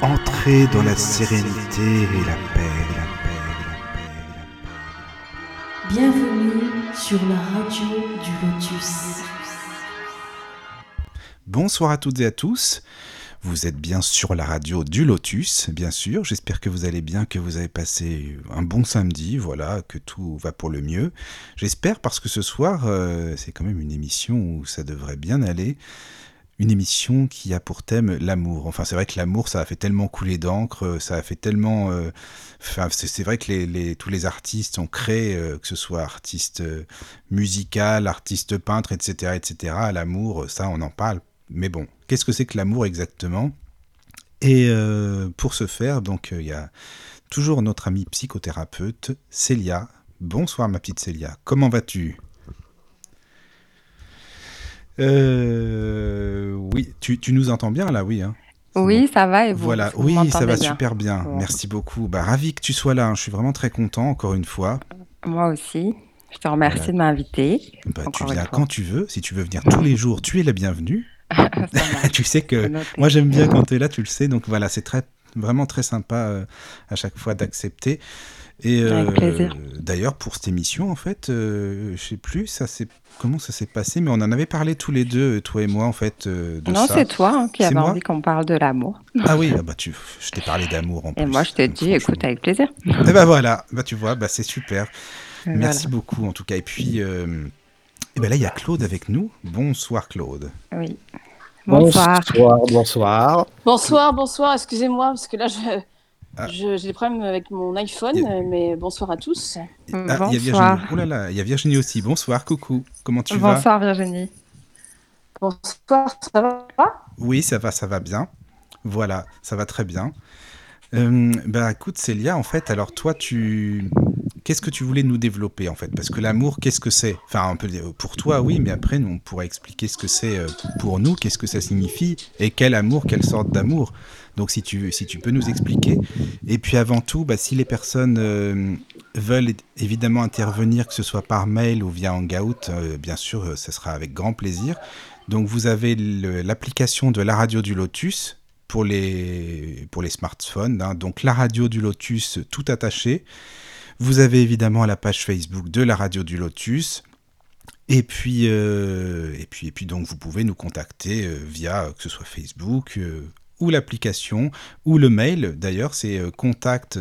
Entrez dans la sérénité et la paix, la paix, la paix, la paix. Bienvenue sur la radio du Lotus. Bonsoir à toutes et à tous. Vous êtes bien sur la radio du Lotus, bien sûr. J'espère que vous allez bien, que vous avez passé un bon samedi, voilà, que tout va pour le mieux. J'espère parce que ce soir, euh, c'est quand même une émission où ça devrait bien aller. Une émission qui a pour thème l'amour. Enfin, c'est vrai que l'amour, ça a fait tellement couler d'encre, ça a fait tellement. Euh, c'est vrai que tous les artistes ont créé, euh, que ce soit artiste musical, artiste peintre, etc., etc. L'amour, ça, on en parle. Mais bon, Qu'est-ce que c'est que l'amour exactement? Et euh, pour ce faire, donc euh, il y a toujours notre amie psychothérapeute, Célia. Bonsoir ma petite Célia, comment vas-tu? Euh, Oui, tu, nous entends bien là, oui. Hein oui, ça va et vous? Voilà, oui, ça va super bien. Merci beaucoup. Bah, ravi que tu sois là. Hein. Je suis vraiment très content, encore une fois. Moi aussi. Je te remercie de m'inviter. Bah, tu viens quand tu veux. Si tu veux venir tous les jours, tu es la bienvenue. tu sais que moi j'aime bien quand tu es là, tu le sais. Donc voilà, c'est très vraiment très sympa euh, à chaque fois d'accepter. Et euh, d'ailleurs pour cette émission en fait, euh, je sais plus ça c'est comment ça s'est passé, mais on en avait parlé tous les deux, toi et moi en fait de non, c'est toi hein, qui avais envie qu'on parle de l'amour. Ah oui, ah bah tu, je t'ai parlé d'amour en et plus. Et moi je t'ai dit, écoute avec plaisir. Et eh bah voilà, bah tu vois, bah c'est super. Merci beaucoup en tout cas. Et puis et bien là, il y a Claude avec nous. Bonsoir Claude. Oui. Bonsoir. Bonsoir. Bonsoir, bonsoir. Excusez-moi, parce que là, ah. j'ai des problèmes avec mon iPhone, mais bonsoir à tous. Ah, il y a Virginie. Oh là là, il y a Virginie aussi. Bonsoir, coucou. Comment tu vas Bonsoir Virginie. Bonsoir, ça va? Oui, ça va, ça va bien. Voilà, ça va très bien. Euh, bah écoute Célia, en fait, alors toi tu qu'est-ce que tu voulais nous développer en fait? Parce que l'amour, qu'est-ce que c'est? Enfin, un peu pour toi, oui, mais après, on pourrait expliquer ce que c'est euh, pour nous, qu'est-ce que ça signifie et quel amour, quelle sorte d'amour. Donc, si tu, si tu peux nous expliquer. Et puis, avant tout, bah, si les personnes euh, veulent évidemment intervenir, que ce soit par mail ou via Hangout, euh, bien sûr, ce sera avec grand plaisir. Donc, vous avez l'application de la radio du Lotus pour les, pour les smartphones. Hein. Donc, la radio du Lotus tout attaché. Vous avez évidemment la page Facebook de la radio du Lotus. Et puis, euh, et puis, et puis donc vous pouvez nous contacter euh, via euh, que ce soit Facebook ou l'application ou le mail. D'ailleurs, c'est contact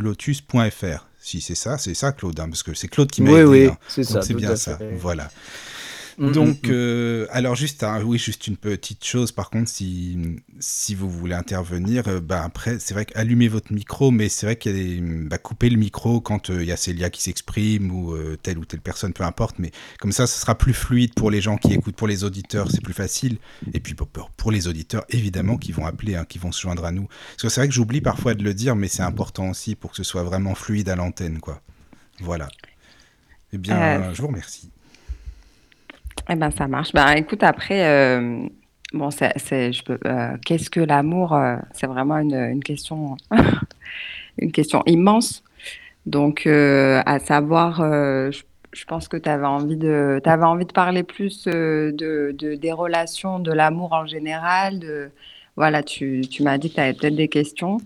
lotus.fr. Si c'est ça, c'est ça Claude, hein, parce que c'est Claude qui m'a oui, Oui, hein. c'est ça. C'est bien ça. Voilà. Mm, Donc, mm, mm. Euh, alors juste, oui, juste une petite chose. Par contre, si, si vous voulez intervenir, euh, bah après, c'est vrai qu'allumer votre micro, mais c'est vrai qu'il y a des, bah, couper le micro quand euh, il y a Célia qui s'exprime ou telle ou telle personne, peu importe. Mais comme ça, ce sera plus fluide pour les gens qui écoutent, pour les auditeurs, c'est plus facile. Et puis pour, pour les auditeurs, évidemment, qui vont appeler, hein, qui vont se joindre à nous. Parce que c'est vrai que j'oublie parfois de le dire, mais c'est important aussi pour que ce soit vraiment fluide à l'antenne, quoi. Voilà. Eh bien, je vous remercie. Eh ben, ça marche. Ben, écoute, après, euh, bon, je peux, euh, qu'est-ce que l'amour euh, C'est vraiment une, question, une question immense. Donc, à savoir, je, pense que tu avais envie de, envie de parler plus de, de, des relations, de l'amour en général. De, voilà, tu, tu m'as dit que tu avais peut-être des questions.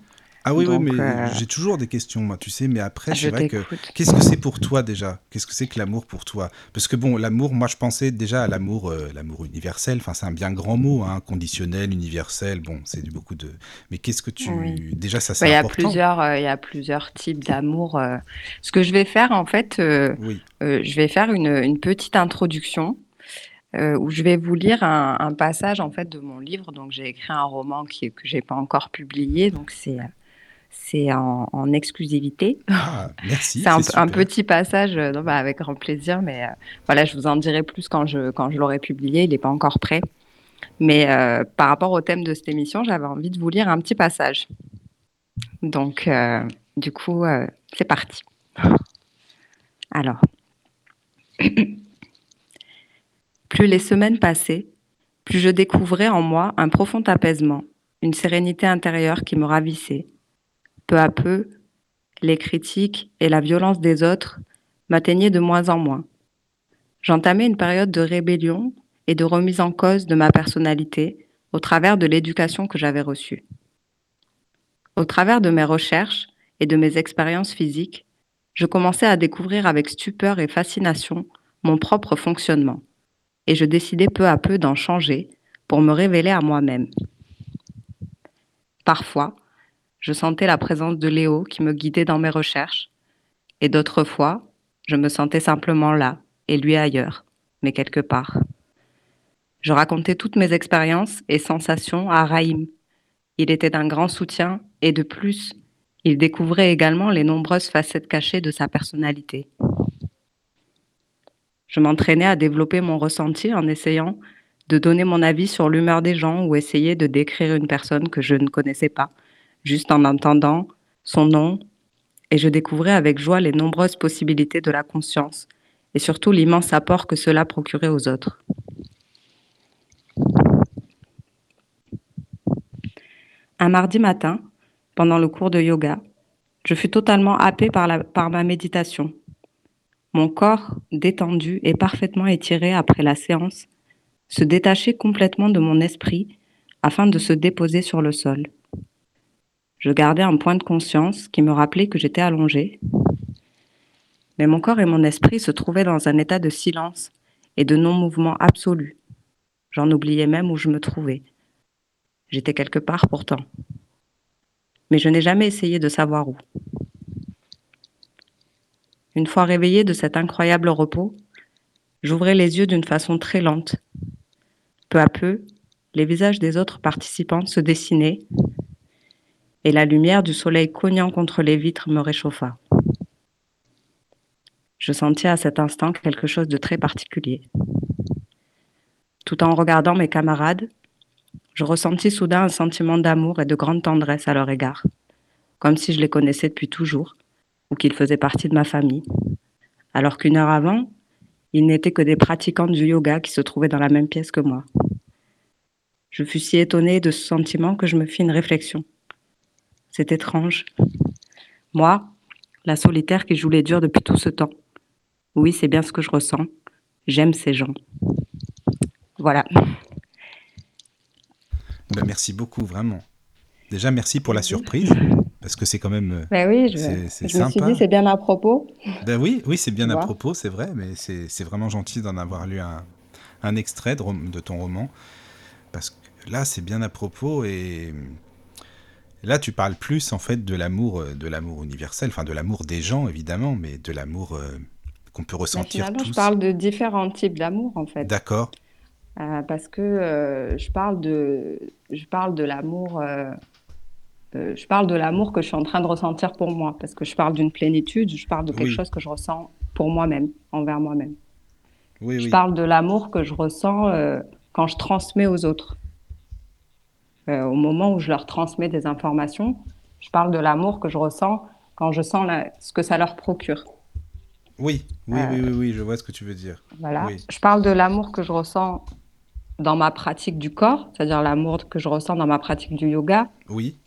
Ah oui, oui, mais euh, j'ai toujours des questions, moi, tu sais, mais après, c'est vrai que. Qu'est-ce que c'est pour toi déjà? Qu'est-ce que c'est que l'amour pour toi? Parce que bon, l'amour, moi, je pensais déjà à l'amour euh, l'amour universel, enfin, c'est un bien grand mot, hein, conditionnel, universel, bon, c'est du beaucoup de. Mais qu'est-ce que tu. Déjà, ça, c'est bah, important. Il y, a plusieurs, euh, il y a plusieurs types d'amour. Ce que je vais faire, en fait, oui. je vais faire une, une petite introduction. où je vais vous lire un, un, passage en fait de mon livre. Donc j'ai écrit un roman qui, que j'ai pas encore publié. Donc c'est c'est en, exclusivité. Ah, merci. c'est un, petit passage, euh, bah, avec grand plaisir, mais euh, voilà, je vous en dirai plus quand je, quand je l'aurai publié. Il n'est pas encore prêt. Mais euh, par rapport au thème de cette émission, j'avais envie de vous lire un petit passage. Donc, du coup, c'est parti. Alors, plus les semaines passaient, plus je découvrais en moi un profond apaisement, une sérénité intérieure qui me ravissait peu à peu, les critiques et la violence des autres m'atteignaient de moins en moins. J'entamais une période de rébellion et de remise en cause de ma personnalité au travers de l'éducation que j'avais reçue. Au travers de mes recherches et de mes expériences physiques, je commençais à découvrir avec stupeur et fascination mon propre fonctionnement, et je décidais peu à peu d'en changer pour me révéler à moi-même. Parfois, je sentais la présence de Léo qui me guidait dans mes recherches, et d'autres fois, je me sentais simplement là, et lui ailleurs, mais quelque part. Je racontais toutes mes expériences et sensations à Raïm. Il était d'un grand soutien, et de plus, il découvrait également les nombreuses facettes cachées de sa personnalité. Je m'entraînais à développer mon ressenti en essayant de donner mon avis sur l'humeur des gens ou essayer de décrire une personne que je ne connaissais pas, juste en entendant son nom, et je découvrais avec joie les nombreuses possibilités de la conscience et surtout l'immense apport que cela procurait aux autres. Un mardi matin, pendant le cours de yoga, je fus totalement happée par, ma méditation. Mon corps, détendu et parfaitement étiré après la séance, se détachait complètement de mon esprit afin de se déposer sur le sol. Je gardais un point de conscience qui me rappelait que j'étais allongée. Mais mon corps et mon esprit se trouvaient dans un état de silence et de non-mouvement absolu. J'en oubliais même où je me trouvais. J'étais quelque part pourtant. Mais je n'ai jamais essayé de savoir où. Une fois réveillée de cet incroyable repos, j'ouvrais les yeux d'une façon très lente. Peu à peu, les visages des autres participants se dessinaient et la lumière du soleil cognant contre les vitres me réchauffa. Je sentis à cet instant quelque chose de très particulier. Tout en regardant mes camarades, je ressentis soudain un sentiment d'amour et de grande tendresse à leur égard, comme si je les connaissais depuis toujours ou qu'ils faisaient partie de ma famille, alors qu'une heure avant, ils n'étaient que des pratiquants du yoga qui se trouvaient dans la même pièce que moi. Je fus si étonnée de ce sentiment que je me fis une réflexion. C'est étrange. Moi, la solitaire qui joue les durs depuis tout ce temps. Oui, c'est bien ce que je ressens. J'aime ces gens. Voilà. Ben, merci beaucoup, vraiment. Déjà, merci pour la surprise, parce que c'est quand même. Ben oui, je, c'est, je me suis dit, c'est bien à propos. Ben oui, oui, c'est bien à propos, c'est vrai, mais c'est, vraiment gentil d'en avoir lu un, un extrait de, de, ton roman, parce que là, c'est bien à propos et Là, tu parles plus en fait de l'amour, euh, de l'amour universel, enfin de l'amour des gens évidemment, mais de l'amour euh, qu'on peut ressentir tous. Je parle de différents types d'amour en fait. D'accord. Euh, parce que je parle de, je parle de l'amour. je parle de l'amour que je suis en train de ressentir pour moi, parce que je parle d'une plénitude, je parle de quelque chose que je ressens pour moi-même, envers moi-même. Oui, je parle de l'amour que je ressens quand je transmets aux autres. Euh, au moment où je leur transmets des informations. Je parle de l'amour que je ressens quand je sens ce que ça leur procure. Oui, oui, oui, oui, oui, je vois ce que tu veux dire. Voilà. Je parle de l'amour que je ressens dans ma pratique du corps, c'est-à-dire l'amour que je ressens dans ma pratique du yoga. Oui.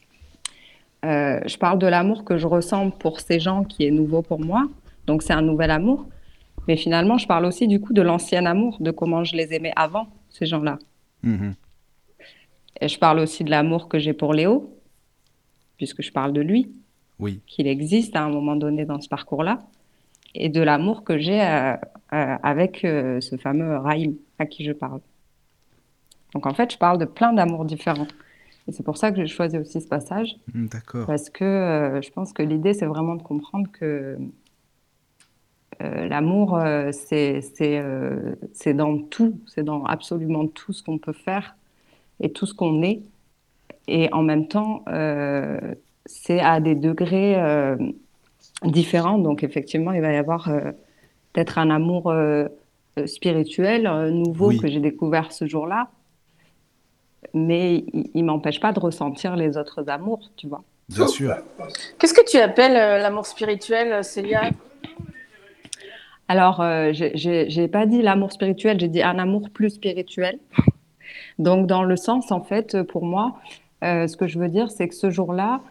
Euh, je parle de l'amour que je ressens pour ces gens qui est nouveau pour moi. Donc c'est un nouvel amour. Mais finalement, je parle aussi du coup de l'ancien amour, de comment je les aimais avant, ces gens-là. Mmh et je parle aussi de l'amour que j'ai pour Léo, puisque je parle de lui, oui. qu'il existe à un moment donné dans ce parcours-là, et de l'amour que j'ai euh, euh, avec euh, ce fameux Raïm à qui je parle. Donc en fait, je parle de plein d'amours différents. Et c'est pour ça que j'ai choisi aussi ce passage. Hmm, d'accord. Parce que je pense que l'idée, c'est vraiment de comprendre que l'amour, c'est dans tout, c'est dans absolument tout ce qu'on peut faire et tout ce qu'on est. Et en même temps, euh, c'est à des degrés euh, différents. Donc effectivement, il va y avoir euh, peut-être un amour spirituel nouveau que j'ai découvert ce jour-là. Mais il ne m'empêche pas de ressentir les autres amours, tu vois. Bien sûr. Qu'est-ce que tu appelles l'amour spirituel, Célia? Alors, je n'ai pas dit l'amour spirituel, j'ai dit un amour plus spirituel. Donc, dans le sens, en fait, pour moi, euh, ce que je veux dire, c'est que ce jour-là,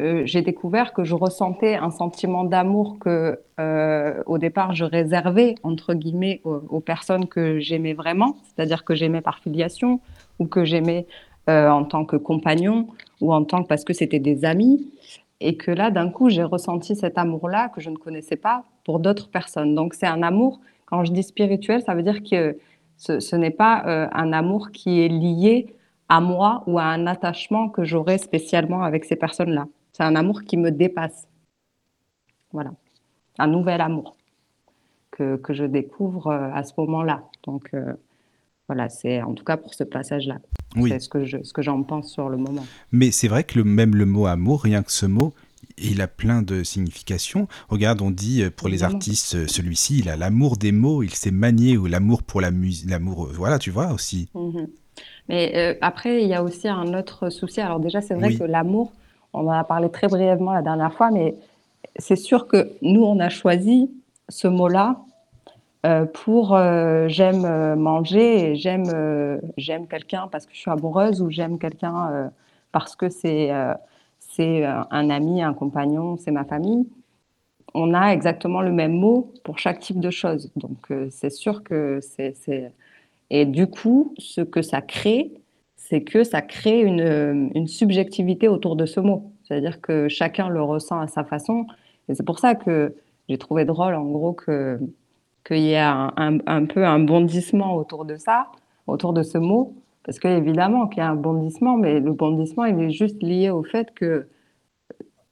euh, j'ai découvert que je ressentais un sentiment d'amour que euh, au départ je réservais entre guillemets aux, aux personnes que j'aimais vraiment, c'est-à-dire que j'aimais par filiation ou que j'aimais en tant que compagnon ou en tant que parce que c'était des amis et que là d'un coup j'ai ressenti cet amour-là que je ne connaissais pas pour d'autres personnes. Donc c'est un amour. Quand je dis spirituel, ça veut dire que ce, ce n'est pas euh, un amour qui est lié à moi ou à un attachement que j'aurais spécialement avec ces personnes-là. C'est un amour qui me dépasse. Voilà. Un nouvel amour que, que je découvre euh, à ce moment-là. Donc, euh, voilà, c'est en tout cas pour ce passage-là. Oui. C'est ce que je, ce que j'en pense sur le moment. Mais c'est vrai que le, même le mot amour, rien que ce mot, il a plein de significations. Regarde, on dit euh, pour les artistes, euh, celui-ci, il a l'amour des mots, il sait manier, ou l'amour pour la musique, l'amour, euh, voilà, tu vois aussi. Mhm. Mais euh, après, il y a aussi un autre souci. Alors déjà, c'est vrai Oui. que l'amour, on en a parlé très brièvement la dernière fois, mais c'est sûr que nous, on a choisi ce mot-là euh, pour euh, j'aime manger et j'aime j'aime quelqu'un parce que je suis amoureuse ou j'aime quelqu'un parce que c'est c'est euh, un ami, un compagnon, c'est ma famille. On a exactement le même mot pour chaque type de chose. Donc euh, c'est sûr que c'est et du coup, ce que ça crée, c'est que ça crée une, une subjectivité autour de ce mot. C'est-à-dire que chacun le ressent à sa façon. Et c'est pour ça que j'ai trouvé drôle, en gros, que qu'il y ait un- un peu un bondissement autour de ça, autour de ce mot. Parce que évidemment qu'il y a un bondissement, mais le bondissement, il est juste lié au fait que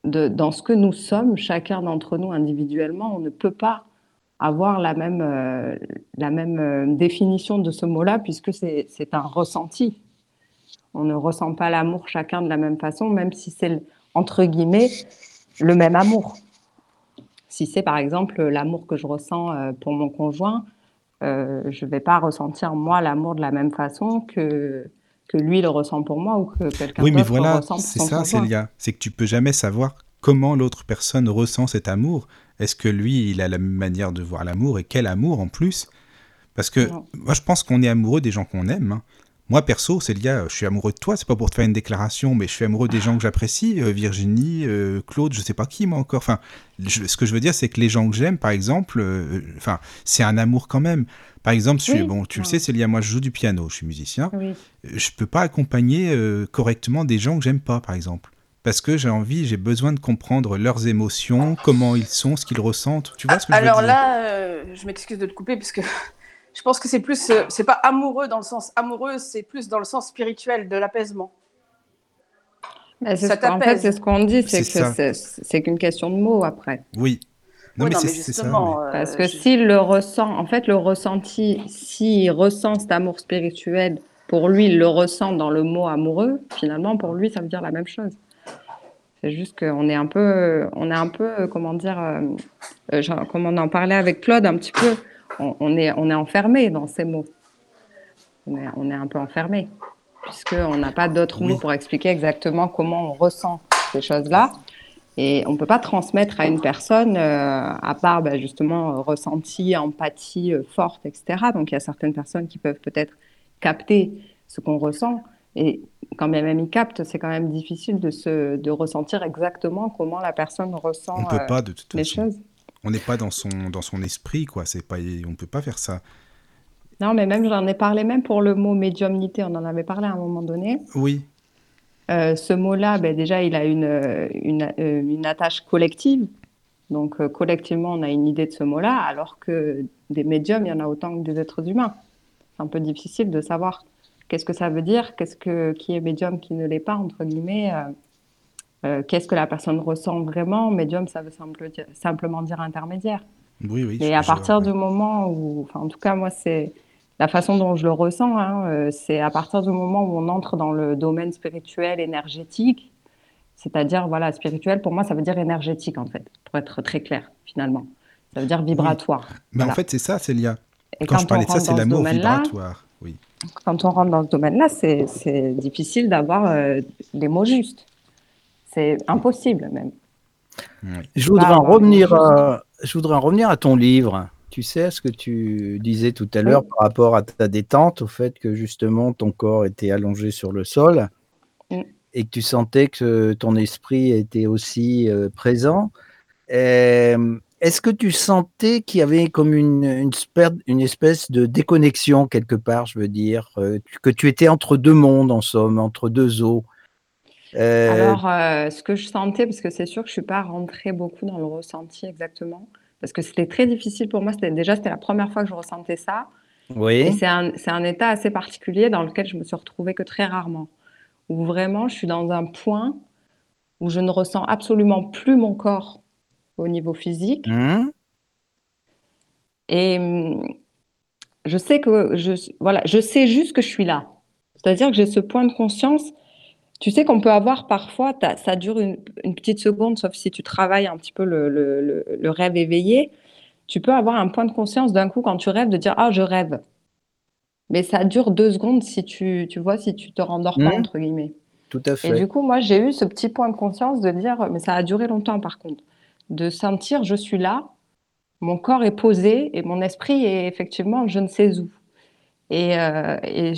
dans ce que nous sommes, chacun d'entre nous individuellement, on ne peut pas avoir la même, euh, la même euh, définition de ce mot-là, puisque c'est un ressenti. On ne ressent pas l'amour chacun de la même façon, même si c'est, entre guillemets, le même amour. Si c'est par exemple l'amour que je ressens euh, pour mon conjoint, euh, je ne vais pas ressentir moi l'amour de la même façon que, que lui le ressent pour moi ou que quelqu'un Oui, mais d'autre voilà, ressent pour c'est son ça, conjoint. Célia. C'est que tu peux jamais savoir comment l'autre personne ressent cet amour. Est-ce que lui, il a la même manière de voir l'amour et quel amour en plus? Parce que Non. moi, je pense qu'on est amoureux des gens qu'on aime. hein. Moi, perso, Célia, je suis amoureux de toi. C'est pas pour te faire une déclaration, mais je suis amoureux des gens que j'apprécie. euh, Virginie, euh, Claude, je sais pas qui, moi encore. Enfin, je- ce que je veux dire, c'est que les gens que j'aime, par exemple, euh, enfin, c'est un amour quand même. Par exemple, je suis- Oui. bon, tu le sais, Célia, moi, je joue du piano, je suis musicien Oui. je peux pas accompagner correctement des gens que j'aime pas, par exemple. Parce que j'ai envie, j'ai besoin de comprendre leurs émotions, comment ils sont, ce qu'ils ressentent. Tu vois ce que je veux Alors dire? là, euh, je m'excuse de te couper parce que je pense que c'est plus, euh, c'est pas amoureux dans le sens amoureux, c'est plus dans le sens spirituel de l'apaisement. Mais c'est Ça ce fait, c'est ce qu'on dit, c'est que ça. c'est qu'une question de mots après. Oui. Non, mais non, c'est mais c'est ça. mais- euh, Parce que je- s'il le ressent, en fait, le ressenti, s'il ressent cet amour spirituel, pour lui, il le ressent dans le mot amoureux, finalement, pour lui, ça veut dire la même chose. C'est juste qu'on est un peu, on est un peu, comment dire, euh, euh, genre, comme on en parlait avec Claude un petit peu, on, on est, on est enfermé dans ces mots. On est, on est un peu enfermé, puisqu'on n'a pas d'autres mots pour expliquer exactement comment on ressent ces choses-là. Et on ne peut pas transmettre à une personne, euh, à part bah, justement euh, ressenti, empathie euh, forte, etc. Donc il y a certaines personnes qui peuvent peut-être capter ce qu'on ressent. Et quand même ils captent, c'est quand même difficile de, se, de ressentir exactement comment la personne ressent On peut euh, pas, de toute les façon. choses. On n'est pas dans son, dans son esprit, quoi. C'est pas, on peut pas faire ça. Non, mais même j'en ai parlé même pour le mot médiumnité, on en avait parlé à un moment donné. Oui, Euh, ce mot-là, ben, déjà, il a une, une, euh, une attache collective. Donc, euh, collectivement, on a une idée de ce mot-là, alors que des médiums, il y en a autant que des êtres humains. C'est un peu difficile de savoir qu'est-ce que ça veut dire, qu'est-ce que, qui est médium, qui ne l'est pas, entre guillemets. euh, euh, qu'est-ce que la personne ressent vraiment? Médium, ça veut simple simplement dire intermédiaire. oui, oui. Et à partir du moment où, enfin, en tout cas, moi, c'est la façon dont je le ressens, hein, euh, c'est à partir du moment où on entre dans le domaine spirituel, énergétique, c'est-à-dire, voilà, spirituel, pour moi, ça veut dire énergétique, en fait, pour être très clair, finalement. Ça veut dire vibratoire. Mais Voilà. en fait, c'est ça, Célia. Et Quand je parlais de ça, c'est ce l'amour vibratoire. Oui. quand on rentre dans ce domaine-là, c'est c'est difficile d'avoir euh, les mots justes. C'est impossible, même. Je voudrais, en revenir à, je voudrais en revenir à ton livre. Tu sais ce que tu disais tout à l'heure par rapport à ta détente, au fait que justement ton corps était allongé sur le sol. Mm. et que tu sentais que ton esprit était aussi euh, présent. Euh, Est-ce que tu sentais qu'il y avait comme une, une, espèce de déconnexion quelque part, je veux dire, euh, que tu étais entre deux mondes en somme, entre deux eaux? Euh, Alors, euh, ce que je sentais, parce que c'est sûr que je suis pas rentrée beaucoup dans le ressenti exactement, parce que c'était très difficile pour moi. C'était déjà c'était la première fois que je ressentais ça, et Oui. c'est un c'est un état assez particulier dans lequel je me suis retrouvée que très rarement, où vraiment je suis dans un point où je ne ressens absolument plus mon corps au niveau physique, Hum, et hum, je sais que je voilà, je sais juste que je suis là. C'est-à-dire que j'ai ce point de conscience. Tu sais qu'on peut avoir parfois, ça dure une, une petite seconde, sauf si tu travailles un petit peu le, le- le- le rêve éveillé. Tu peux avoir un point de conscience d'un coup quand tu rêves de dire Ah, je rêve. Mais ça dure deux secondes si tu, tu vois, si tu te rendors pas, Mhm. entre guillemets. tout à Et fait. du coup, moi, j'ai eu ce petit point de conscience de dire, mais ça a duré longtemps par contre, de sentir je suis là, mon corps est posé et mon esprit est effectivement je ne sais où. Et, euh, et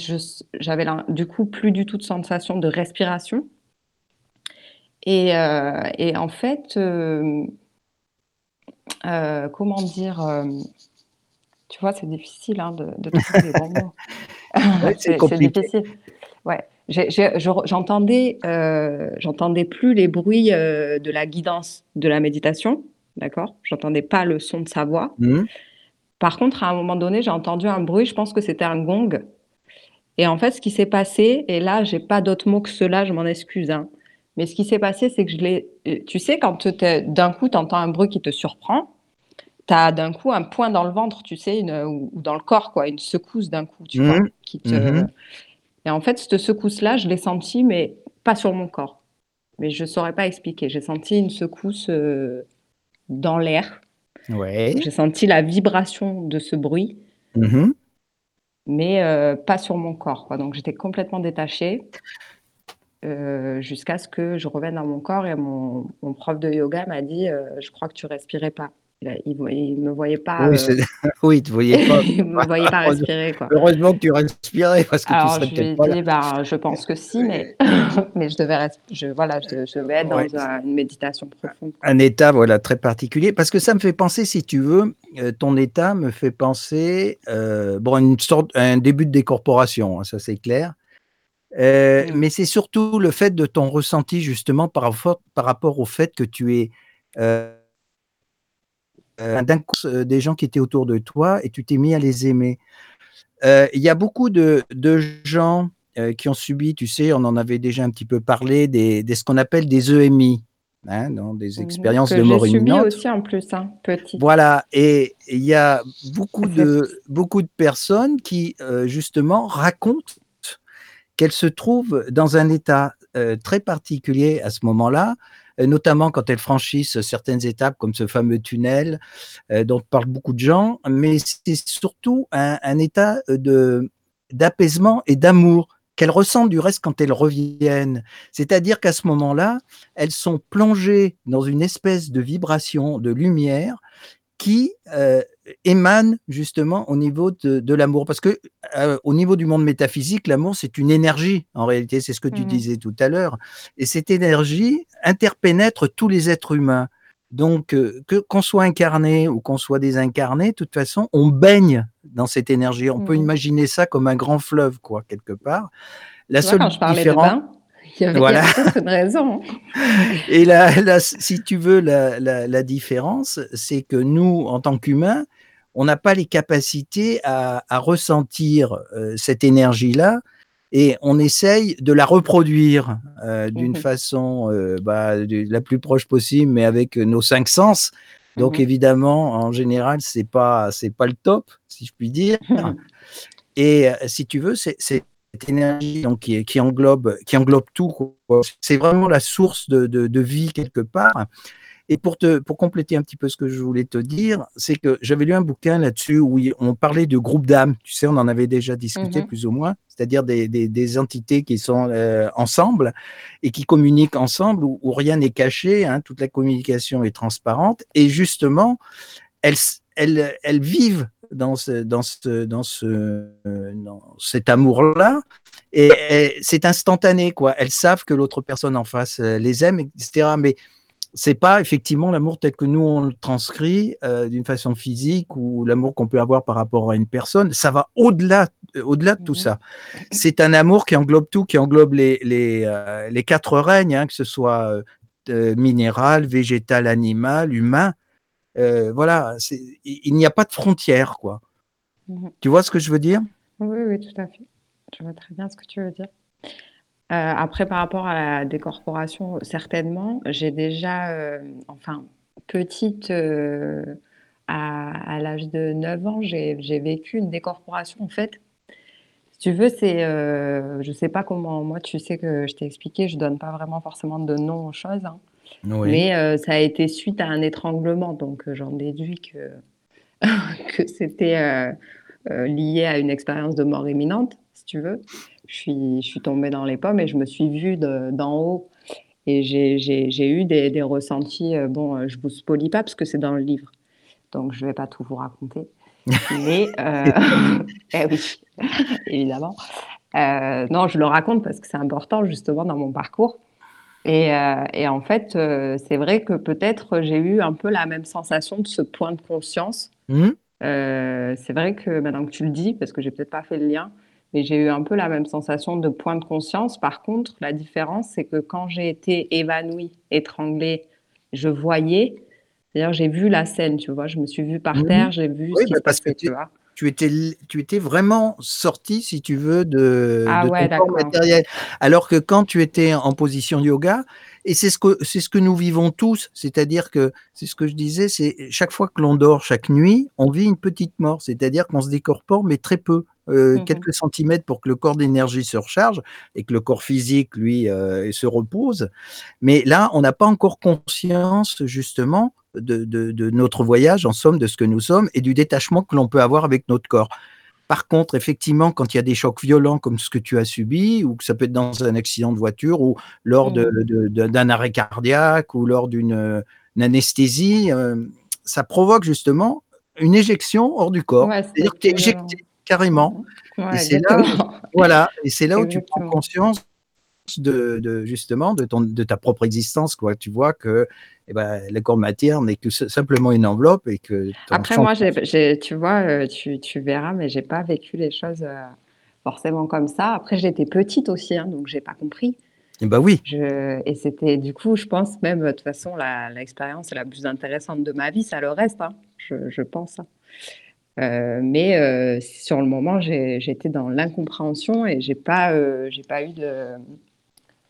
j'avais du coup plus du tout de sensation de respiration. Et, euh, et en fait, euh, comment dire, tu vois, c'est difficile hein, de, de trouver les bons mots. Ouais, c'est difficile. Ouais. J'entendais, euh, j'entendais plus les bruits euh, de la guidance de la méditation, d'accord? J'entendais pas le son de sa voix. Hum, Par contre, à un moment donné, j'ai entendu un bruit, je pense que c'était un gong. Et en fait, ce qui s'est passé, et là, j'ai pas d'autre mot que cela, je m'en excuse, hein. Mais ce qui s'est passé, c'est que je l'ai. Tu sais, quand d'un coup, tu entends un bruit qui te surprend, tu as d'un coup un point dans le ventre, tu sais, une, ou, dans le corps, quoi, une secousse d'un coup, tu vois, Mhm. qui te. Mhm. Et en fait, cette secousse-là, je l'ai sentie, mais pas sur mon corps. Mais je saurais pas expliquer. J'ai senti une secousse euh, dans l'air. Ouais. J'ai senti la vibration de ce bruit Mhm. mais euh, pas sur mon corps, quoi. Donc j'étais complètement détachée euh, jusqu'à ce que je revienne dans mon corps et mon, mon prof de yoga m'a dit euh, Je crois que tu respirais pas. Il, il, me voyait pas. Oui, euh, oui, tu voyais pas. il me voyait pas Heureusement- respirer, quoi. Heureusement que tu respirais parce que tu serais peut-être pas là. dit ben, Je pense que si, mais, mais je devais, je, voilà, je, je devais être dans Ouais. un- une méditation profonde. Un état voilà très particulier parce que ça me fait penser, si tu veux, euh, ton état me fait penser euh, bon une sorte un début de décorporation, hein, ça c'est clair. Euh, Mm. Mais c'est surtout le fait de ton ressenti justement par rapport, par rapport au fait que tu es euh, d'un coup euh, des gens qui étaient autour de toi et tu t'es mis à les aimer. Euh, Il y a beaucoup de, de gens euh, qui ont subi, tu sais, on en avait déjà un petit peu parlé, des, des ce qu'on appelle des EMI, hein, donc des Mhm. expériences Que de mort j'ai subi imminente. aussi en plus, hein, petite. Voilà, et il y a beaucoup de, beaucoup de personnes qui, euh, justement, racontent qu'elles se trouvent dans un état euh, très particulier à ce moment-là, euh, notamment quand elles franchissent certaines étapes, comme ce fameux tunnel euh, dont parlent beaucoup de gens, mais c'est surtout un, état de d'apaisement et d'amour qu'elles ressentent du reste quand elles reviennent. C'est-à-dire qu'à ce moment-là, elles sont plongées dans une espèce de vibration, de lumière qui euh, émane justement au niveau de, de l'amour. Parce que euh, au niveau du monde métaphysique, l'amour, c'est une énergie, en réalité, c'est ce que tu Mhm. disais tout à l'heure. Et cette énergie interpénètre tous les êtres humains. Donc, euh, que qu'on soit incarné ou qu'on soit désincarné, de toute façon, on baigne dans cette énergie. On peut Mhm. imaginer ça comme un grand fleuve, quoi, quelque part. La Tu vois, seule quand je parlais de différence, bain, il y avait, Voilà. une raison. et là, là, si tu veux, la, la, la différence, c'est que nous, en tant qu'humains, on n'a pas les capacités à, à ressentir euh, cette énergie-là et on essaye de la reproduire euh, d'une Mhm. façon euh, bah, de- la plus proche possible, mais avec nos cinq sens. Donc Mhm. évidemment, en général, c'est pas c'est pas le top, si je puis dire. Et si tu veux, c'est cette énergie donc, qui, qui englobe qui englobe tout. C'est vraiment la source de, de, de vie quelque part. Et pour te pour compléter un petit peu ce que je voulais te dire, c'est que j'avais lu un bouquin là-dessus où on parlait de groupes d'âmes. Tu sais, on en avait déjà discuté Mhm. plus ou moins, c'est-à-dire des, des, des entités qui sont euh, ensemble et qui communiquent ensemble où, où rien n'est caché, hein, toute la communication est transparente. Et justement, elles, elles, elles vivent dans, ce, dans, ce, dans, ce, dans cet amour-là et, et c'est instantané, quoi. Elles savent que l'autre personne en face euh, les aime, etc. Mais c'est pas effectivement l'amour tel que nous on le transcrit euh, d'une façon physique ou l'amour qu'on peut avoir par rapport à une personne. Ça va au-delà, euh, au-delà de tout Mhm. ça. C'est un amour qui englobe tout, qui englobe les les, euh, les quatre règnes, hein, que ce soit euh, minéral, végétal, animal, humain. Euh, voilà, il n'y a pas de frontières, quoi. Mhm. Tu vois ce que je veux dire? Oui, oui, tout à fait. Je vois très bien ce que tu veux dire. Euh, après, par rapport à la décorporation, certainement, j'ai déjà, euh, enfin, petite, à, à l'âge de 9 ans, j'ai, vécu une décorporation. En fait, si tu veux, c'est, euh, je sais pas comment, moi, tu sais que je t'ai expliqué, je donne pas vraiment forcément de nom aux choses, hein. Mais euh, ça a été suite à un étranglement, donc euh, j'en déduis que, que c'était euh, lié à une expérience de mort imminente, si tu veux. Je suis, je suis tombée dans les pommes et je me suis vue de- d'en haut. Et j'ai- eu des, des ressentis. bon, je vous spolie pas parce que c'est dans le livre, donc je vais pas tout vous raconter. Mais, eh oui, évidemment. Non, je le raconte parce que c'est important justement dans mon parcours. Et, euh, et en fait, euh, c'est vrai que peut-être j'ai eu un peu la même sensation de ce point de conscience. Hmm Euh, c'est vrai que maintenant que tu le dis, parce que j'ai peut-être pas fait le lien, mais j'ai eu un peu la même sensation de point de conscience. Par contre, la différence, c'est que quand j'ai été évanouie, étranglée, je voyais, c'est-à-dire j'ai vu la scène, tu vois, je me suis vue par Mhm. terre, j'ai vu Oui, ce qui bah, se parce que tu vois. Tu étais, tu étais vraiment sorti, si tu veux, de, Ah de ouais, ton corps matériel. Alors que quand tu étais en position yoga, et c'est ce que c'est ce que nous vivons tous, c'est-à-dire que c'est ce que je disais, c'est chaque fois que l'on dort, chaque nuit, on vit une petite mort, c'est-à-dire qu'on se décorpore, mais très peu, euh, Mhm. quelques centimètres pour que le corps d'énergie se recharge et que le corps physique, lui, euh, se repose. Mais là, on n'a pas encore conscience, justement, de, de, de notre voyage, en somme, de ce que nous sommes et du détachement que l'on peut avoir avec notre corps. Par contre, effectivement, quand il y a des chocs violents comme ce que tu as subi, ou que ça peut être dans un accident de voiture, ou lors de- d'un arrêt cardiaque, ou lors d'une euh, anesthésie, euh, ça provoque justement une éjection hors du corps. Ouais, C'est-à-dire que tu es éjecté carrément. Ouais, Et c'est là, exactement. voilà, et c'est là où tu prends conscience de, de- justement de, ton, de ta propre existence. Quoi. Tu vois que eh ben, le corps matière n'est que simplement une enveloppe et que Après, moi, j'ai, j'ai- tu vois, euh, tu, tu verras, mais j'ai pas vécu les choses euh, forcément comme ça. Après, j'étais petite aussi, hein, donc j'ai pas compris. Eh ben oui, Je, et c'était, du coup, je pense même, de toute façon, la, l'expérience la plus intéressante de ma vie, ça le reste, hein, je, je pense. hein. Euh, mais euh, sur le moment, j'étais dans l'incompréhension et j'ai pas, euh, j'ai pas eu de,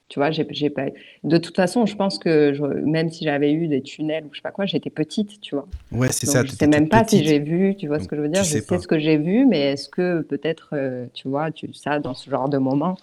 tu vois, j'ai, j'ai pas. De toute façon, je pense que je- même si j'avais eu des tunnels ou je sais pas quoi, j'étais petite, tu vois. Ouais, c'est Donc, ça. je sais même pas si j'ai vu, tu vois ce que je veux dire? Je sais ce que j'ai vu, mais est-ce que peut-être, euh, tu vois, tu, ça, dans ce genre de moment,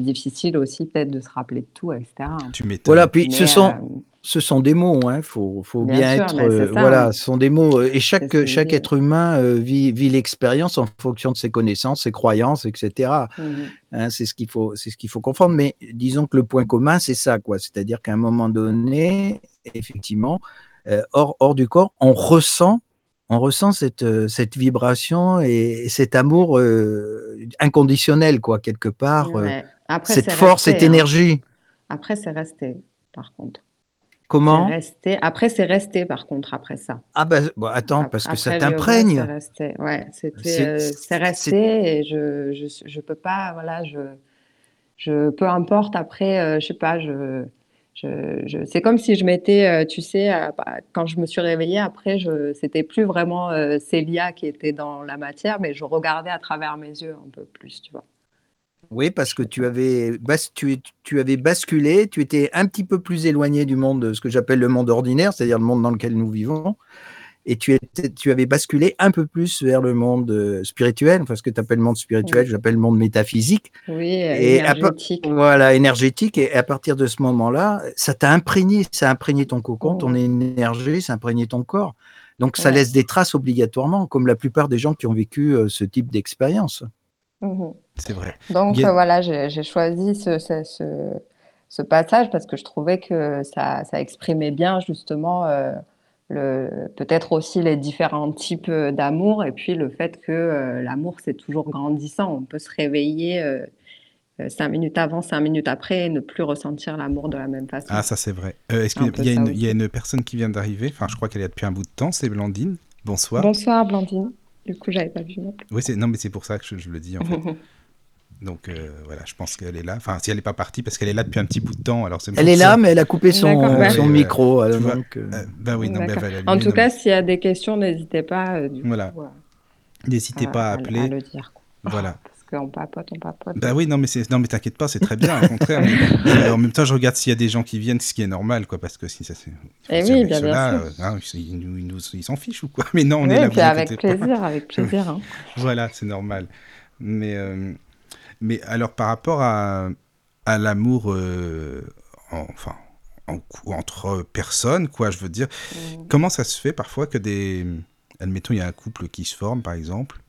c'est difficile aussi peut-être de se rappeler de tout, etc. Tu voilà. Puis Mais, ce sont, euh, ce sont des mots, hein. Faut, faut Bien bien, sûr, être, euh, ça, voilà, hein. ce sont des mots. euh, Et chaque, chaque être humain euh, vit, vit l'expérience en fonction de ses connaissances, ses croyances, etc. mhm. Hein, c'est ce qu'il faut, c'est ce qu'il faut comprendre. Mais disons que le point commun, c'est ça, quoi. C'est-à-dire qu'à un moment donné, effectivement, euh, hors, hors du corps, on ressent, on ressent cette, cette vibration et, et cet amour euh, inconditionnel, quoi, quelque part. euh, Ouais. Après, cette force, resté, cette hein. énergie. Après, c'est resté, par contre. Comment resté. Après, c'est resté, par contre, après ça. Ah bah, bon, attends, parce que ça t'imprègne. c'est resté. Ouais, C'est- euh, resté et je, je, je peux pas, voilà, je, je, peu importe après, euh, je sais pas, je, je, je, c'est comme si je m'étais, euh, tu sais, euh, bah, quand je me suis réveillée après, je, c'était plus vraiment euh, Célia qui était dans la matière, mais je regardais à travers mes yeux un peu plus, tu vois. Oui, parce que tu avais, bas- tu, tu avais basculé, tu étais un petit peu plus éloigné du monde, ce que j'appelle le monde ordinaire, c'est-à-dire le monde dans lequel nous vivons, et tu, étais, tu avais basculé un peu plus vers le monde euh, spirituel, enfin ce que tu appelles le monde spirituel, Oui. j'appelle le monde métaphysique, Oui, euh, à énergétique. voilà, énergétique, et à partir de ce moment-là, ça t'a imprégné, ça a imprégné ton cocon, Oh. ton énergie, ça a imprégné ton corps. Donc ça Ouais. laisse des traces obligatoirement, comme la plupart des gens qui ont vécu euh, ce type d'expérience. Mhm. C'est vrai. Donc voilà, j'ai choisi ce, ce, ce- ce passage parce que je trouvais que ça, ça exprimait bien justement euh, peut-être aussi les différents types d'amour et puis le fait que euh, l'amour c'est toujours grandissant. On peut se réveiller, euh, euh, cinq minutes avant, cinq minutes après, et ne plus ressentir l'amour de la même façon. Ah, ça c'est vrai. Euh, y, il y a une personne qui vient d'arriver? Enfin, je crois qu'elle est là depuis un bout de temps, c'est Blandine. Bonsoir. Bonsoir Blandine. Du coup, j'avais pas vu non. Oui, c'est non, mais c'est pour ça que je, je le dis en fait. Donc euh, voilà, je pense qu'elle est là. Enfin, si elle n'est pas partie, parce qu'elle est là depuis un petit bout de temps. Alors c'est Elle est là, mais elle a coupé son, ouais. micro. vois, donc, euh, Euh, bah oui, non, l'allumer, En tout non, cas, mais s'il y a des questions, n'hésitez pas euh, du Voilà. n'hésitez pas à à appeler. le dire. quoi. Voilà. Parce qu'on papote, on papote. Bah oui, non, mais c'est non, mais t'inquiète pas, c'est très bien, au contraire. mais, euh, en même temps, je regarde s'il y a des gens qui viennent, ce qui est normal, quoi, parce que si ça c'est. Eh oui, bien, bien sûr. euh, hein, ils ils nous- ils nous- ils s'en fichent ou quoi Mais non, on Oui, est là, avec plaisir, avec plaisir. hein. Voilà, c'est normal. Mais, euh, mais alors, par rapport à, à l'amour, euh, en- enfin, en entre personnes, quoi, je veux dire, Mm. comment ça se fait parfois que des. Admettons, il y a un couple qui se forme, par exemple,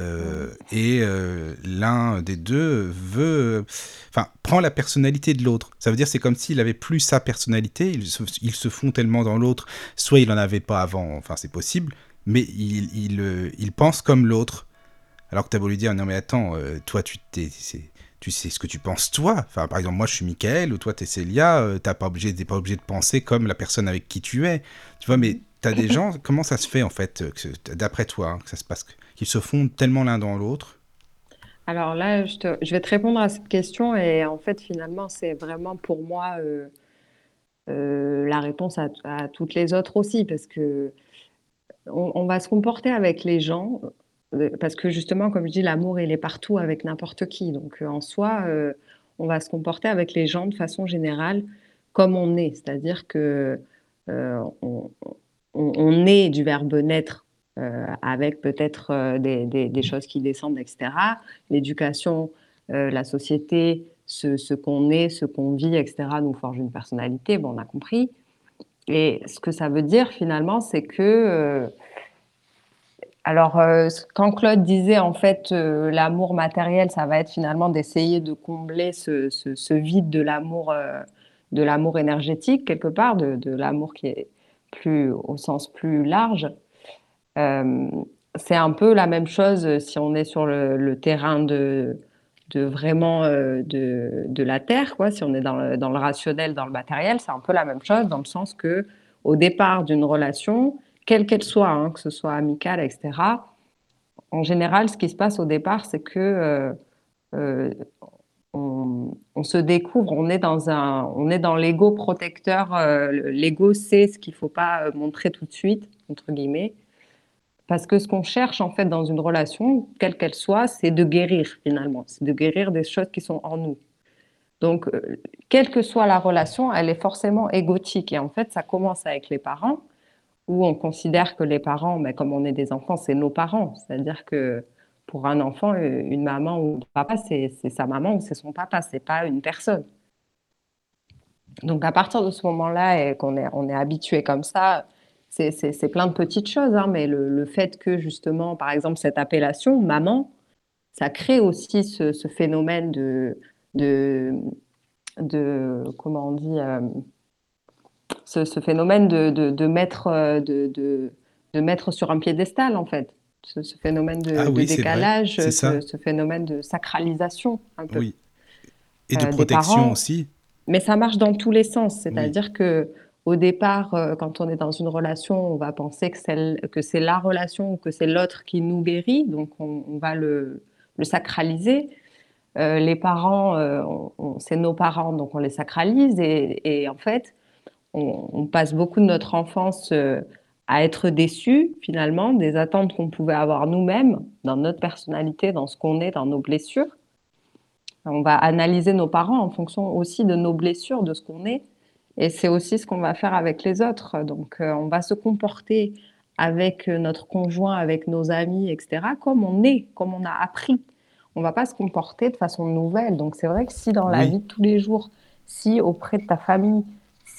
euh, et euh, l'un des deux veut. Enfin, prend la personnalité de l'autre. Ça veut dire, c'est comme s'il avait plus sa personnalité, ils se, ils se font tellement dans l'autre, soit il en avait pas avant, enfin, c'est possible, mais il, il, il pense comme l'autre. Alors que tu as beau lui dire, non mais attends, euh, toi tu, t'es, tu sais ce que tu penses toi. Enfin, par exemple, moi je suis Michael ou toi tu es Célia, euh, t'as pas obligé, t'es pas obligé de penser comme la personne avec qui tu es. Tu vois, mais tu as des gens, comment ça se fait en fait, d'après toi, hein, ça se passe, qu'ils se fondent tellement l'un dans l'autre? Alors là, je, vais te répondre à cette question et en fait, finalement, c'est vraiment pour moi euh, euh, la réponse à, toutes les autres aussi, parce que on, va se comporter avec les gens, parce que justement, comme je dis, l'amour, il est partout avec n'importe qui. Donc, euh, en soi, euh, on va se comporter avec les gens de façon générale comme on est, c'est-à-dire que euh, on, on- est du verbe naître avec peut-être des, choses qui descendent, etc. L'éducation, la société, ce, qu'on est, ce qu'on vit, etc., nous forge une personnalité, bon, on a compris. Et ce que ça veut dire finalement, c'est que, alors, euh, quand Claude disait en fait euh, l'amour matériel, ça va être finalement d'essayer de combler ce, vide de l'amour, euh, de l'amour énergétique quelque part, de, l'amour qui est plus au sens plus large. C'est un peu la même chose si on est sur le, terrain de, vraiment de, de la terre, quoi. Si on est dans le, dans le rationnel, dans le matériel, c'est un peu la même chose dans le sens que au départ d'une relation, quelle qu'elle soit, hein, que ce soit amicale, etc. En général, ce qui se passe au départ, c'est que euh, euh, on, se découvre, on est dans un, dans l'ego protecteur. euh, le- l'ego sait ce qu'il faut pas euh, montrer tout de suite, entre guillemets. Parce que ce qu'on cherche en fait dans une relation, quelle qu'elle soit, c'est de guérir finalement, c'est de guérir des choses qui sont en nous. Donc, quelle que soit la relation, elle est forcément égotique. Et en fait, ça commence avec les parents, où on considère que les parents, mais comme on est des enfants, c'est nos parents. C'est-à-dire que pour un enfant, euh, une maman ou un papa, c'est sa maman ou c'est son papa, c'est pas une personne. Donc, à partir de ce moment-là, et qu'on est, on est habitué comme ça, c'est plein de petites choses, hein, mais le, fait que justement, par exemple, cette appellation, maman, ça crée aussi ce, ce phénomène de, de, de, comment on dit, euh, ce, ce phénomène de, de, de mettre, euh, de, de, mettre sur un piédestal, en fait. Ce, ce phénomène de, Ah oui, décalage, ce, ce phénomène de sacralisation, un peu. Oui. Et de Euh, protection parents. aussi. Mais ça marche dans tous les sens. C'est-à-dire que au départ, euh, quand on est dans une relation, on va penser que c'est la relation ou que c'est l'autre qui nous guérit. Donc, on, on va le, le sacraliser. Euh, les parents, euh, c'est nos parents, donc on les sacralise. Et, et en fait, on, on passe beaucoup de notre enfance euh, à être déçus, finalement, des attentes qu'on pouvait avoir nous-mêmes, dans notre personnalité, dans ce qu'on est, dans nos blessures. On va analyser nos parents en fonction aussi de nos blessures, de ce qu'on est. Et c'est aussi ce qu'on va faire avec les autres. Donc, euh, on va se comporter avec euh, notre conjoint, avec nos amis, etc., comme on est, comme on a appris. On ne va pas se comporter de façon nouvelle. Donc, c'est vrai que si dans la Oui. vie de tous les jours, si auprès de ta famille,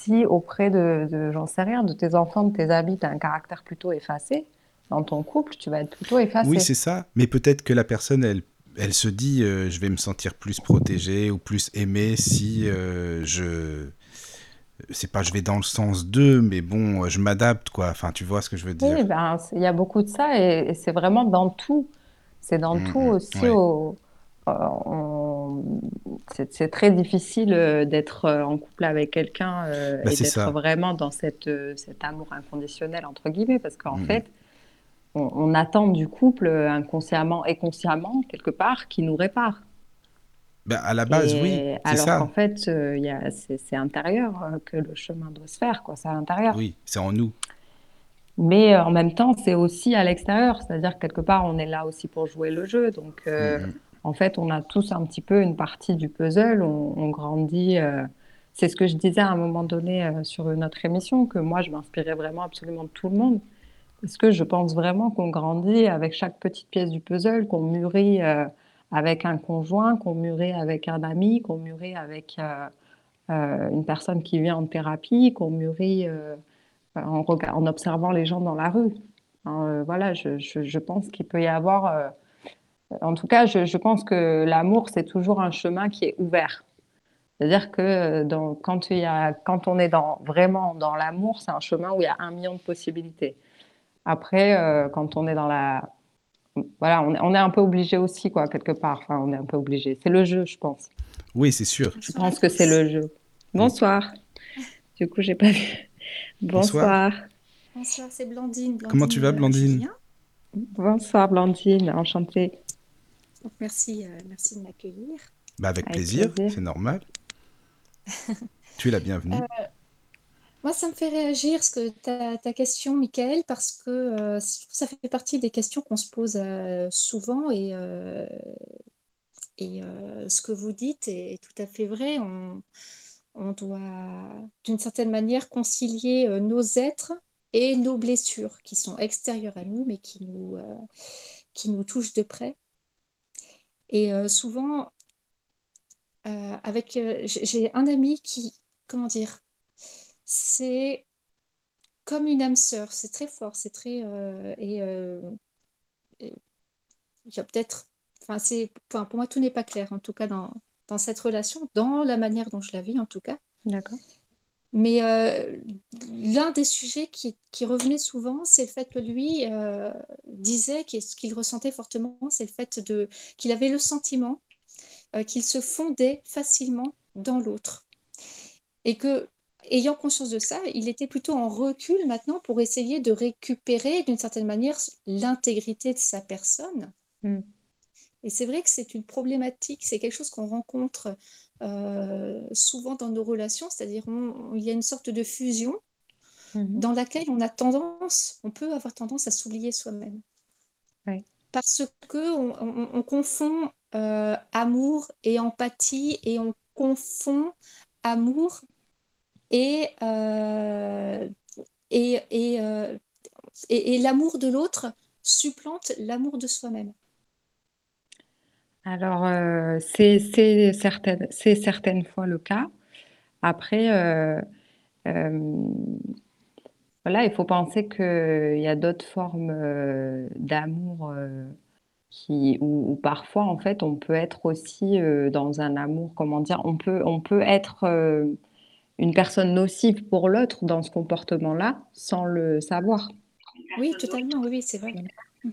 si auprès de, de j'en sais rien, de tes enfants, de tes amis, tu as un caractère plutôt effacé, dans ton couple, tu vas être plutôt effacé. Oui, c'est ça. Mais peut-être que la personne, elle, elle se dit, euh, je vais me sentir plus protégé ou plus aimé si euh, je, c'est pas, je vais dans le sens d'eux, mais bon, je m'adapte, quoi. Enfin, tu vois ce que je veux dire. Oui, ben, il y a beaucoup de ça et, et c'est vraiment dans tout. C'est dans Mm, tout mm, aussi. ouais. au- euh, on- c'est très difficile euh, d'être euh, en couple avec quelqu'un euh, Bah, et d'être vraiment dans cette, cet amour inconditionnel, entre guillemets, parce qu'en Mhm. fait, on, on attend du couple inconsciemment et consciemment, quelque part, qui nous répare. Ben, à la base, oui, Et alors qu'en fait, euh, c'est, intérieur que le chemin doit se faire, quoi, c'est à l'intérieur. Oui, c'est en nous. Mais en même temps, c'est aussi à l'extérieur, c'est-à-dire que quelque part, on est là aussi pour jouer le jeu. Donc, euh, Mhm. En fait, on a tous un petit peu une partie du puzzle, on, grandit. euh, c'est ce que je disais à un moment donné euh, sur une autre émission, que moi, je m'inspirais vraiment absolument de tout le monde. Parce que je pense vraiment qu'on grandit avec chaque petite pièce du puzzle, qu'on mûrit euh, avec un conjoint, qu'on mûrit avec un ami, qu'on mûrit avec une personne qui vient en thérapie, qu'on mûrit en, observant les gens dans la rue. Hein, voilà, je pense qu'il peut y avoir. En tout cas, je, je pense que l'amour, c'est toujours un chemin qui est ouvert. C'est-à-dire que euh, dans- quand, il y a, quand on est dans, vraiment dans l'amour, c'est un chemin où il y a un million de possibilités. Après, euh, quand on est dans la... Voilà, on est, on est un peu obligé aussi, quoi, quelque part. Enfin, on est un peu obligé. C'est le jeu, je pense. Oui, c'est sûr. Je pense que c'est le jeu. Bonsoir. Du coup, j'ai pas vu. Bonsoir. Bonsoir. Bonsoir, c'est Blandine. Comment tu vas, Blandine. Bonsoir, Blandine. Enchantée. Donc, merci, euh, merci de m'accueillir. Bah, avec Avec plaisir, plaisir. c'est normal. tu es la bienvenue. Moi, ça me fait réagir ce que ta, ta question, Michael, parce que euh, ça fait partie des questions qu'on se pose euh, souvent et, euh, et euh, ce que vous dites est, tout à fait vrai. On, on doit, d'une certaine manière, concilier euh, nos êtres et nos blessures qui sont extérieures à nous, mais qui nous, euh, qui nous touchent de près. Et euh, souvent, euh, avec, euh, j'ai un ami qui, comment dire, c'est comme une âme sœur, c'est très fort, c'est très et il y a peut-être, enfin c'est, enfin, pour moi tout n'est pas clair en tout cas dans dans cette relation, dans la manière dont je la vis en tout cas. D'accord. Mais euh, l'un des sujets qui, qui revenait souvent, c'est le fait que lui euh, disait que ce qu'il ressentait fortement, c'est le fait de qu'il avait le sentiment euh, qu'il se fondait facilement dans l'autre. Et que, ayant conscience de ça, il était plutôt en recul maintenant pour essayer de récupérer d'une certaine manière l'intégrité de sa personne. Mm. Et c'est vrai que c'est une problématique, c'est quelque chose qu'on rencontre euh, souvent dans nos relations, c'est-à-dire il y a une sorte de fusion Mhm. dans laquelle on a tendance, on peut avoir tendance à s'oublier soi-même. Parce que on, on- on confond euh, amour et empathie et on confond amour et, euh, et, et, et- et l'amour de l'autre supplante l'amour de soi-même. Alors, euh, c'est c'est certaines, c'est certaines fois le cas. Après, euh, euh, voilà, il faut penser qu'il y a d'autres formes d'amour qui, où, où parfois, en fait, on peut être aussi dans un amour, comment dire, on peut, on peut être une personne nocive pour l'autre dans ce comportement-là sans le savoir. Oui, totalement, oui, oui, c'est vrai. Euh,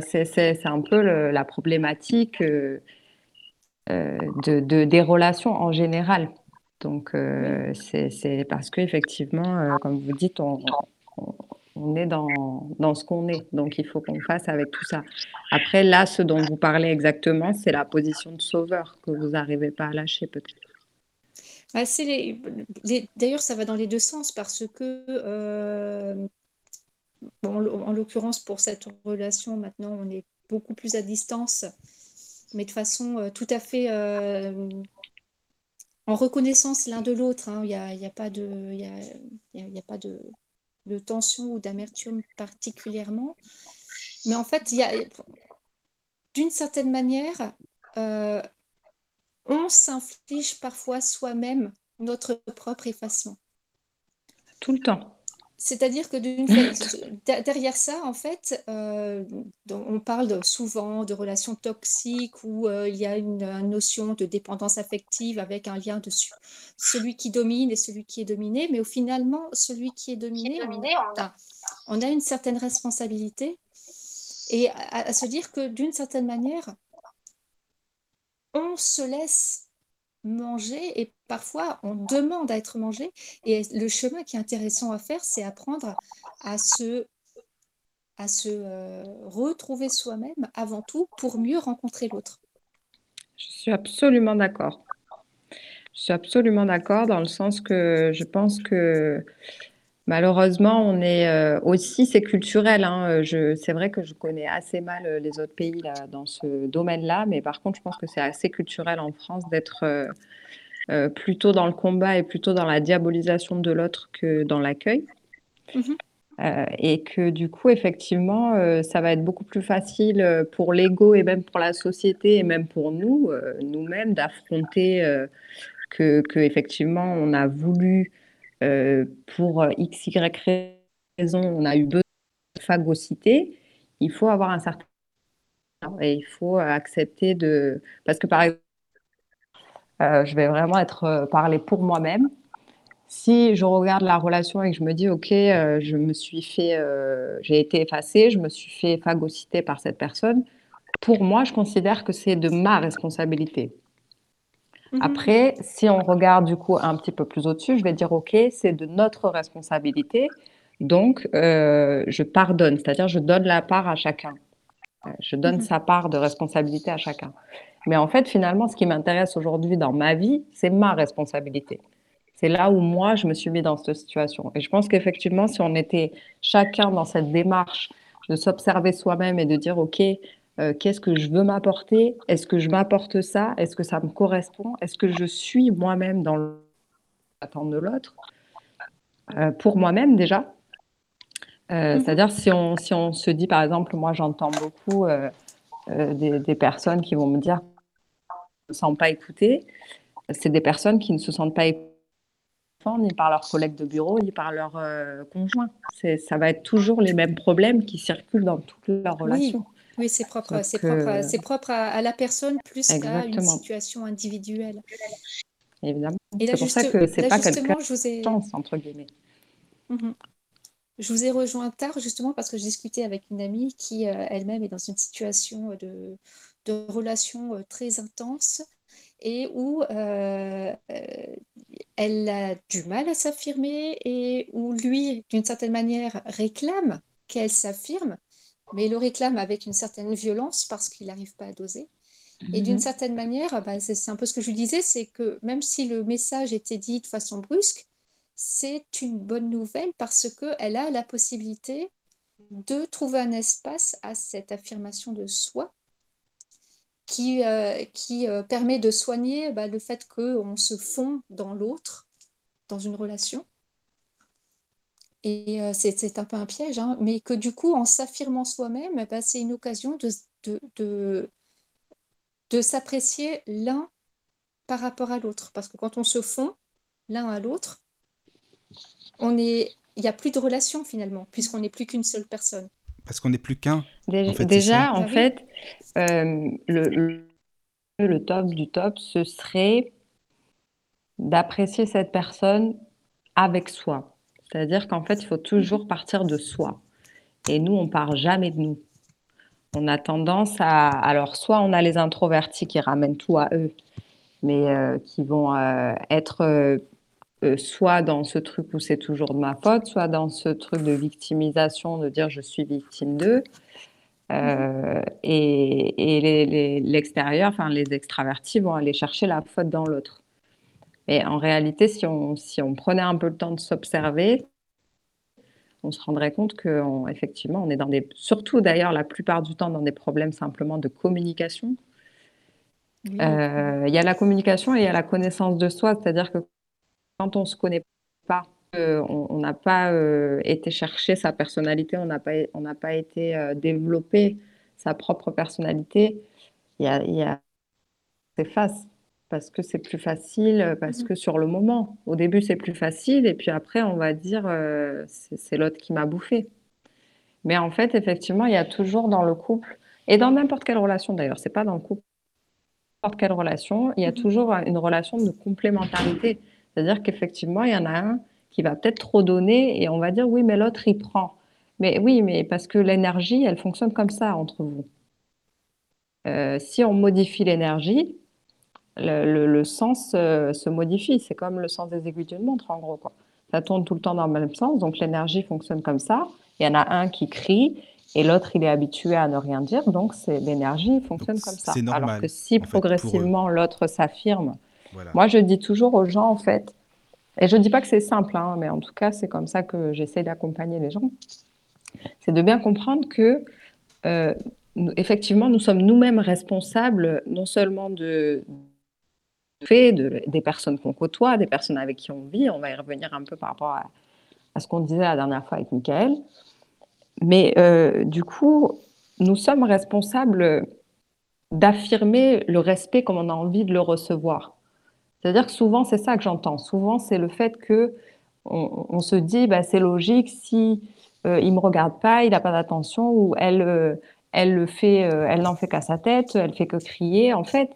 c'est c'est- c'est un peu la problématique euh, euh, de, de- des relations en général. Donc, euh, c'est parce qu'effectivement, euh, comme vous dites, on, on- est dans, dans ce qu'on est. Donc, il faut qu'on fasse avec tout ça. Après, là, ce dont vous parlez exactement, c'est la position de sauveur que vous n'arrivez pas à lâcher, peut-être. Bah, D'ailleurs, ça va dans les deux sens parce que, euh, en l'o- en l'occurrence, pour cette relation, maintenant, on est beaucoup plus à distance, mais de façon euh, tout à fait euh, en reconnaissance l'un de l'autre. hein. Il n'y a, pas de, tension ou d'amertume particulièrement. Mais en fait, d'une certaine manière, euh, on s'inflige parfois soi-même notre propre effacement. Tout le temps. C'est-à-dire que fa- derrière ça, en fait, euh, on parle souvent de relations toxiques où euh, il y a une, une notion de dépendance affective avec un lien de su- celui qui domine et celui qui est dominé, mais au finalement, celui qui est dominé, on a, on a une certaine responsabilité. Et à, à se dire que d'une certaine manière, on se laisse manger et parfois on demande à être mangé. Et le chemin qui est intéressant à faire, c'est apprendre à se, à se euh, retrouver soi-même avant tout pour mieux rencontrer l'autre. Je suis absolument d'accord. Je suis absolument d'accord dans le sens que je pense que malheureusement, on est euh, aussi, c'est culturel. hein, je, c'est vrai que je connais assez mal euh, les autres pays là, dans ce domaine-là, mais par contre, je pense que c'est assez culturel en France d'être euh, euh, plutôt dans le combat et plutôt dans la diabolisation de l'autre que dans l'accueil. Mhm. Euh, et que du coup, effectivement, euh, ça va être beaucoup plus facile euh, pour l'ego et même pour la société et même pour nous, euh, nous-mêmes, d'affronter euh, que, que effectivement on a voulu euh, pour x, y raison, on a eu besoin de phagocyter. Il faut avoir un certain et il faut accepter de parce que par exemple, euh, je vais vraiment être euh, parler pour moi-même. Si je regarde la relation et que je me dis, OK, euh, je me suis fait, euh, j'ai été effacée, je me suis fait phagocyter par cette personne, pour moi, je considère que c'est de ma responsabilité. Mhm. Après, si on regarde du coup un petit peu plus au-dessus, je vais dire, OK, c'est de notre responsabilité. Donc, euh, je pardonne, c'est-à-dire je donne la part à chacun. Euh, Je donne Mhm. sa part de responsabilité à chacun. Mais en fait, finalement, ce qui m'intéresse aujourd'hui dans ma vie, c'est ma responsabilité. C'est là où moi, je me suis mis dans cette situation. Et je pense qu'effectivement, si on était chacun dans cette démarche de s'observer soi-même et de dire, OK, euh, qu'est-ce que je veux m'apporter? Est-ce que je m'apporte ça? Est-ce que ça me correspond? Est-ce que je suis moi-même dans l'attente de l'autre? Euh, pour moi-même déjà. Euh, Mhm. c'est-à-dire si on, si on se dit, par exemple, moi j'entends beaucoup des, des personnes qui vont me dire ne se sentent pas écoutées. C'est des personnes qui ne se sentent pas écoutées ni par leurs collègues de bureau, ni par leurs euh, conjoints. Ça va être toujours les mêmes problèmes qui circulent dans toutes leurs relations. oui, c'est propre, c'est propre, à- euh, c'est propre à, à la personne plus qu'à une exactement, situation individuelle. évidemment. Et C'est pour ça que c'est pas quelque justement, je vous ai, chance, entre guillemets. Mhm. Je vous ai rejoint tard justement parce que je discutais avec une amie qui euh, elle-même est dans une situation de, de relation euh, très intense et où euh, euh, elle a du mal à s'affirmer et où lui, d'une certaine manière, réclame qu'elle s'affirme, mais le réclame avec une certaine violence parce qu'il n'arrive pas à doser. Et d'une Mhm. certaine manière, bah, c'est un peu ce que je lui disais, c'est que même si le message était dit de façon brusque, c'est une bonne nouvelle parce qu'elle a la possibilité de trouver un espace à cette affirmation de soi qui, euh, qui euh, permet de soigner bah, le fait qu'on se fond dans l'autre, dans une relation. Et euh, c'est un peu un piège, hein, mais que du coup, en s'affirmant soi-même, bah, c'est une occasion de, de, de, de s'apprécier l'un par rapport à l'autre. Parce que quand on se fond l'un à l'autre, on est, il n'y a plus de relation finalement, puisqu'on n'est plus qu'une seule personne. Parce qu'on n'est plus qu'un, en fait. Déjà, en Bah fait, euh, le, le, le top du top, ce serait d'apprécier cette personne avec soi. C'est-à-dire qu'en fait, il faut toujours partir de soi. Et nous, on part jamais de nous. On a tendance à... Alors, soit on a les introvertis qui ramènent tout à eux, mais euh, qui vont euh, être euh, soit dans ce truc où c'est toujours de ma faute, soit dans ce truc de victimisation, de dire je suis victime d'eux. Euh, et et les- les- l'extérieur, enfin les extravertis vont aller chercher la faute dans l'autre. Mais en réalité, si on, si on prenait un peu le temps de s'observer, on se rendrait compte qu'effectivement, on est dans des, surtout d'ailleurs la plupart du temps dans des problèmes simplement de communication. Oui. Euh, Il y a la communication et il y a la connaissance de soi, c'est-à-dire que quand on ne se connaît pas, euh, on on n'a pas euh, été chercher sa personnalité, on n'a pas, on pas été développer sa propre personnalité, il y a, y a s'efface parce que c'est plus facile, parce Mhm. que sur le moment, au début c'est plus facile et puis après on va dire euh, c'est l'autre qui m'a bouffé. Mais en fait, effectivement, il y a toujours dans le couple et dans n'importe quelle relation d'ailleurs, c'est pas dans le couple, n'importe quelle relation, il y a Mhm. toujours une relation de complémentarité. C'est-à-dire qu'effectivement, il y en a un qui va peut-être trop donner et on va dire oui, mais l'autre il prend. Mais oui, mais parce que l'énergie, elle fonctionne comme ça entre vous. Euh, si on modifie l'énergie, le, le- le sens euh, se modifie. C'est comme le sens des aiguilles d'une montre, en gros, quoi. Ça tourne tout le temps dans le même sens, donc l'énergie fonctionne comme ça. Il y en a un qui crie et l'autre, il est habitué à ne rien dire, donc l'énergie fonctionne Donc, comme ça. c'est normal, Alors que si eux. progressivement l'autre s'affirme, Voilà. moi je dis toujours aux gens, en fait, et je ne dis pas que c'est simple, hein, mais en tout cas, c'est comme ça que j'essaie d'accompagner les gens, c'est de bien comprendre que euh, effectivement, nous sommes nous-mêmes responsables non seulement de fait, de, des personnes qu'on côtoie, des personnes avec qui on vit. On va y revenir un peu par rapport à, ce qu'on disait la dernière fois avec Michael. Mais euh, du coup, nous sommes responsables d'affirmer le respect comme on a envie de le recevoir. C'est-à-dire que souvent, c'est ça que j'entends. Souvent, c'est le fait que on, se dit, bah, c'est logique, si euh, il me regarde pas, il n'a pas d'attention, ou elle, euh, elle le fait, elle n'en fait qu'à sa tête, elle fait que crier. En fait,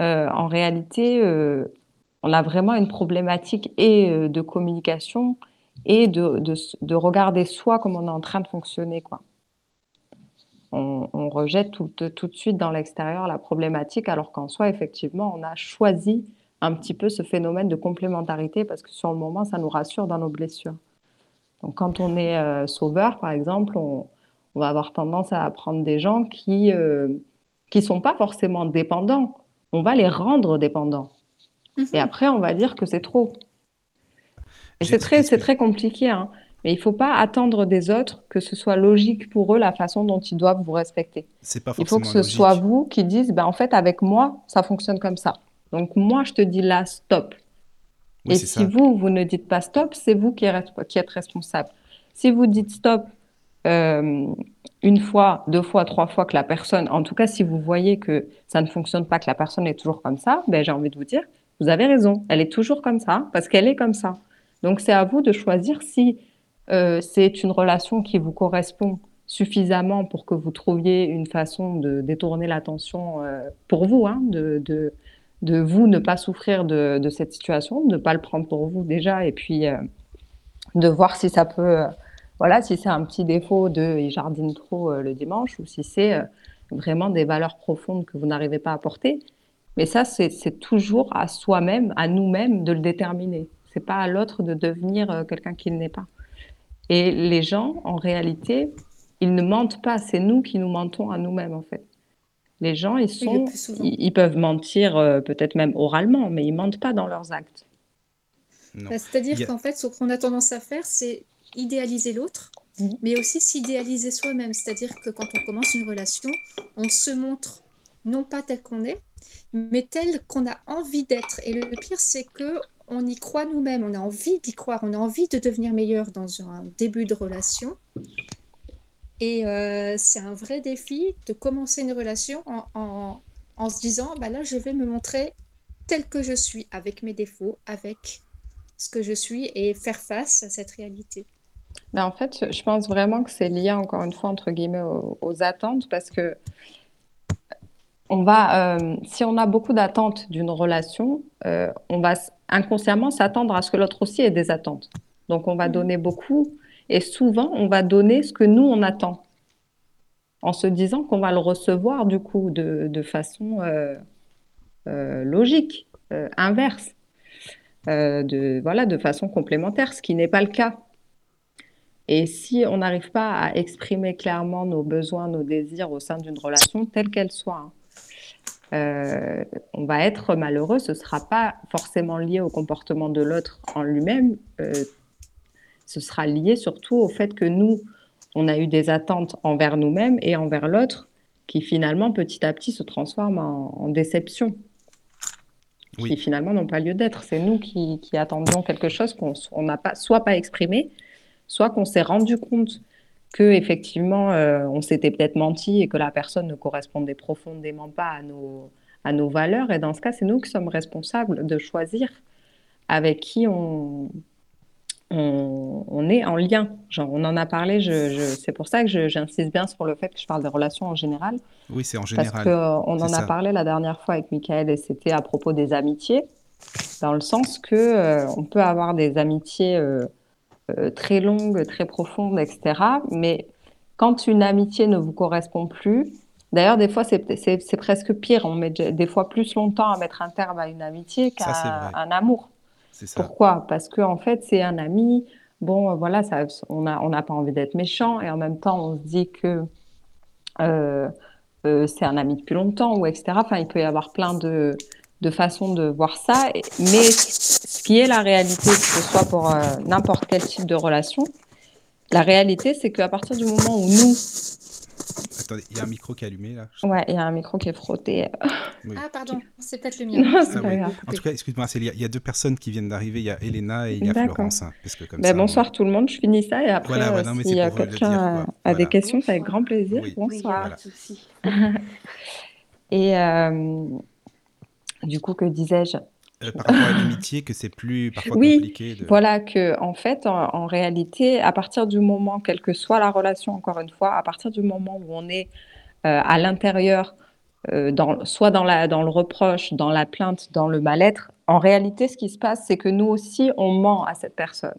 euh, en réalité, euh, on a vraiment une problématique et euh, de communication et de, de, de regarder soi comme on est en train de fonctionner, quoi. On, rejette tout, tout de suite dans l'extérieur la problématique, alors qu'en soi, effectivement, on a choisi un petit peu ce phénomène de complémentarité parce que sur le moment, ça nous rassure dans nos blessures. Donc, quand on est sauveur, par exemple, on, on va avoir tendance à prendre des gens qui qui sont pas forcément dépendants. On va les rendre dépendants. Et après, on va dire que c'est trop. Et c'est très, c'est compliqué, hein. Mais il faut pas attendre des autres que ce soit logique pour eux la façon dont ils doivent vous respecter. C'est pas Il faut forcément que ce logique. soit vous qui disent, ben, en fait, avec moi, ça fonctionne comme ça. Donc, moi, je te dis là, stop. Oui, Et si ça. vous, vous ne dites pas stop, c'est vous qui êtes, qui êtes responsable. Si vous dites stop euh, une fois, deux fois, trois fois que la personne, en tout cas, si vous voyez que ça ne fonctionne pas, que la personne est toujours comme ça, ben, j'ai envie de vous dire, vous avez raison, elle est toujours comme ça parce qu'elle est comme ça. Donc, c'est à vous de choisir si euh, c'est une relation qui vous correspond suffisamment pour que vous trouviez une façon de détourner l'attention euh, pour vous, hein, de, de, vous ne pas souffrir de, cette situation, de ne pas le prendre pour vous déjà, et puis euh, de voir si ça peut, voilà, si c'est un petit défaut de il jardine trop euh, le dimanche, ou si c'est euh, vraiment des valeurs profondes que vous n'arrivez pas à porter. Mais ça, c'est toujours à soi-même, à nous-mêmes de le déterminer. C'est pas à l'autre de devenir euh, quelqu'un qu'il n'est pas. Et les gens, en réalité, ils ne mentent pas. C'est nous qui nous mentons à nous-mêmes, en fait. Les gens, ils sont, ils, ils peuvent mentir euh, peut-être même oralement, mais ils mentent pas dans leurs actes. Bah, C'est-à-dire a- qu'en fait, ce qu'on a tendance à faire, c'est idéaliser l'autre, mais aussi s'idéaliser soi-même. C'est-à-dire que quand on commence une relation, on se montre non pas tel qu'on est, mais tel qu'on a envie d'être. Et le pire, c'est que on y croit nous-mêmes, on a envie d'y croire, on a envie de devenir meilleur dans un début de relation. Et euh, c'est un vrai défi de commencer une relation en, en- en se disant, bah là, je vais me montrer tel que je suis, avec mes défauts, avec ce que je suis, et faire face à cette réalité. Mais en fait, je pense vraiment que c'est lié, encore une fois, entre guillemets, aux, aux attentes, parce que on va, euh, si on a beaucoup d'attentes d'une relation, euh, on va inconsciemment s'attendre à ce que l'autre aussi ait des attentes. Donc, on va Mhm. donner beaucoup, et souvent, on va donner ce que nous, on attend, en se disant qu'on va le recevoir, du coup, de, de façon euh, logique, inverse, de, voilà, de façon complémentaire, ce qui n'est pas le cas. Et si on n'arrive pas à exprimer clairement nos besoins, nos désirs au sein d'une relation, telle qu'elle soit, hein, euh, on va être malheureux. Ce ne sera pas forcément lié au comportement de l'autre en lui-même. euh, ce sera lié surtout au fait que nous, on a eu des attentes envers nous-mêmes et envers l'autre qui finalement, petit à petit, se transforment en, en déception Oui. qui finalement n'ont pas lieu d'être. C'est nous qui, qui attendions quelque chose qu'on on n'a pas, soit pas exprimé, soit qu'on s'est rendu compte que effectivement euh, on s'était peut-être menti et que la personne ne correspondait profondément pas à nos, à nos valeurs. Et dans ce cas, c'est nous qui sommes responsables de choisir avec qui on, on, on est en lien. Genre, on en a parlé, je, je- c'est pour ça que j'insiste bien sur le fait que je parle des relations en général. Oui, c'est en Parce général. qu'on en c'est a parlé la dernière fois avec Michael et c'était à propos des amitiés, dans le sens que euh, on peut avoir des amitiés euh, euh, très longues, très profondes, etc. Mais quand une amitié ne vous correspond plus, D'ailleurs, des fois, c'est presque pire. On met de- des fois plus longtemps à mettre un terme à une amitié qu'à un amour. Ça. Pourquoi? Parce que en fait, c'est un ami. Bon, euh, voilà, ça, on a, on n'a pas envie d'être méchant et en même temps, on se dit que euh, euh, c'est un ami depuis longtemps ou etc. Enfin, il peut y avoir plein de, de façons de voir ça. Mais ce qui est la réalité, que ce soit pour euh, n'importe quel type de relation, la réalité, c'est qu'à partir du moment où nous, Attendez, il y a un micro qui est allumé là. ouais, il y a un micro qui est frotté. Oui. Ah, pardon, c'est peut-être le mien. Non, c'est Ah pas oui. grave. En tout cas, excuse-moi, il y a deux personnes qui viennent d'arriver. Il y a Elena et il y a D'accord. Florence. hein, parce que comme Ben, ça, on- bonsoir tout le monde, je finis ça et après, Voilà, ouais, euh, non, a pour, euh, quelqu'un dire, a, des Voilà. questions, c'est avec grand plaisir. Oui. Bonsoir. pas de souci. Et euh, du coup, que disais-je? Euh, par rapport à l'amitié, que c'est plus parfois Oui, compliqué de. Voilà que en fait, en, en réalité, à partir du moment, quelle que soit la relation, encore une fois, à partir du moment où on est euh, à l'intérieur, euh, dans, soit dans la, dans le reproche, dans la plainte, dans le mal-être, en réalité, ce qui se passe, c'est que nous aussi, on ment à cette personne.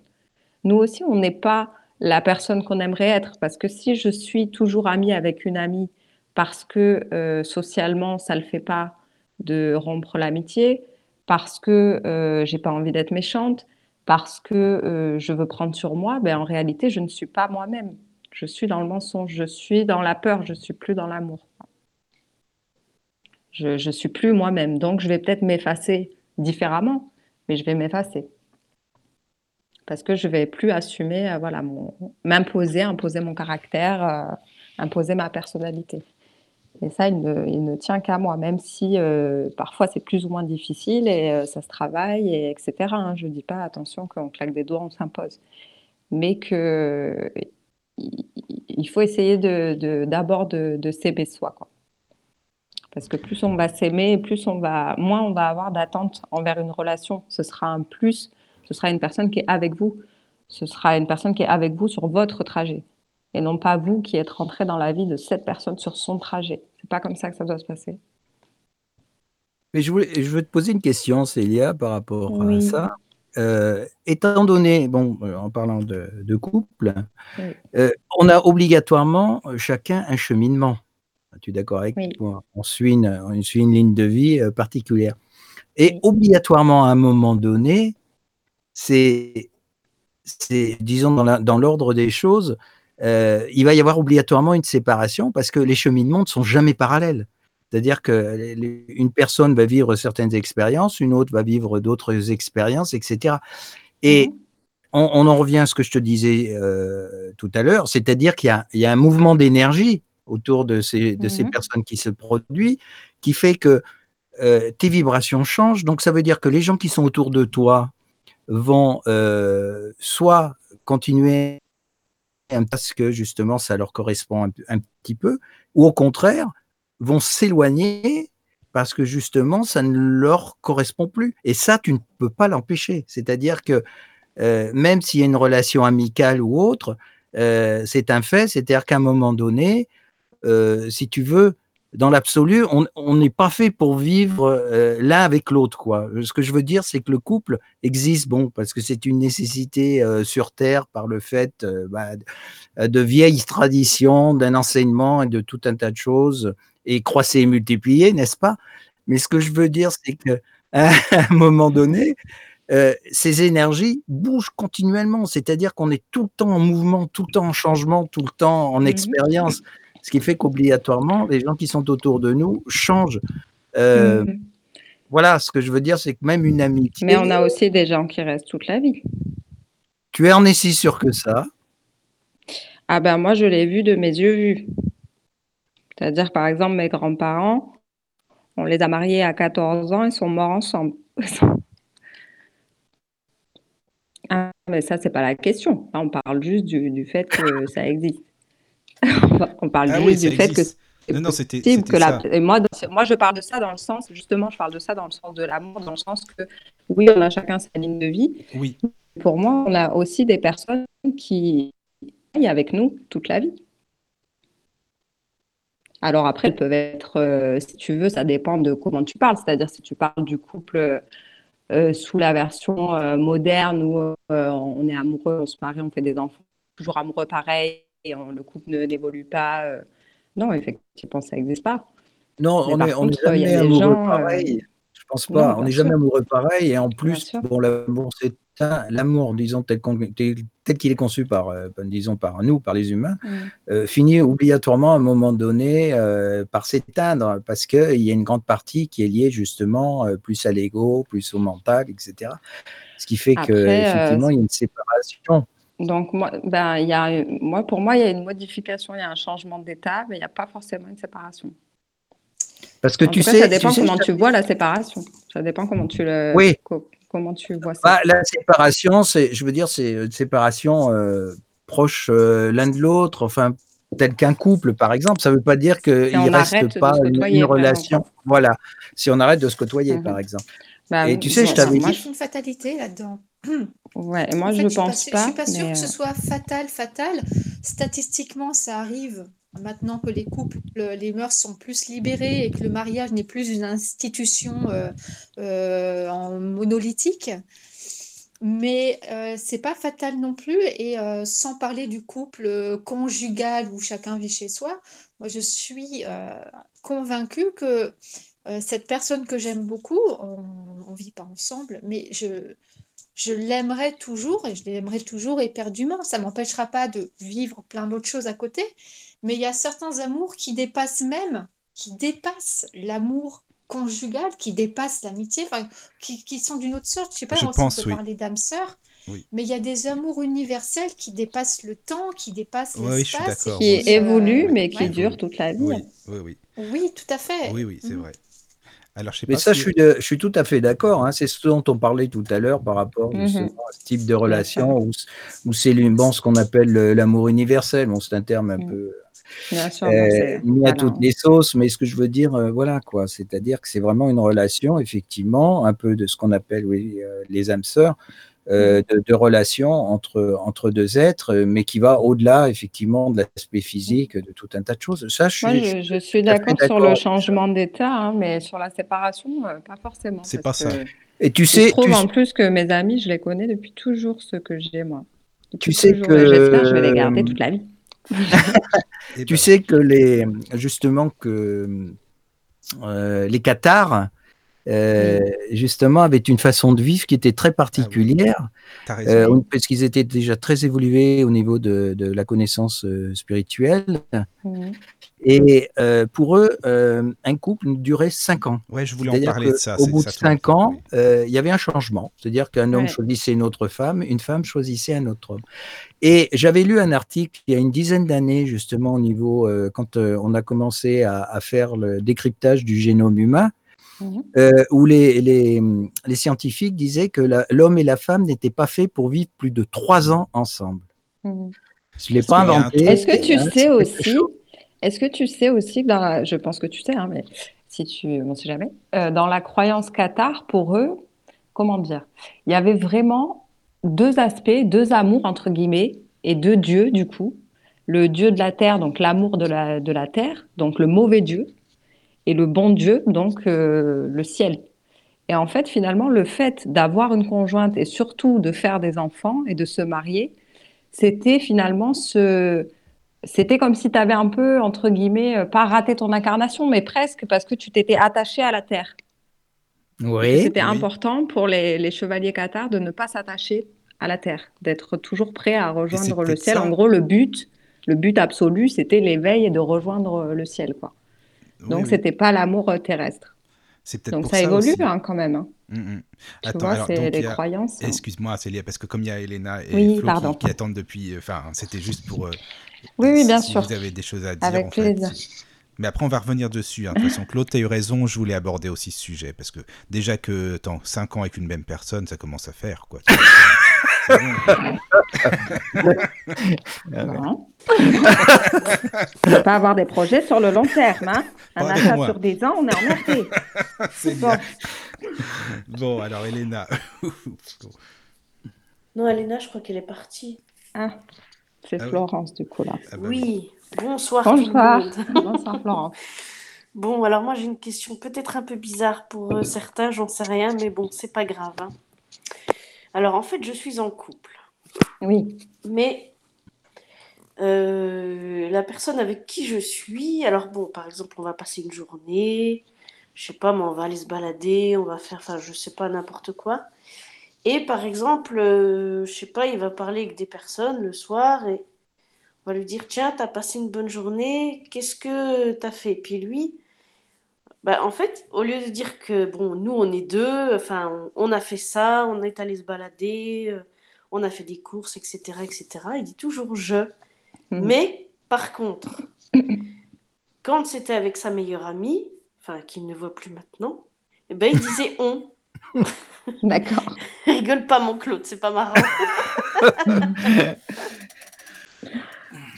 Nous aussi, on n'est pas la personne qu'on aimerait être. Parce que si je suis toujours amie avec une amie parce que euh, socialement, ça ne le fait pas de rompre l'amitié, parce que euh, j'ai pas envie d'être méchante, parce que euh, je veux prendre sur moi, ben, en réalité, je ne suis pas moi-même. Je suis dans le mensonge, je suis dans la peur, je suis plus dans l'amour. Je, je suis plus moi-même. Donc, je vais peut-être m'effacer différemment, mais je vais m'effacer. Parce que je vais plus assumer, euh, voilà, m'imposer, imposer mon caractère, euh, imposer ma personnalité. Et ça, il ne, tient qu'à moi, même si euh, parfois c'est plus ou moins difficile et euh, ça se travaille, et etc. hein. Je ne dis pas, attention, qu'on claque des doigts, on s'impose. Mais que il, il faut essayer d'abord de, s'aimer soi, quoi. Parce que plus on va s'aimer, moins on va avoir d'attente envers une relation. Ce sera un plus, ce sera une personne qui est avec vous. Ce sera une personne qui est avec vous sur votre trajet. Et non pas vous qui êtes rentré dans la vie de cette personne sur son trajet. C'est pas comme ça que ça doit se passer. Mais je, voulais, je veux te poser une question, Célia, par rapport à ça. Euh, étant donné, bon, euh, en parlant de, de couple, Oui. euh, on a obligatoirement chacun un cheminement. Tu es d'accord avec Oui. moi? On suit, une, on suit une ligne de vie particulière. Et obligatoirement, à un moment donné, c'est, disons, dans l'ordre des choses, euh, il va y avoir obligatoirement une séparation parce que les cheminements ne sont jamais parallèles. C'est-à-dire que les- les- une personne va vivre certaines expériences, une autre va vivre d'autres expériences, etc. Et Mhm. on, on en revient à ce que je te disais euh, tout à l'heure, c'est-à-dire qu'il y a, il y a un mouvement d'énergie autour de ces, de ces Mhm. personnes qui se produit, qui fait que euh, tes vibrations changent. Donc ça veut dire que les gens qui sont autour de toi vont euh, soit continuer parce que justement ça leur correspond un, un petit peu, ou au contraire vont s'éloigner parce que justement ça ne leur correspond plus. Et ça, tu ne peux pas l'empêcher. C'est-à-dire que euh, même s'il y a une relation amicale ou autre, euh, c'est un fait. C'est-à-dire qu'à un moment donné, euh, si tu veux, dans l'absolu, on n'est pas fait pour vivre euh, l'un avec l'autre. quoi. Ce que je veux dire, c'est que le couple existe, bon, parce que c'est une nécessité euh, sur Terre par le fait euh, bah, de- vieilles traditions, d'un enseignement et de tout un tas de choses, et croisser et multiplier, n'est-ce pas? Mais ce que je veux dire, c'est que à un moment donné, ces énergies bougent continuellement, c'est-à-dire qu'on est tout le temps en mouvement, tout le temps en changement, tout le temps en Mhm. expérience, ce qui fait qu'obligatoirement, les gens qui sont autour de nous changent. Euh, Mhm. Voilà, ce que je veux dire, c'est que même une amitié, Mais on a aussi des gens qui restent toute la vie. tu en es si sûr que ça? Ah ben moi, je l'ai vu de mes yeux vus. C'est-à-dire, par exemple, mes grands-parents, on les a mariés à 14 ans, ils sont morts ensemble. Ah, mais ça, c'est pas la question. Là, on parle juste du, du fait que ça existe. on parle Ah juste oui, ça du fait que. Non, non, c'était que la... Et moi, dans- moi, je parle de ça dans le sens, justement, je parle de ça dans le sens de l'amour, dans le sens que, oui, on a chacun sa ligne de vie. Oui, Pour moi, on a aussi des personnes qui travaillent avec nous toute la vie. Alors après, elles peuvent être, euh, si tu veux, ça dépend de comment tu parles. C'est-à-dire si tu parles du couple euh, sous la version euh, moderne où on est amoureux, on se marie, on fait des enfants, toujours amoureux pareil, et on- le couple ne- n'évolue pas euh, Non, effectivement, ça n'existe pas. Non, Mais on par est, on est contre, il y a jamais amoureux gens, euh, pareil. Je pense non, pas. On n'est jamais amoureux pareil. Et en plus, bon, l'amour, c'est l'amour, disons, tel qu'il est conçu par, euh, disons, par nous, par les humains, Mm. euh, finit obligatoirement à un moment donné euh, par s'éteindre parce qu'il y a une grande partie qui est liée justement euh, plus à l'ego, plus au mental, etc. Ce qui fait que Après, euh, effectivement, il y a une séparation. Donc, moi, ben, il y a, moi, pour moi, il y a une modification, il y a un changement d'état, mais il n'y a pas forcément une séparation. Parce que En tu cas, sais, ça dépend tu comment tu vois la séparation. Ça dépend comment tu le, Oui. co- comment tu vois ça. Bah, la séparation, c'est, je veux dire, c'est une séparation euh, proche euh, l'un de l'autre, enfin, tel qu'un couple, par exemple. Ça ne veut pas dire qu'il ne reste pas une, relation. Voilà. Si on arrête de se côtoyer, Mhm. par exemple. Bah, Et tu sais, je t'avais dit- une fatalité là-dedans. Ouais, et moi, En fait, je pas pense pas. Je suis pas sûre mais, que ce euh, soit fatal, fatal. Statistiquement, ça arrive maintenant que les couples, le- les mœurs sont plus libérées et que le mariage n'est plus une institution euh, euh, en monolithique. Mais euh, c'est pas fatal non plus. Et sans parler du couple conjugal où chacun vit chez soi, moi je suis convaincue que cette personne que j'aime beaucoup, on ne vit pas ensemble, mais je, je l'aimerai toujours et je l'aimerai toujours éperdument. Ça ne m'empêchera pas de vivre plein d'autres choses à côté, mais il y a certains amours qui dépassent même, qui dépassent l'amour conjugal, qui dépassent l'amitié, enfin, qui, qui sont d'une autre sorte. Je ne sais pas Je si on peut oui. parler d'âme sœur, Oui. mais il y a des amours universels qui dépassent le temps, qui dépassent Ouais, l'espace. qui moi aussi. évolue, euh, mais qui ouais. dure toute la vie. Oui, oui, oui. Oui, tout à fait. Oui, oui, c'est Mhm. vrai. Alors, je sais Mais pas ça, si- je suis, de- je suis tout à fait d'accord. hein. C'est ce dont on parlait tout à l'heure par rapport justement à ce type de relation où, où c'est bon, ce qu'on appelle le- l'amour universel. Bon, c'est un terme un Mhm. peu Bien sûr, euh, voilà. toutes les sauces, mais ce que je veux dire, euh, voilà quoi, c'est-à-dire que c'est vraiment une relation, effectivement, un peu de ce qu'on appelle oui, euh, les âmes sœurs, euh, de, de relations entre, entre deux êtres, euh, mais qui va au-delà, effectivement, de l'aspect physique, de tout un tas de choses. Ça, je Moi, suis, je, je d'accord sur le changement d'état, hein, mais sur la séparation, euh, pas forcément. C'est pas ça. Et tu Je sais, trouve tu, en plus que mes amis, je les connais depuis toujours ce que j'ai moi. Depuis Tu sais toujours, que- j'espère que je vais les garder toute la vie. Eh tu ben, sais que les, justement, que euh, les Qatars, euh, justement, avaient une façon de vivre qui était très particulière. t'as raison. Euh, parce qu'ils étaient déjà très évolués au niveau de, de la connaissance euh, spirituelle. Et pour eux, un couple durait cinq ans. Ouais, je voulais en parler de ça. c'est- bout ça de cinq ans, oui. il y avait un changement. C'est-à-dire qu'un homme Ouais. choisissait une autre femme, une femme choisissait un autre homme. Et j'avais lu un article il y a une dizaine d'années, justement, au niveau, euh, quand euh, on a commencé à, à faire le décryptage du génome humain, Mhm. euh, où les, les, les scientifiques disaient que l'homme et la femme n'étaient pas faits pour vivre plus de trois ans ensemble. Mhm. Je ne l'ai pas inventé. Est-ce que tu hein, sais aussi, est-ce que tu sais aussi que dans la- je pense que tu sais, hein, mais si tu, on sait jamais, euh, dans la croyance cathare, pour eux, comment dire, il y avait vraiment deux aspects, deux amours entre guillemets, et deux dieux du coup. Le dieu de la terre, donc l'amour de la, de la terre, donc le mauvais dieu, et le bon dieu, donc euh, le ciel. Et en fait, finalement, le fait d'avoir une conjointe et surtout de faire des enfants et de se marier, c'était finalement ce... C'était comme si tu avais un peu, entre guillemets, euh, pas raté ton incarnation, mais presque parce que tu t'étais attaché à la terre. Oui. C'était Oui. important pour les, les chevaliers cathares de ne pas s'attacher à la terre, d'être toujours prêt à rejoindre le ciel. ça. En gros, le but, le but absolu, c'était l'éveil et de rejoindre le ciel, quoi. Oui, Donc, oui. c'était pas l'amour euh, terrestre. Donc, pour ça évolue hein, quand même. hein. Mm, mm. Attends, c'est les a- croyances. hein. Excuse-moi, Célia, parce que comme il y a Elena et Oui, Flo qui- attendent depuis, euh, enfin, c'était juste pour. euh, Oui, oui, si bien sûr. Vous avez des choses à dire, Avec en fait. plaisir. Mais après, on va revenir dessus. hein. De toute façon, Claude, tu as eu raison, je voulais aborder aussi ce sujet. Parce que déjà que, attends, 5 ans avec une même personne, ça commence à faire, quoi. Bon. Non. On peut pas avoir des projets sur le long terme. Hein. Un achat moi. sur 10 ans, on est emmerdé. C'est Bon. bien. Bon, alors, Elena. Non, Elena, je crois qu'elle est partie. Ah, c'est Ah oui. Florence, du coup, là. Ah bah oui. bonsoir tout le Bonsoir. monde. Bonsoir, Florence. Bon, alors moi j'ai une question peut-être un peu bizarre pour euh, certains, j'en sais rien, mais bon, c'est pas grave. hein. Alors en fait, je suis en couple, Oui. mais euh, la personne avec qui je suis. Alors bon, par exemple, on va passer une journée, je sais pas, mais on va aller se balader, on va faire, enfin, je sais pas, n'importe quoi. Et par exemple, euh, je sais pas, il va parler avec des personnes le soir et on va lui dire, tiens, t'as passé une bonne journée, qu'est-ce que t'as fait? Puis lui, bah, en fait, au lieu de dire que, bon, nous, on est deux, enfin, on, on a fait ça, on est allé se balader, euh, on a fait des courses, etc., etc., il dit toujours je. Mhm. Mais, par contre, quand c'était avec sa meilleure amie, enfin, qu'il ne voit plus maintenant, eh ben, il disait on. D'accord. Rigole pas, mon Claude, c'est pas marrant.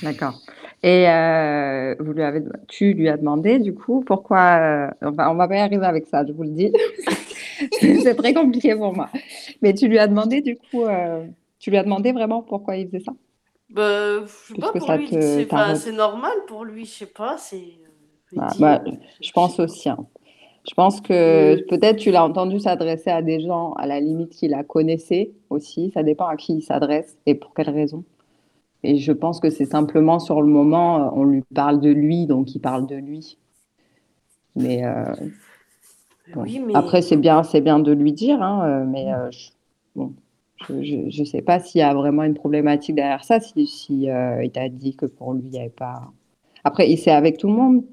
D'accord. Et euh, vous lui avez, tu lui as demandé du coup pourquoi. euh, on va, on va pas y arriver avec ça, je vous le dis. C'est très compliqué pour moi. Mais tu lui as demandé du coup, euh, tu lui as demandé vraiment pourquoi il faisait ça? Bah, je sais pas, pour lui, c'est enfin, normal pour lui, je sais pas, c'est. euh, Ah, bah, euh, je pense aussi. hein. Je pense que peut-être tu l'as entendu s'adresser à des gens à la limite qui la connaissaient aussi. Ça dépend à qui il s'adresse et pour quelle raison. Et je pense que c'est simplement sur le moment, euh, on lui parle de lui, donc il parle de lui. Mais euh, bon. Oui, mais Après, c'est bien, c'est bien de lui dire, hein, euh, mais euh, je, bon, je, je sais pas s'il y a vraiment une problématique derrière ça, si, si euh, il t'a dit que pour lui, il n'y avait pas. Après, c'est avec tout le monde.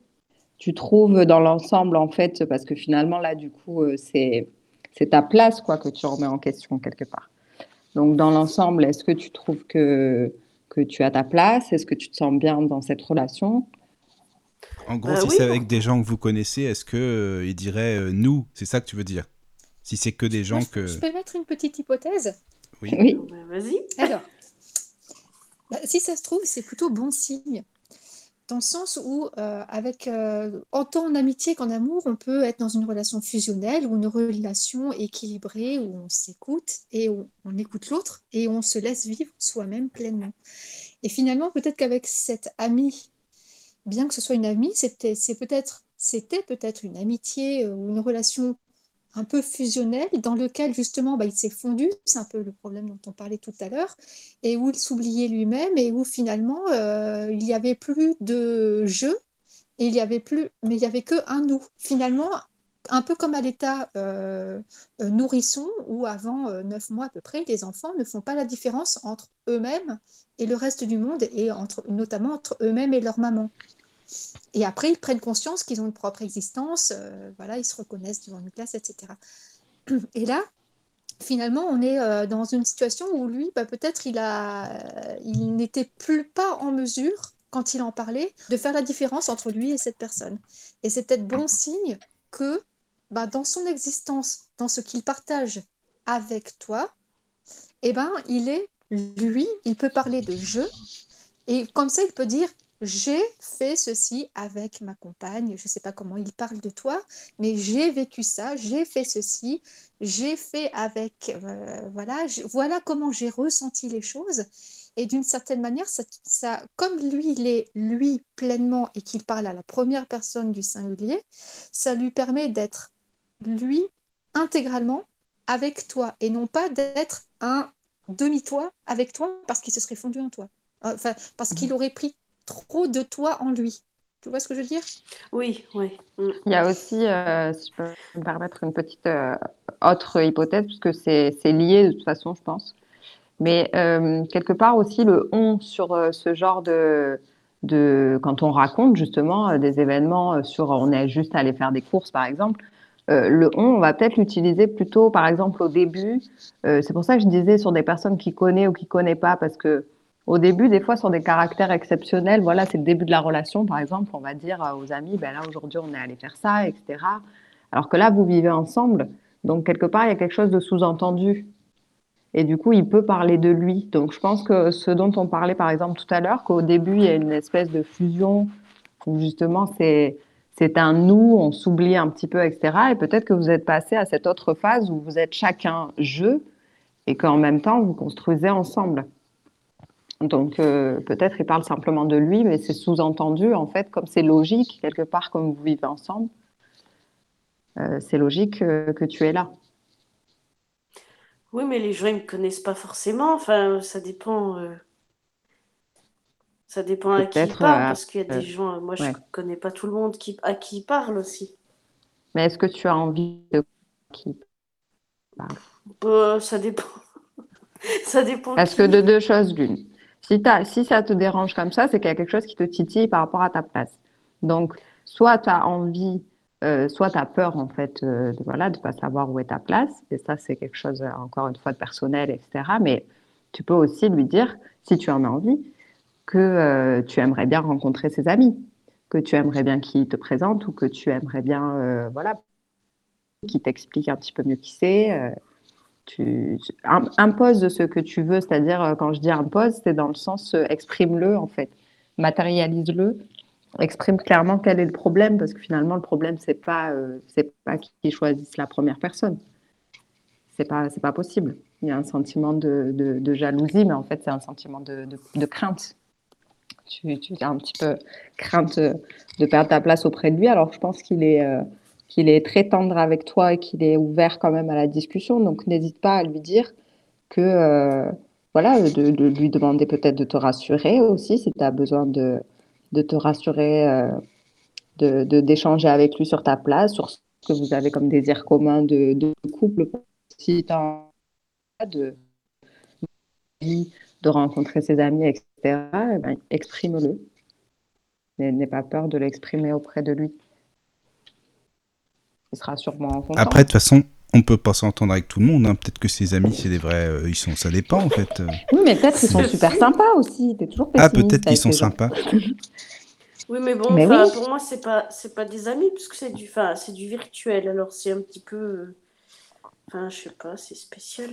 Tu trouves dans l'ensemble, en fait, parce que finalement, là, du coup, c'est c'est ta place, quoi, que tu remets en question quelque part. Donc, dans l'ensemble, est-ce que tu trouves que, que tu as ta place? Est-ce que tu te sens bien dans cette relation? En gros, Bah si oui, c'est avec des gens que vous connaissez, est-ce que euh, il dirait euh, nous? C'est ça que tu veux dire? Si c'est que des gens je, que... je peux mettre une petite hypothèse? Oui. Oui, bah, vas-y. Alors, bah, si ça se trouve, c'est plutôt bon signe. Dans le sens où, euh, avec, euh, en amitié qu'en amour, on peut être dans une relation fusionnelle ou une relation équilibrée où on s'écoute et on écoute l'autre et on se laisse vivre soi-même pleinement. Et finalement, peut-être qu'avec cette amie, bien que ce soit une amie, c'était c'est peut-être c'était peut-être une amitié euh, ou une relation un peu fusionnelle dans lequel justement bah, il s'est fondu, c'est un peu le problème dont on parlait tout à l'heure, et où il s'oubliait lui-même et où finalement euh, il n'y avait plus de jeu il avait plus, mais il y avait que un nous. Finalement, un peu comme à l'état euh, euh, nourrisson où avant euh, neuf mois à peu près, les enfants ne font pas la différence entre eux-mêmes et le reste du monde et entre, notamment entre eux-mêmes et leur maman. Et après, ils prennent conscience qu'ils ont une propre existence, euh, voilà, ils se reconnaissent devant une classe, etc. Et là, finalement, on est euh, dans une situation où lui, bah, peut-être il euh, il n'était plus pas en mesure, quand il en parlait, de faire la différence entre lui et cette personne. Et c'est peut-être bon signe que bah, dans son existence, dans ce qu'il partage avec toi, eh ben, il est lui, il peut parler de je, et comme ça, il peut dire j'ai fait ceci avec ma compagne, je ne sais pas comment il parle de toi, mais j'ai vécu ça, j'ai fait ceci, j'ai fait avec, euh, voilà, je- voilà comment j'ai ressenti les choses. Et d'une certaine manière, ça, ça, comme lui, il est lui pleinement et qu'il parle à la première personne du singulier, ça lui permet d'être lui intégralement avec toi et non pas d'être un demi-toi avec toi parce qu'il se serait fondu en toi. Enfin, parce qu'il aurait pris trop de toi en lui. Tu vois ce que je veux dire? Oui, oui. Il y a aussi, euh, si je peux me permettre une petite euh, autre hypothèse, puisque c'est c'est lié de toute façon, je pense. Mais euh, quelque part aussi, le on sur euh, ce genre de, de. Quand on raconte justement euh, des événements euh, sur. On est juste allé faire des courses, par exemple. euh, le on, on va peut-être l'utiliser plutôt, par exemple, au début. Euh, c'est pour ça que je disais sur des personnes qui connaissent ou qui ne connaissent pas, parce que au début, des fois, sur des caractères exceptionnels, voilà, c'est le début de la relation, par exemple, on va dire aux amis, ben là, aujourd'hui, on est allé faire ça, etc. Alors que là, vous vivez ensemble, donc quelque part, il y a quelque chose de sous-entendu. Et du coup, il peut parler de lui. Donc, je pense que ce dont on parlait, par exemple, tout à l'heure, qu'au début, il y a une espèce de fusion où justement, c'est c'est un nous, on s'oublie un petit peu, etc. Et peut-être que vous êtes passé à cette autre phase où vous êtes chacun je et qu'en même temps, vous construisez ensemble. Donc, euh, peut-être il parle simplement de lui, mais c'est sous-entendu, en fait, comme c'est logique, quelque part, comme vous vivez ensemble, euh, c'est logique euh, que tu es là. Oui, mais les gens, ils me connaissent pas forcément. Enfin, ça dépend. Ça dépend à qui il parle, parce qu'il y a des gens, moi je ouais. connais pas tout le monde qui, à qui il parle aussi. Mais est-ce que tu as envie de qui Euh, ça dépend. ça dépend. Parce qui. que de deux choses l'une. Si, ça te dérange comme ça, c'est qu'il y a quelque chose qui te titille par rapport à ta place. Donc, soit tu as envie, euh, soit tu as peur en fait euh, de voilà, de pas savoir où est ta place. Et ça, c'est quelque chose, euh, encore une fois, de personnel, etc. Mais tu peux aussi lui dire, si tu en as envie, que tu aimerais bien rencontrer ses amis, que tu aimerais bien qu'il te présente ou que tu aimerais bien, voilà, qu'il t'explique un petit peu mieux qui c'est. Tu, tu- im- impose ce que tu veux, c'est-à-dire euh, quand je dis impose, c'est dans le sens euh, exprime-le en fait, matérialise-le, exprime clairement quel est le problème, parce que finalement le problème c'est pas euh, c'est pas qui choisisse la première personne, c'est pas c'est pas possible. Il y a un sentiment de, de, jalousie, mais en fait c'est un sentiment de, de, crainte. Tu, as un petit peu crainte de perdre ta place auprès de lui, alors je pense qu'il est qu'il est très tendre avec toi et qu'il est ouvert quand même à la discussion. Donc, n'hésite pas à lui dire que, euh, voilà, de, lui demander peut-être de te rassurer aussi, si tu as besoin de, de te rassurer, euh, de, d'échanger avec lui sur ta place, sur ce que vous avez comme désir commun de, couple. Si tu as de, de rencontrer ses amis, etc., eh ben, exprime-le. N'aie pas peur de l'exprimer auprès de lui. Il sera sûrement content. Après, de toute façon, on peut pas s'entendre avec tout le monde. hein. Peut-être que ses amis, c'est des vrais. euh, ils sont, ça dépend en fait. euh. Oui, mais peut-être qu'ils sont super sympas aussi. T'es toujours Ah, peut-être qu'ils sont sympas. Oui, mais bon, Mais oui. pour moi, c'est pas, c'est pas des amis, puisque c'est du, enfin, c'est du virtuel. Alors, c'est un petit peu, euh, enfin, je sais pas, c'est spécial.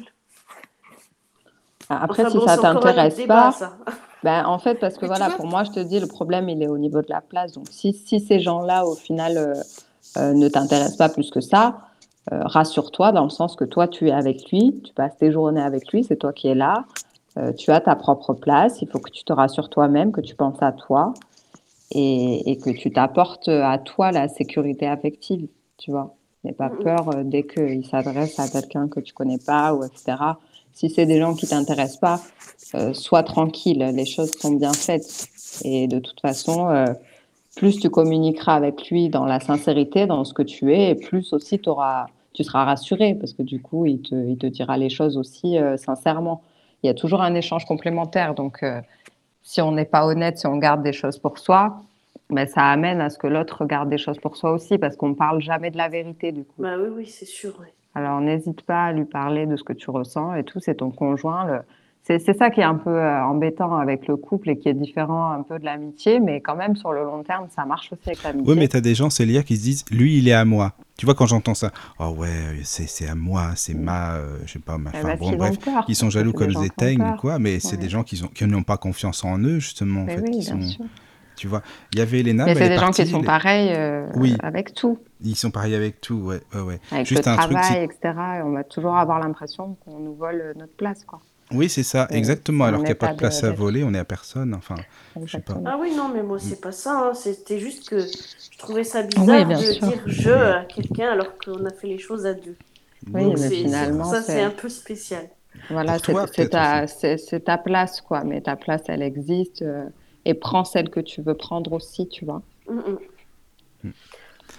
Après, Enfin, si bon, ça t'intéresse pas, ça. ben, en fait, parce que Mais voilà, pour moi, je te dis, le problème, il est au niveau de la place. Donc, si, si ces gens-là, au final, euh, euh, ne t'intéressent pas plus que ça, euh, rassure-toi dans le sens que toi, tu es avec lui, tu passes tes journées avec lui, c'est toi qui es là, euh, tu as ta propre place, il faut que tu te rassures toi-même, que tu penses à toi et, et que tu t'apportes à toi la sécurité affective, tu vois. N'aie pas peur dès qu'il s'adresse à quelqu'un que tu connais pas, ou etc. Si c'est des gens qui t'intéressent pas, sois tranquille, les choses sont bien faites. Et de toute façon, plus tu communiqueras avec lui dans la sincérité, dans ce que tu es, et plus aussi t'auras- tu seras rassuré, parce que du coup, il te, il te dira les choses aussi euh, sincèrement. Il y a toujours un échange complémentaire. Donc, euh, si on n'est pas honnête, si on garde des choses pour soi, ben, ça amène à ce que l'autre garde des choses pour soi aussi, parce qu'on ne parle jamais de la vérité, du coup. Bah oui, oui, c'est sûr. Alors, n'hésite pas à lui parler de ce que tu ressens et tout. C'est ton conjoint. le- C'est c'est ça qui est un peu euh, embêtant avec le couple et qui est différent un peu de l'amitié, mais quand même, sur le long terme, ça marche aussi avec l'amitié. Oui, mais t'as des gens, Célia, qui se disent, lui, il est à moi. Tu vois, quand j'entends ça, oh ouais, c'est c'est à moi, c'est ma, euh, je sais pas, ma. Eh bon, s'ils ont bref, peur, ils sont jaloux c'est comme des teignes ou quoi, mais c'est des gens qui, ont- qui n'ont pas confiance en eux, justement, en fait. oui, qui bien sont, sûr. tu vois, il y avait Elena, Mais c'est des gens partie, qui sont pareils euh, Oui. avec tout, Ils sont pareils avec tout, ouais, ouais, ouais. avec Juste le un truc, travail, c'est- etc. Et on va toujours avoir l'impression qu'on nous vole notre place, quoi. Oui, c'est ça, exactement. Alors qu'il n'y a pas de place de- à voler, on est à personne. Enfin, je sais pas. Ah oui, non, mais moi, c'est pas ça. hein. C'était juste que je trouvais ça bizarre de sûr. dire je à quelqu'un alors qu'on a fait les choses à deux. Oui, Donc, mais finalement, ça, c'est un peu spécial. Voilà, c'est ta, ta place, quoi. Mais ta place, elle existe. euh, et prends celle que tu veux prendre aussi, tu vois. Mm, mm.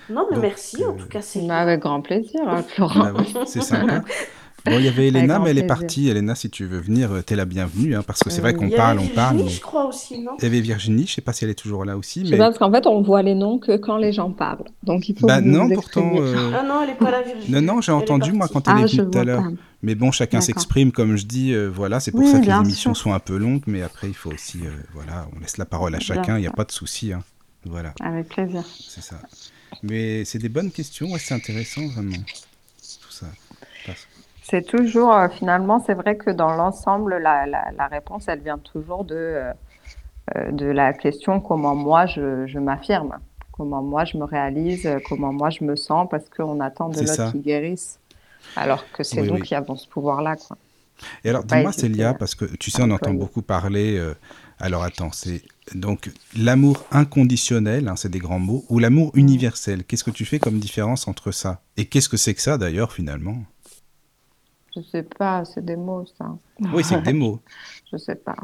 Non, mais Donc, merci en euh, tout cas, c'est Bah, avec grand plaisir, hein, Florent. Bah oui, c'est sympa. Bon, il y avait Elena, mais elle est partie. Elena, si tu veux venir, euh, t'es la bienvenue, hein, parce que c'est vrai Euh, qu'on Il y parle, avait on parle. Virginie, mais- je crois aussi, non? Il y avait Virginie, je sais pas si elle est toujours là aussi, Je sais mais pas, parce qu'en fait, on voit les noms que quand les gens parlent. Donc, il faut bah non, vous pourtant. euh, Ah non, elle est pas là, Virginie. Non, non, j'ai entendu moi quand elle Ah, est venue tout à l'heure. Mais bon, chacun s'exprime, comme je dis, euh, voilà, c'est pour Oui, ça que les émissions sûr. sont un peu longues, mais après, il faut aussi, euh, voilà, on laisse la parole à chacun, il n'y a pas de souci, hein. Voilà, Avec plaisir. c'est ça. Mais c'est des bonnes questions, ouais, c'est intéressant, vraiment, C'est toujours, euh, finalement, c'est vrai que dans l'ensemble, la, la, la réponse, elle vient toujours de, euh, euh, de la question comment moi je, je m'affirme, comment moi je me réalise, comment moi je me sens, parce qu'on attend de l'autre qui guérisse. Alors que c'est Oui, nous oui. qui avons ce pouvoir-là, quoi. Et alors, dis-moi, Célia, à- parce que tu sais, on entend beaucoup parler. euh, alors, attends, c'est donc l'amour inconditionnel, hein, c'est des grands mots, ou l'amour Mm. universel. Qu'est-ce que tu fais comme différence entre ça? Et qu'est-ce que c'est que ça, d'ailleurs, finalement? Je sais pas, c'est des mots, ça. Oui, c'est des mots. Je sais pas.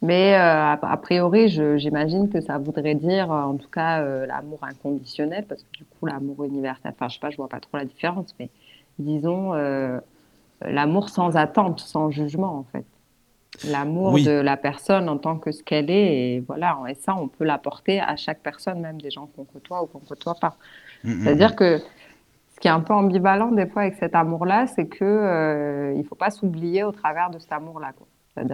Mais euh, a, a priori, j'imagine que ça voudrait dire, euh, en tout cas, euh, l'amour inconditionnel, parce que du coup, l'amour universel, enfin, je sais pas, je vois pas trop la différence, mais disons, euh, l'amour sans attente, sans jugement, en fait. L'amour Oui. de la personne en tant que ce qu'elle est, et voilà, et ça, on peut l'apporter à chaque personne, même des gens qu'on côtoie ou qu'on côtoie pas. Mm, mm, C'est-à-dire mm. que qui est un peu ambivalent des fois avec cet amour-là, c'est que euh, il faut pas s'oublier au travers de cet amour-là.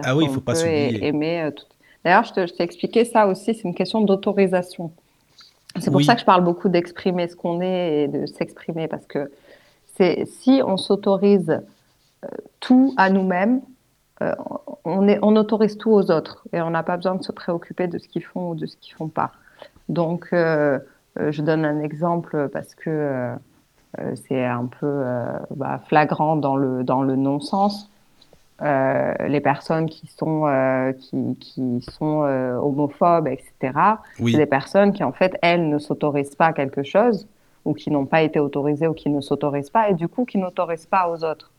Ah oui, il faut pas s'oublier. a- aimer euh, tout. D'ailleurs, je t'ai expliqué ça aussi, c'est une question d'autorisation. C'est pour Oui. ça que je parle beaucoup d'exprimer ce qu'on est et de s'exprimer, parce que c'est si on s'autorise euh, tout à nous-mêmes, euh, on, est, on autorise tout aux autres et on n'a pas besoin de se préoccuper de ce qu'ils font ou de ce qu'ils font pas. Donc, euh, je donne un exemple parce que c'est un peu euh, bah, flagrant dans le, dans le non-sens. Euh, les personnes qui sont, euh, qui, qui sont euh, homophobes, etc., Oui, c'est des personnes qui, en fait, elles ne s'autorisent pas quelque chose ou qui n'ont pas été autorisées ou qui ne s'autorisent pas et du coup qui n'autorisent pas aux autres.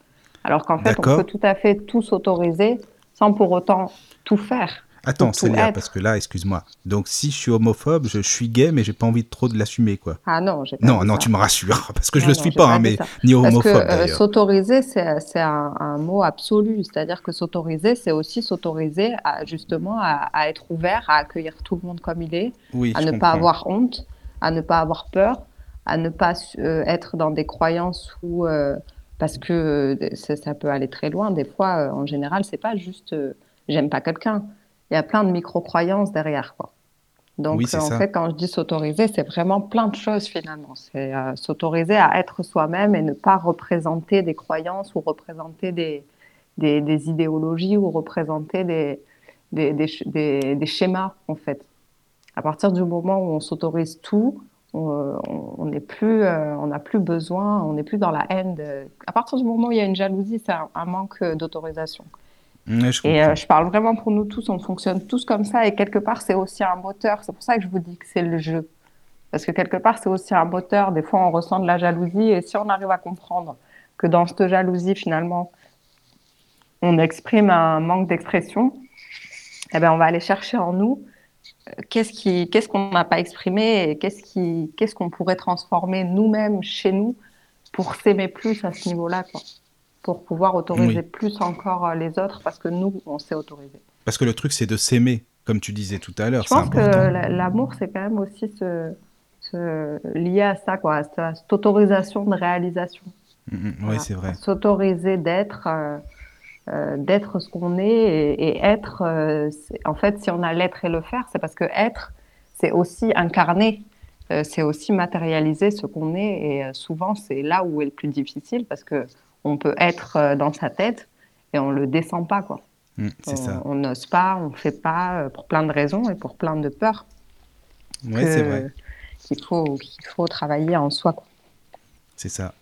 Alors qu'en fait, on peut tout à fait tout s'autoriser sans pour autant tout faire. Attends, Célia, parce que là, excuse-moi. Donc, si je suis homophobe, je, je suis gay, mais j'ai pas envie de trop de l'assumer, quoi. Ah non, j'ai pas Non, dit non, ça. tu me rassures, parce que je Non, le suis pas, pas hein, mais ça. ni Parce que homophobe euh, d'ailleurs. s'autoriser, c'est un, un mot absolu. C'est-à-dire que s'autoriser, c'est aussi s'autoriser à, justement à, à être ouvert, à accueillir tout le monde comme il est, Oui, à ne comprends. pas avoir honte, à ne pas avoir peur, à ne pas euh, être dans des croyances où euh, parce que euh, ça, ça peut aller très loin. Des fois, euh, en général, c'est pas juste euh, j'aime pas quelqu'un. Il y a plein de micro-croyances derrière, quoi. Donc, Oui, en ça. fait, quand je dis s'autoriser, c'est vraiment plein de choses finalement. C'est euh, s'autoriser à être soi-même et ne pas représenter des croyances ou représenter des, des, des idéologies ou représenter des, des, des, sch- des- des schémas, en fait. À partir du moment où on s'autorise tout, on euh, on n'est plus, euh, on n'a plus besoin, on n'est plus dans la haine. de- À partir du moment où il y a une jalousie, c'est un, un manque d'autorisation. Ouais, je Et euh, je parle vraiment pour nous tous, on fonctionne tous comme ça et quelque part c'est aussi un moteur. C'est pour ça que je vous dis que c'est le jeu. Parce que quelque part c'est aussi un moteur. Des fois on ressent de la jalousie et si on arrive à comprendre que dans cette jalousie finalement on exprime un manque d'expression, eh ben on va aller chercher en nous euh, qu'est-ce qui, qu'est-ce qu'on n'a pas exprimé et qu'est-ce qu'on pourrait transformer nous-mêmes chez nous pour s'aimer plus à ce niveau-là. Pour pouvoir autoriser Oui. plus encore euh, les autres parce que nous, on s'est autorisé. Parce que le truc, c'est de s'aimer, comme tu disais tout à l'heure, Je pense que important. la- l'amour, c'est quand même aussi ce, ce- lié à ça, quoi, à cette, à cette autorisation de réalisation. Mm, mm, Oui, Voilà. c'est vrai. S'autoriser d'être, euh, euh, d'être ce qu'on est et, et être. euh, en fait, si on a l'être et le faire, c'est parce que être, c'est aussi incarner, euh, c'est aussi matérialiser ce qu'on est. Et souvent, c'est là où est le plus difficile parce que on peut être euh, dans sa tête et on le descend pas, quoi. Mm, ça. On n'ose pas, on ne fait pas euh, pour plein de raisons et pour plein de peurs Ouais, c'est vrai. qu'il faut, qu'il faut travailler en soi. C'est ça.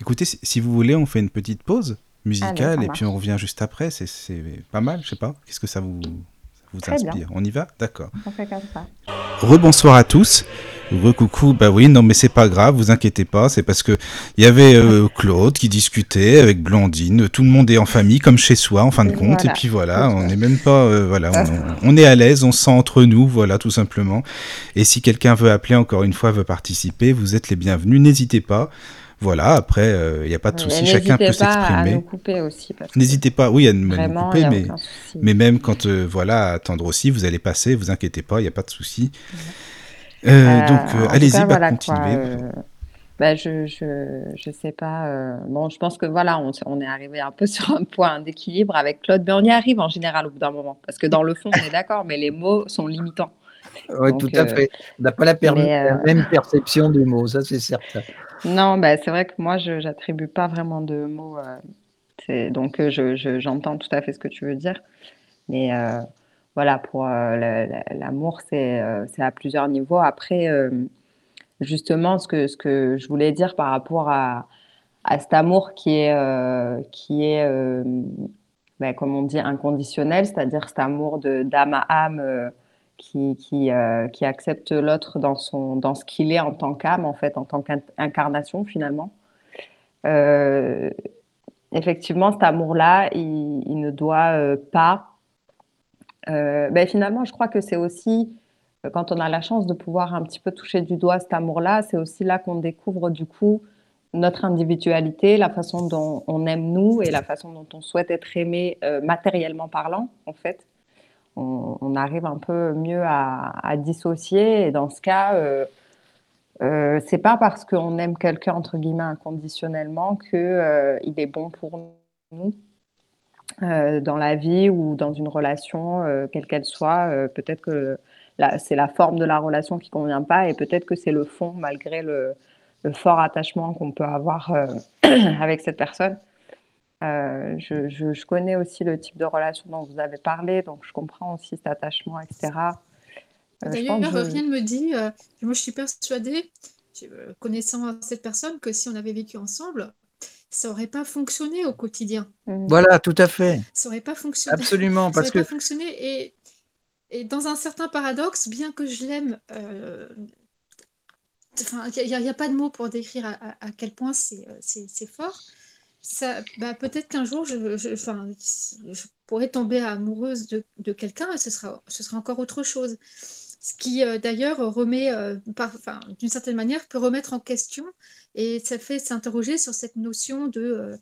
Écoutez, si, vous voulez, on fait une petite pause musicale et puis on revient juste après. C'est- C'est pas mal, je sais pas. Qu'est-ce que ça vous, ça vous Très bien. inspire? On y va? D'accord. On fait comme ça. Rebonsoir à tous. Recoucou, bah oui, non mais c'est pas grave, vous inquiétez pas, c'est parce que il y avait euh, Claude qui discutait avec Blandine, tout le monde est en famille comme chez soi en fin de compte, et puis voilà, on n'est même pas, euh, voilà, on, on est à l'aise, on se sent entre nous, voilà, tout simplement. Et si quelqu'un veut appeler encore une fois, veut participer, vous êtes les bienvenus, n'hésitez pas. Voilà, après, il n'y a pas de Et souci, chacun peut s'exprimer. nous couper aussi. Parce que N'hésitez pas, oui, à nous, Vraiment, couper, mais, mais même quand, euh, voilà, attendre aussi, vous allez passer, vous inquiétez pas, il n'y a pas de souci. Euh, Euh, donc, en euh, tout allez-y, cas, bah, voilà, continuez. quoi, euh, bah, je, je, je sais pas. euh, bon, je pense que voilà, on, on est arrivé un peu sur un point d'équilibre avec Claude, mais on y arrive en général au bout d'un moment. Parce que dans le fond, on est d'accord, mais les mots sont limitants. Oui, Donc, tout à euh, fait. On n'a pas la, per- mais, la euh, même perception du mot, ça c'est certain. Non, bah, c'est vrai que moi, je n'attribue pas vraiment de mots. euh, donc, euh, je, je- j'entends tout à fait ce que tu veux dire. Mais euh, voilà, pour euh, l'amour, c'est euh, c'est à plusieurs niveaux. Après, euh, justement, ce que, ce que je voulais dire par rapport à, à cet amour qui est, qui est ben, comme on dit, inconditionnel, c'est-à-dire cet amour d'âme à âme qui, qui, qui accepte l'autre dans, dans ce qu'il est en tant qu'âme, en fait, en tant qu'incarnation finalement. Effectivement, cet amour-là, il, ne doit pas. Euh, ben, finalement, je crois que c'est aussi euh, quand on a la chance de pouvoir un petit peu toucher du doigt cet amour-là, c'est aussi là qu'on découvre du coup notre individualité, la façon dont on aime nous et la façon dont on souhaite être aimé euh, matériellement parlant, en fait. On, arrive un peu mieux à, dissocier et dans ce cas, euh, euh, c'est pas parce qu'on aime quelqu'un entre guillemets inconditionnellement euh, il est bon pour nous euh, dans la vie ou dans une relation, euh, quelle qu'elle soit. Euh, peut-être que c'est la forme de la relation qui convient pas et peut-être que c'est le fond malgré le, le fort attachement qu'on peut avoir avec cette personne. Je, je- je connais aussi le type de relation dont vous avez parlé, donc je comprends aussi cet attachement, etc. D'ailleurs, rien ne me dit, moi je suis persuadée, connaissant cette personne, que si on avait vécu ensemble, ça n'aurait pas fonctionné au quotidien. Mhm. Voilà, tout à fait. Ça n'aurait pas fonctionné. Absolument. Ça Parce n'aurait que pas fonctionné. Et, et dans un certain paradoxe, bien que je l'aime, euh, enfin, il n'y a, il y a pas de mots pour décrire à, à- à quel point c'est euh, fort. Ça, bah, peut-être qu'un jour, je, je- enfin, je pourrais tomber amoureuse de, de quelqu'un et ce sera, ce sera encore autre chose. Ce qui, euh, d'ailleurs, remet, euh, d'une certaine manière, peut remettre en question et ça fait s'interroger sur cette notion de,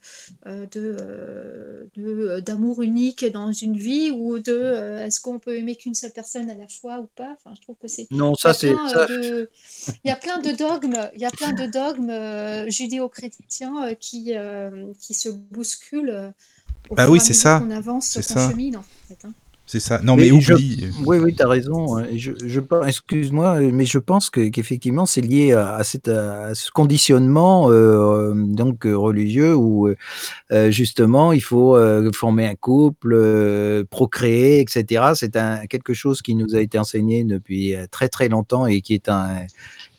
euh, de, de, d'amour unique dans une vie ou de euh, est-ce qu'on peut aimer qu'une seule personne à la fois ou pas? Enfin, je trouve que c'est non, il y ça a c'est plein, ça. euh, de, il y a plein de dogmes, il y a plein de dogmes euh, judéo-chrétiens euh, qui, euh, qui se bousculent euh, au Bah oui, c'est ça. qu'on avance, ça. chemine, en fait, hein. C'est ça. Non, Mais mais je- oublie. Oui, oui, tu as raison. Je, je pense- excuse-moi, mais je pense que, qu'effectivement, c'est lié à, à cette, à ce conditionnement euh, donc euh, religieux où euh, justement il faut euh, former un couple, euh, procréer, etc. C'est un, quelque chose qui nous a été enseigné depuis euh, très très longtemps et qui est un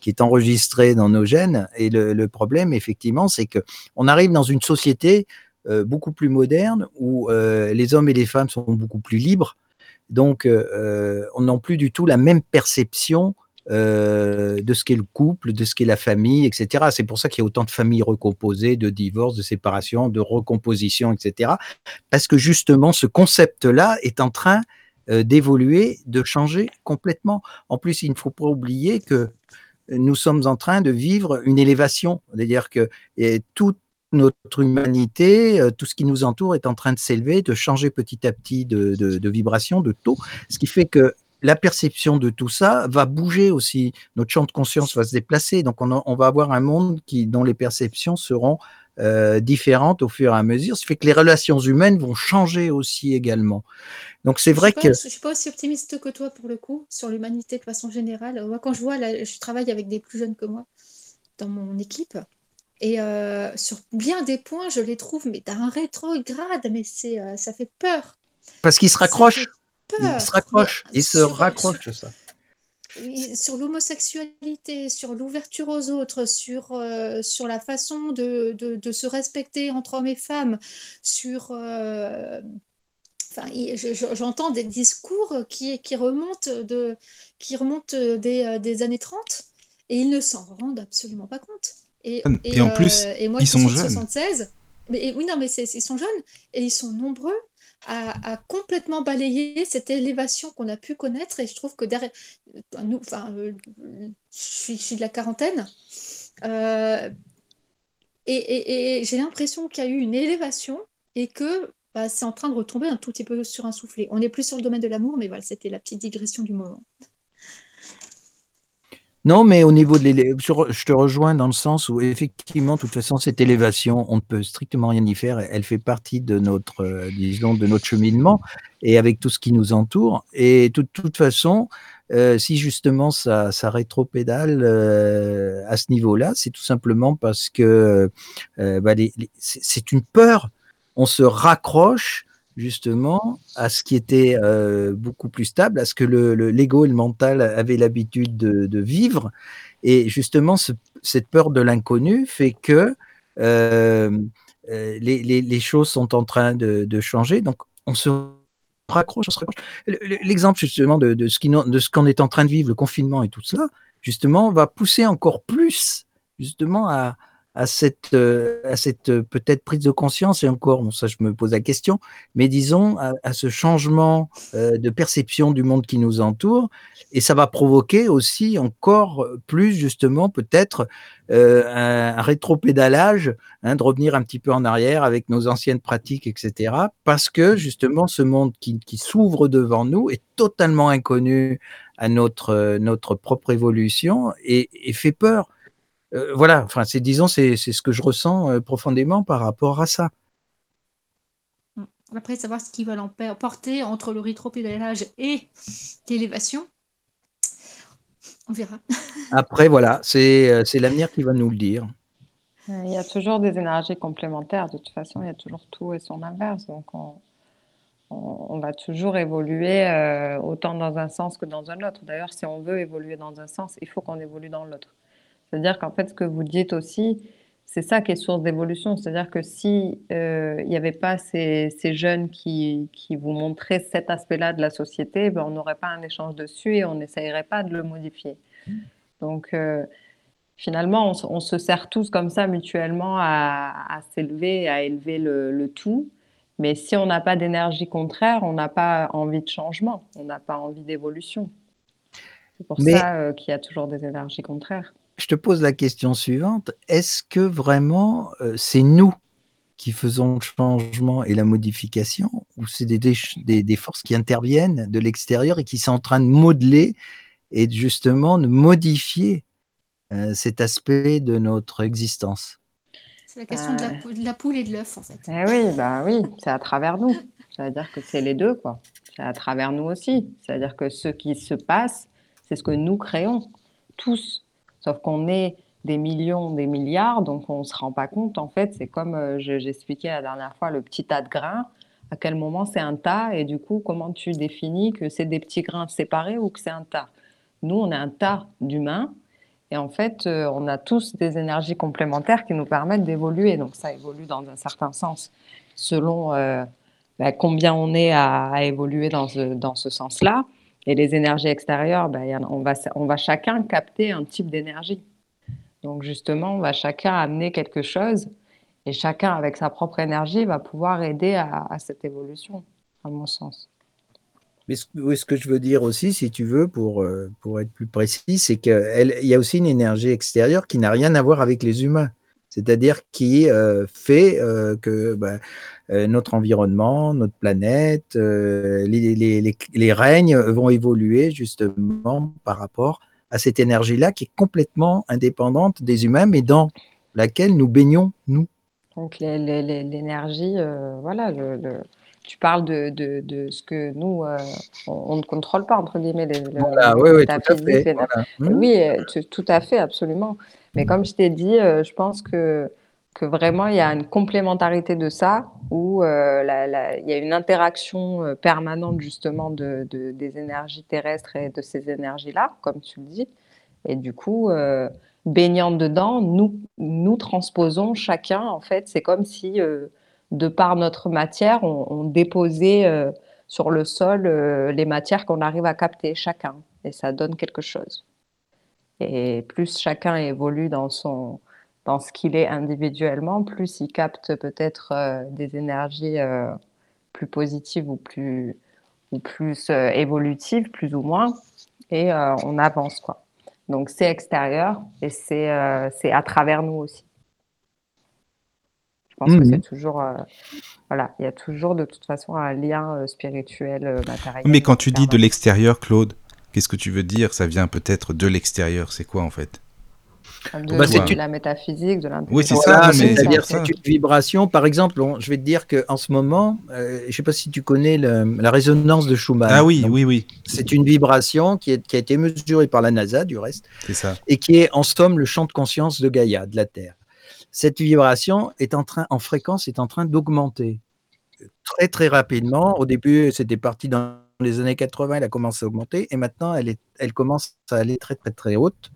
qui est enregistré dans nos gènes. Et le, le problème, effectivement, c'est que on arrive dans une société euh, beaucoup plus moderne où euh, les hommes et les femmes sont beaucoup plus libres. Donc, euh, on n'a plus du tout la même perception euh, de ce qu'est le couple, de ce qu'est la famille, etc. C'est pour ça qu'il y a autant de familles recomposées, de divorces, de séparations, de recompositions, etc. Parce que justement, ce concept-là est en train euh, d'évoluer, de changer complètement. En plus, il ne faut pas oublier que nous sommes en train de vivre une élévation, c'est-à-dire que et toute notre humanité, euh, tout ce qui nous entoure est en train de s'élever, de changer petit à petit de, de, de vibration, de taux, ce qui fait que la perception de tout ça va bouger aussi. Notre champ de conscience va se déplacer. Donc, on, a- on va avoir un monde qui, dont les perceptions seront euh, différentes au fur et à mesure. Ce qui fait que les relations humaines vont changer aussi également. Donc, c'est vrai que. pas, je suis pas aussi optimiste que toi pour le coup sur l'humanité de façon générale. Moi, quand je vois, là, je travaille avec des plus jeunes que moi dans mon équipe. Et euh, sur bien des points, je les trouve mais d'un rétrograde, mais c'est, euh, ça fait peur. Parce qu'ils se raccrochent. Ils se raccrochent. Ils se sur- raccrochent de ça. Sur l'homosexualité, sur l'ouverture aux autres, sur, euh, sur la façon de, de, de se respecter entre hommes et femmes, sur... enfin, j'entends des discours qui, qui remontent, de, qui remontent des, des années 30 et ils ne s'en rendent absolument pas compte. Et, Et en plus, euh, et moi ils sont jeunes. 76, mais, et oui, non, mais ils sont jeunes et ils sont nombreux à, à complètement balayer cette élévation qu'on a pu connaître. Et je trouve que derrière, nous, enfin, euh, je suis, je suis de la quarantaine. euh, et et- et j'ai l'impression qu'il y a eu une élévation et que bah, c'est en train de retomber un tout petit peu sur un soufflet. On n'est plus sur le domaine de l'amour, mais voilà, c'était la petite digression du moment. Non, mais au niveau de l'élé- sur- je te rejoins dans le sens où effectivement, de toute façon, cette élévation, on ne peut strictement rien y faire. Elle fait partie de notre, euh, disons, de notre cheminement et avec tout ce qui nous entoure. Et de toute, façon, euh, si justement ça, ça rétropédale euh, à ce niveau-là, c'est tout simplement parce que bah, c'est une peur. On se raccroche justement à ce qui était euh, beaucoup plus stable, à ce que le, le- l'ego et le mental avaient l'habitude de, vivre. Et justement, ce- cette peur de l'inconnu fait que euh, euh, les, les- choses sont en train de, changer. Donc, on se raccroche, on se raccroche. Le- le- L'exemple justement de, de ce qu'on est en train de vivre, le confinement et tout cela, justement, va pousser encore plus justement à, à cette, euh, à cette euh, peut-être prise de conscience, et encore, ça je me pose la question, mais disons à, ce changement euh, de perception du monde qui nous entoure, et ça va provoquer aussi encore plus justement peut-être un, rétropédalage, hein, de revenir un petit peu en arrière avec nos anciennes pratiques, etc. Parce que justement ce monde qui, s'ouvre devant nous est totalement inconnu à notre, notre propre évolution et fait peur. Euh, voilà, enfin, c'est disons, c'est c'est ce que je ressens euh, profondément par rapport à ça. Mm. Après, savoir ce qu'ils veulent en pa- porter entre le rétropédalage et l'élévation, on verra. Après, voilà, c'est euh, c'est l'avenir qui va nous le dire. Il y a toujours des énergies complémentaires. De toute façon, il y a toujours tout et son inverse. Donc, on, on- on va toujours évoluer euh, autant dans un sens que dans un autre. D'ailleurs, si on veut évoluer dans un sens, il faut qu'on évolue dans l'autre. C'est-à-dire qu'en fait, ce que vous dites aussi, c'est ça qui est source d'évolution. C'est-à-dire que si euh, il n'y avait pas ces, ces jeunes qui, qui vous montraient cet aspect-là de la société, ben, on n'aurait pas un échange dessus et on n'essayerait pas de le modifier. Donc, euh, finalement, on, se- on se sert tous comme ça mutuellement à, à s'élever, à élever le, le tout. Mais si on n'a pas d'énergie contraire, on n'a pas envie de changement, on n'a pas envie d'évolution. C'est pour Mais- ça euh, qu'il y a toujours des énergies contraires. Je te pose la question suivante. Est-ce que vraiment euh, c'est nous qui faisons le changement et la modification ou c'est des, des, des- des forces qui interviennent de l'extérieur et qui sont en train de modeler et de, justement de modifier euh, cet aspect de notre existence? C'est la question de, la, pou- de la poule et de l'œuf, en fait. Eh oui, bah oui, c'est à travers nous. C'est-à-dire que c'est les deux, quoi. C'est à travers nous aussi. C'est-à-dire que ce qui se passe, c'est ce que nous créons, tous. Sauf qu'on est des millions, des milliards, donc on ne se rend pas compte. En fait, c'est comme euh, je- j'expliquais la dernière fois, le petit tas de grains. À quel moment c'est un tas et du coup, comment tu définis que c'est des petits grains séparés ou que c'est un tas? Nous, on est un tas d'humains et en fait, euh, on a tous des énergies complémentaires qui nous permettent d'évoluer. Donc ça évolue dans un certain sens, selon euh, bah, combien on est à, à évoluer dans ce, dans ce sens-là. Et les énergies extérieures, il y en a- on, va, on va chacun capter un type d'énergie. Donc justement, on va chacun amener quelque chose et chacun, avec sa propre énergie, va pouvoir aider à, cette évolution, à mon sens. Mais ce, ce que je veux dire aussi, si tu veux, pour, euh, pour être plus précis, c'est qu'il y a aussi une énergie extérieure qui n'a rien à voir avec les humains. C'est-à-dire qui euh, fait euh, que ben, euh, notre environnement, notre planète, les, les, les, les règnes vont évoluer justement par rapport à cette énergie-là qui est complètement indépendante des humains, mais dans laquelle nous baignons, nous. Donc l'énergie, voilà, le, le- tu parles de, de, de ce que nous, on, on ne contrôle pas, entre guillemets, les, le- Voilà, les oui, oui, tout à métaphysiques, fait. les- Voilà. Oui, tout à fait, absolument. Mais comme je t'ai dit, euh, je pense que, vraiment, il y a une complémentarité de ça, où euh, il y a une interaction euh, permanente justement de, de- des énergies terrestres et de ces énergies-là, comme tu le dis. Et du coup, baignant dedans, nous, transposons chacun, en fait, c'est comme si, de par notre matière, on, déposait sur le sol les matières qu'on arrive à capter chacun. Et ça donne quelque chose. Et plus chacun évolue dans son, dans ce qu'il est individuellement, plus il capte peut-être euh, des énergies euh, plus positives ou plus, ou plus euh, évolutives, plus ou moins, et euh, on avance, quoi. Donc c'est extérieur et c'est euh, c'est à travers nous aussi. Je pense que Mhm. c'est toujours, euh, voilà, il y a toujours de toute façon un lien euh, spirituel, euh, matériel. Mais quand tu dis de l'extérieur, Claude, qu'est-ce que tu veux dire? Ça vient peut-être de l'extérieur. C'est quoi en fait? De, Bah, c'est de une- la métaphysique, de Oui, c'est l'intelligence. ça, Voilà, mais c'est c'est-à-dire c'est une vibration. Par exemple, on- je vais te dire qu'en ce moment, euh, je ne sais pas si tu connais le- la résonance de Schumann. Ah oui, Donc, oui, oui, C'est une vibration qui, est- qui a été mesurée par la NASA, du reste, c'est ça. et qui est en somme le champ de conscience de Gaïa, de la Terre. Cette vibration est en train, en fréquence, est en train d'augmenter très très rapidement. Au début, c'était parti dans les années 80, elle a commencé à augmenter, et maintenant, elle, est, elle commence à aller très très très haute.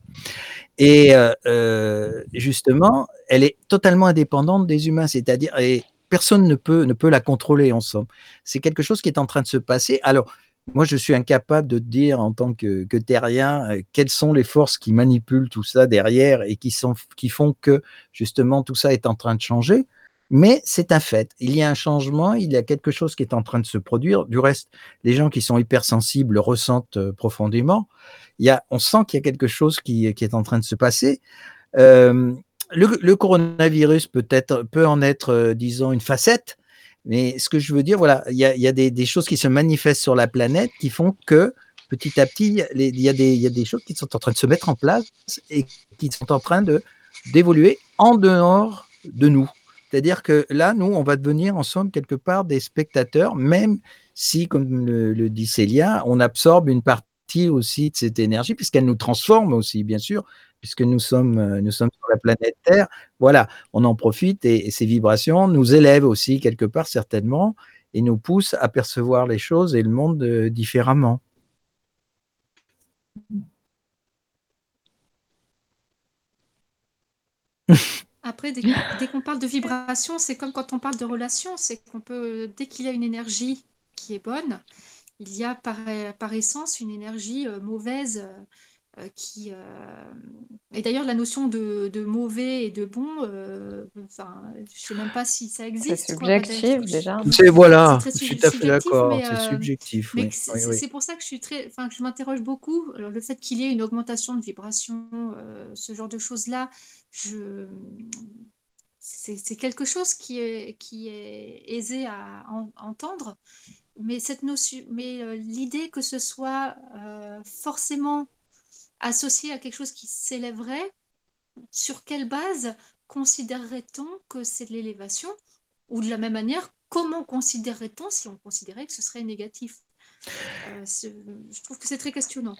Et euh, euh, justement, elle est totalement indépendante des humains, c'est-à-dire, et personne ne peut, ne peut la contrôler en somme. C'est quelque chose qui est en train de se passer. Alors, moi, je suis incapable de dire en tant que, que terrien euh, quelles sont les forces qui manipulent tout ça derrière et qui, sont, qui font que justement tout ça est en train de changer. Mais c'est un fait. Il y a un changement, il y a quelque chose qui est en train de se produire. Du reste, les gens qui sont hypersensibles le ressentent euh, profondément. Il y a, on sent qu'il y a quelque chose qui, est en train de se passer. Euh, le, coronavirus peut, être, peut en être, euh, disons, une facette, mais ce que je veux dire, voilà, il y a, des, choses qui se manifestent sur la planète qui font que petit à petit, il y, a des, il y a des choses qui sont en train de se mettre en place et qui sont en train d'évoluer en dehors de nous. C'est-à-dire que là, nous, on va devenir ensemble quelque part des spectateurs, même si, comme le, dit Célia, on absorbe une partie aussi de cette énergie, puisqu'elle nous transforme aussi, bien sûr, puisque nous sommes, nous sommes sur la planète Terre. Voilà, on en profite et, et ces vibrations nous élèvent aussi quelque part, certainement, et nous poussent à percevoir les choses et le monde euh, différemment. Après, dès, dès qu'on parle de vibration, c'est comme quand on parle de relation, c'est qu'on peut, dès qu'il y a une énergie qui est bonne, il y a par, par essence une énergie euh, mauvaise euh, qui. Euh, et d'ailleurs, la notion de, de, mauvais et de bon, euh, enfin, je ne sais même pas si ça existe. C'est subjectif quoi, déjà. C'est voilà, je suis tout à fait d'accord, c'est subjectif. Oui. c'est oui, oui. pour ça que je suis très, enfin, que je m'interroge beaucoup. Alors, le fait qu'il y ait une augmentation de vibration, ce genre de choses-là, c'est quelque chose qui est, aisé à en, entendre, mais cette notion, mais euh, l'idée que ce soit euh, forcément associé à quelque chose qui s'élèverait, sur quelle base considérerait-on que c'est de l'élévation? Ou de la même manière, comment considérerait-on si on considérait que ce serait négatif? Euh, Je trouve que c'est très questionnant.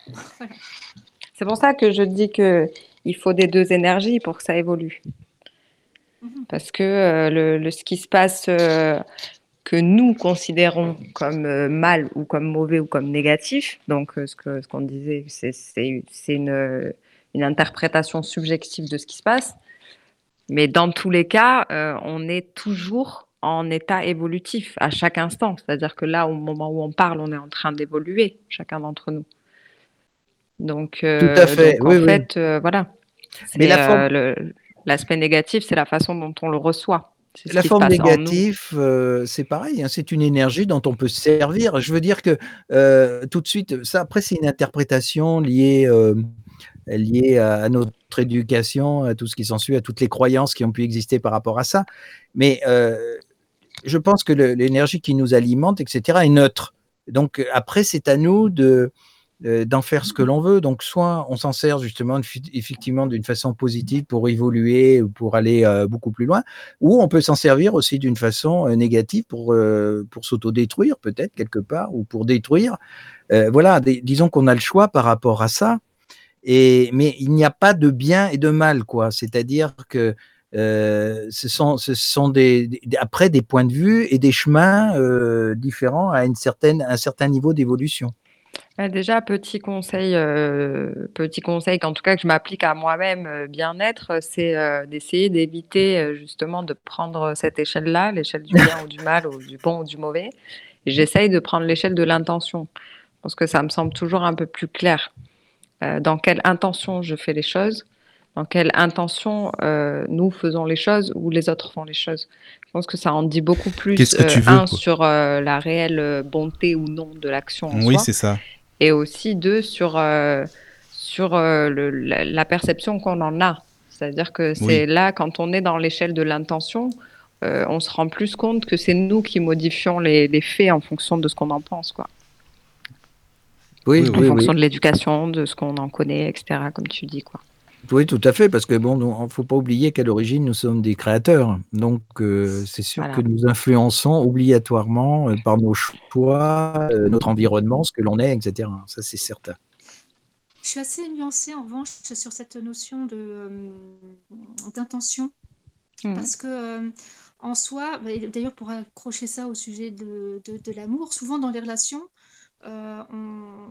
C'est pour ça que je dis que il faut des deux énergies pour que ça évolue. Parce que euh, le, le, ce qui se passe, euh, que nous considérons comme euh, mal ou comme mauvais ou comme négatif, donc ce qu'on ce qu'on disait, c'est une, une, interprétation subjective de ce qui se passe. Mais dans tous les cas, on est toujours en état évolutif à chaque instant. C'est-à-dire que là, au moment où on parle, on est en train d'évoluer, chacun d'entre nous. Donc, Tout à fait. donc oui, en oui. fait, voilà. Mais la forme... le, L'aspect négatif, c'est la façon dont on le reçoit. La forme négative, euh, c'est pareil, hein, c'est une énergie dont on peut se servir. Je veux dire que euh, tout de suite, ça après c'est une interprétation liée, euh, liée à, à, notre éducation, à tout ce qui s'ensuit, à toutes les croyances qui ont pu exister par rapport à ça. Mais euh, je pense que l'énergie qui nous alimente, etc., est neutre. Donc après, c'est à nous de d'en faire ce que l'on veut. Donc, soit on s'en sert justement effectivement d'une façon positive pour évoluer ou pour aller euh, beaucoup plus loin, ou on peut s'en servir aussi d'une façon euh, négative pour, euh, pour s'autodétruire peut-être quelque part ou pour détruire. voilà, disons qu'on a le choix par rapport à ça. Et, mais il n'y a pas de bien et de mal, quoi. C'est-à-dire que ce sont, ce sont des, des, après des points de vue et des chemins différents à une certaine, un certain niveau d'évolution. Bah, déjà, petit conseil, euh, petit conseil qu'en tout cas que je m'applique à moi-même, euh, bien-être, c'est euh, d'essayer d'éviter justement de prendre cette échelle-là, l'échelle du bien ou du mal, ou du bon ou du mauvais. J'essaye de prendre l'échelle de l'intention, parce que ça me semble toujours un peu plus clair. dans quelle intention je fais les choses, dans quelle intention nous faisons les choses ou les autres font les choses. Je pense que ça en dit beaucoup plus, Qu'est-ce que tu veux, un, quoi? sur la réelle bonté ou non de l'action en Oui, soi. c'est ça et aussi deux sur, euh, sur euh, le, la, la, perception qu'on en a. C'est-à-dire que c'est oui. là, quand on est dans l'échelle de l'intention, euh, on se rend plus compte que c'est nous qui modifions les, les, faits en fonction de ce qu'on en pense. Quoi. Oui, en oui, fonction oui. de l'éducation, de ce qu'on en connaît, etc., comme tu dis. Quoi. Oui, tout à fait, parce que bon, il ne faut pas oublier qu'à l'origine, nous sommes des créateurs. Donc, euh, c'est sûr voilà. que nous influençons obligatoirement euh, par nos choix, euh, notre environnement, ce que l'on est, etc. Ça, c'est certain. Je suis assez nuancée en revanche sur cette notion d'intention, mmh. parce que en soi, d'ailleurs pour accrocher ça au sujet de, de, de l'amour, souvent dans les relations, on,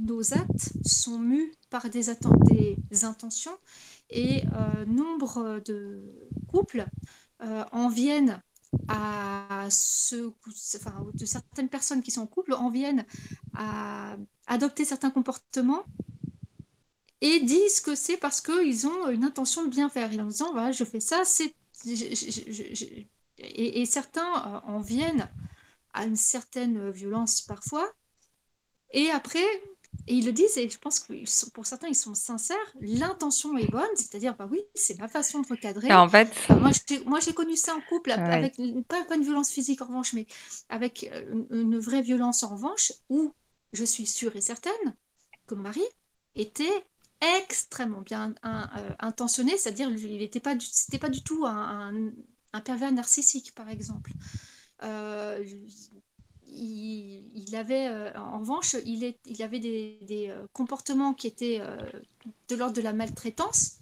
nos actes sont mus par des, intentions et euh, nombre de couples euh, en viennent à ce, enfin, de certaines personnes qui sont en couple en viennent à adopter certains comportements et disent que c'est parce qu'ils ont une intention de bien faire. Et en disant, voilà, je fais ça, c'est. Et, et, certains en viennent à une certaine violence parfois. Et après, et ils le disent, et je pense que pour certains, ils sont sincères. L'intention est bonne, c'est-à-dire, bah oui, c'est ma façon de recadrer. en fait, moi, j'ai connu ça en couple, avec pas, pas, une violence physique en revanche, mais avec euh, une, vraie violence en revanche, où je suis sûre et certaine que mon mari était extrêmement bien euh, intentionné, c'est-à-dire, il n'était pas, c'était pas du tout un, un, pervers narcissique, par exemple. Euh, il, avait, euh, en revanche, il, avait des, euh, comportements qui étaient euh, de l'ordre de la maltraitance,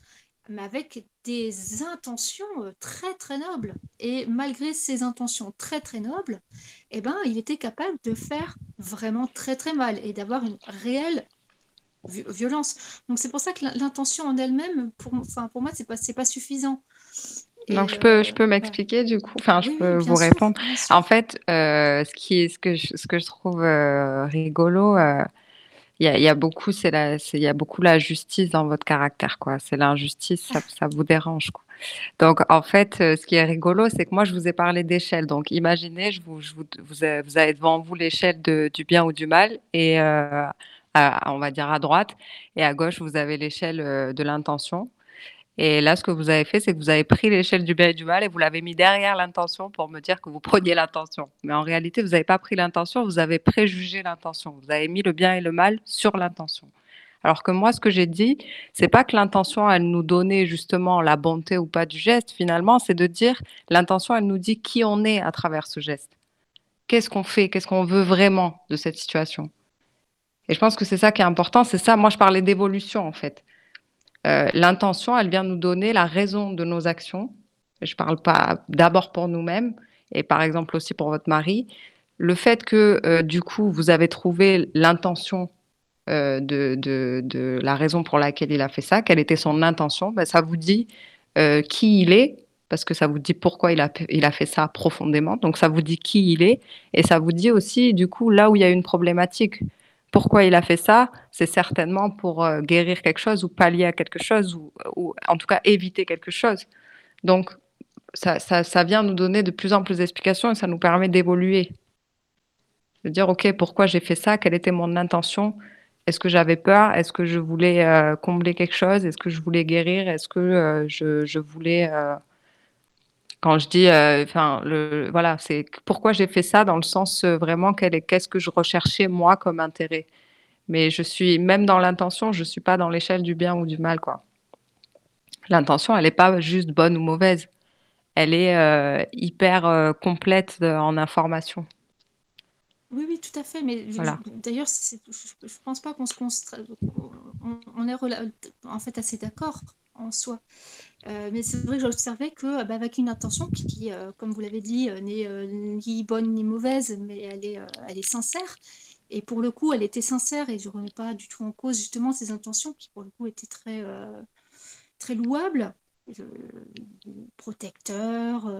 mais avec des intentions très très nobles. Et malgré ces intentions très très nobles, eh ben, il était capable de faire vraiment très très mal et d'avoir une réelle violence. Donc c'est pour ça que l'intention en elle-même, pour, enfin, pour moi, c'est pas, pas suffisant. Donc je peux, je peux m'expliquer du coup, enfin je peux vous répondre. En fait, euh, ce qui, ce que je, ce que je trouve euh, rigolo, euh, il y, a, y, a beaucoup, c'est la, y a beaucoup la justice dans votre caractère, quoi. C'est l'injustice, ça, ça, vous dérange, quoi. Donc en fait, ce qui est rigolo, c'est que moi je vous ai parlé d'échelle. Donc imaginez, je vous, je vous, vous, avez, devant vous l'échelle du bien ou du mal, et à, on va dire à droite, et à gauche vous avez l'échelle de l'intention. Et là, ce que vous avez fait, c'est que vous avez pris l'échelle du bien et du mal et vous l'avez mis derrière l'intention pour me dire que vous preniez l'intention. Mais en réalité, vous n'avez pas pris l'intention, vous avez préjugé l'intention. Vous avez mis le bien et le mal sur l'intention. Alors que moi, ce que j'ai dit, c'est pas que l'intention, elle nous donnait justement la bonté ou pas du geste. Finalement, c'est de dire l'intention, elle nous dit qui on est à travers ce geste. Qu'est-ce qu'on fait? Qu'est-ce qu'on veut vraiment de cette situation? Et je pense que c'est ça qui est important. C'est ça. Moi, je parlais d'évolution en fait. Euh, l'intention, elle vient nous donner la raison de nos actions. Je ne parle pas d'abord pour nous-mêmes et par exemple aussi pour votre mari. Le fait que euh, du coup, vous avez trouvé l'intention euh, de, la raison pour laquelle il a fait ça, quelle était son intention, ben, ça vous dit qui il est, parce que ça vous dit pourquoi il a, il a fait ça profondément. Donc ça vous dit qui il est et ça vous dit aussi du coup là où il y a une problématique pourquoi il a fait ça, c'est certainement pour euh, guérir quelque chose ou pallier à quelque chose ou, en tout cas éviter quelque chose. Donc, ça, ça, vient nous donner de plus en plus d'explications et ça nous permet d'évoluer. De dire, OK, pourquoi j'ai fait ça? Quelle était mon intention? Est-ce que j'avais peur? Est-ce que je voulais euh, combler quelque chose? Est-ce que je voulais guérir? Est-ce que euh, je, voulais quand je dis, euh, enfin, le, voilà, c'est pourquoi j'ai fait ça dans le sens euh, vraiment qu'est-ce que je recherchais moi comme intérêt. Mais je suis même dans l'intention, je suis pas dans l'échelle du bien ou du mal, quoi. L'intention, elle n'est pas juste bonne ou mauvaise, elle est euh, hyper complète en information. Oui, oui, tout à fait. Mais voilà. d'ailleurs, je ne pense pas qu'on se on, on est en fait assez d'accord en soi. Euh, mais c'est vrai que j'observais que bah, avec une intention qui, euh, comme vous l'avez dit, euh, n'est ni bonne ni mauvaise, mais elle est, elle est sincère. Et pour le coup, elle était sincère et je ne remets pas du tout en cause justement ces intentions qui, pour le coup, étaient très, très louables, protecteurs.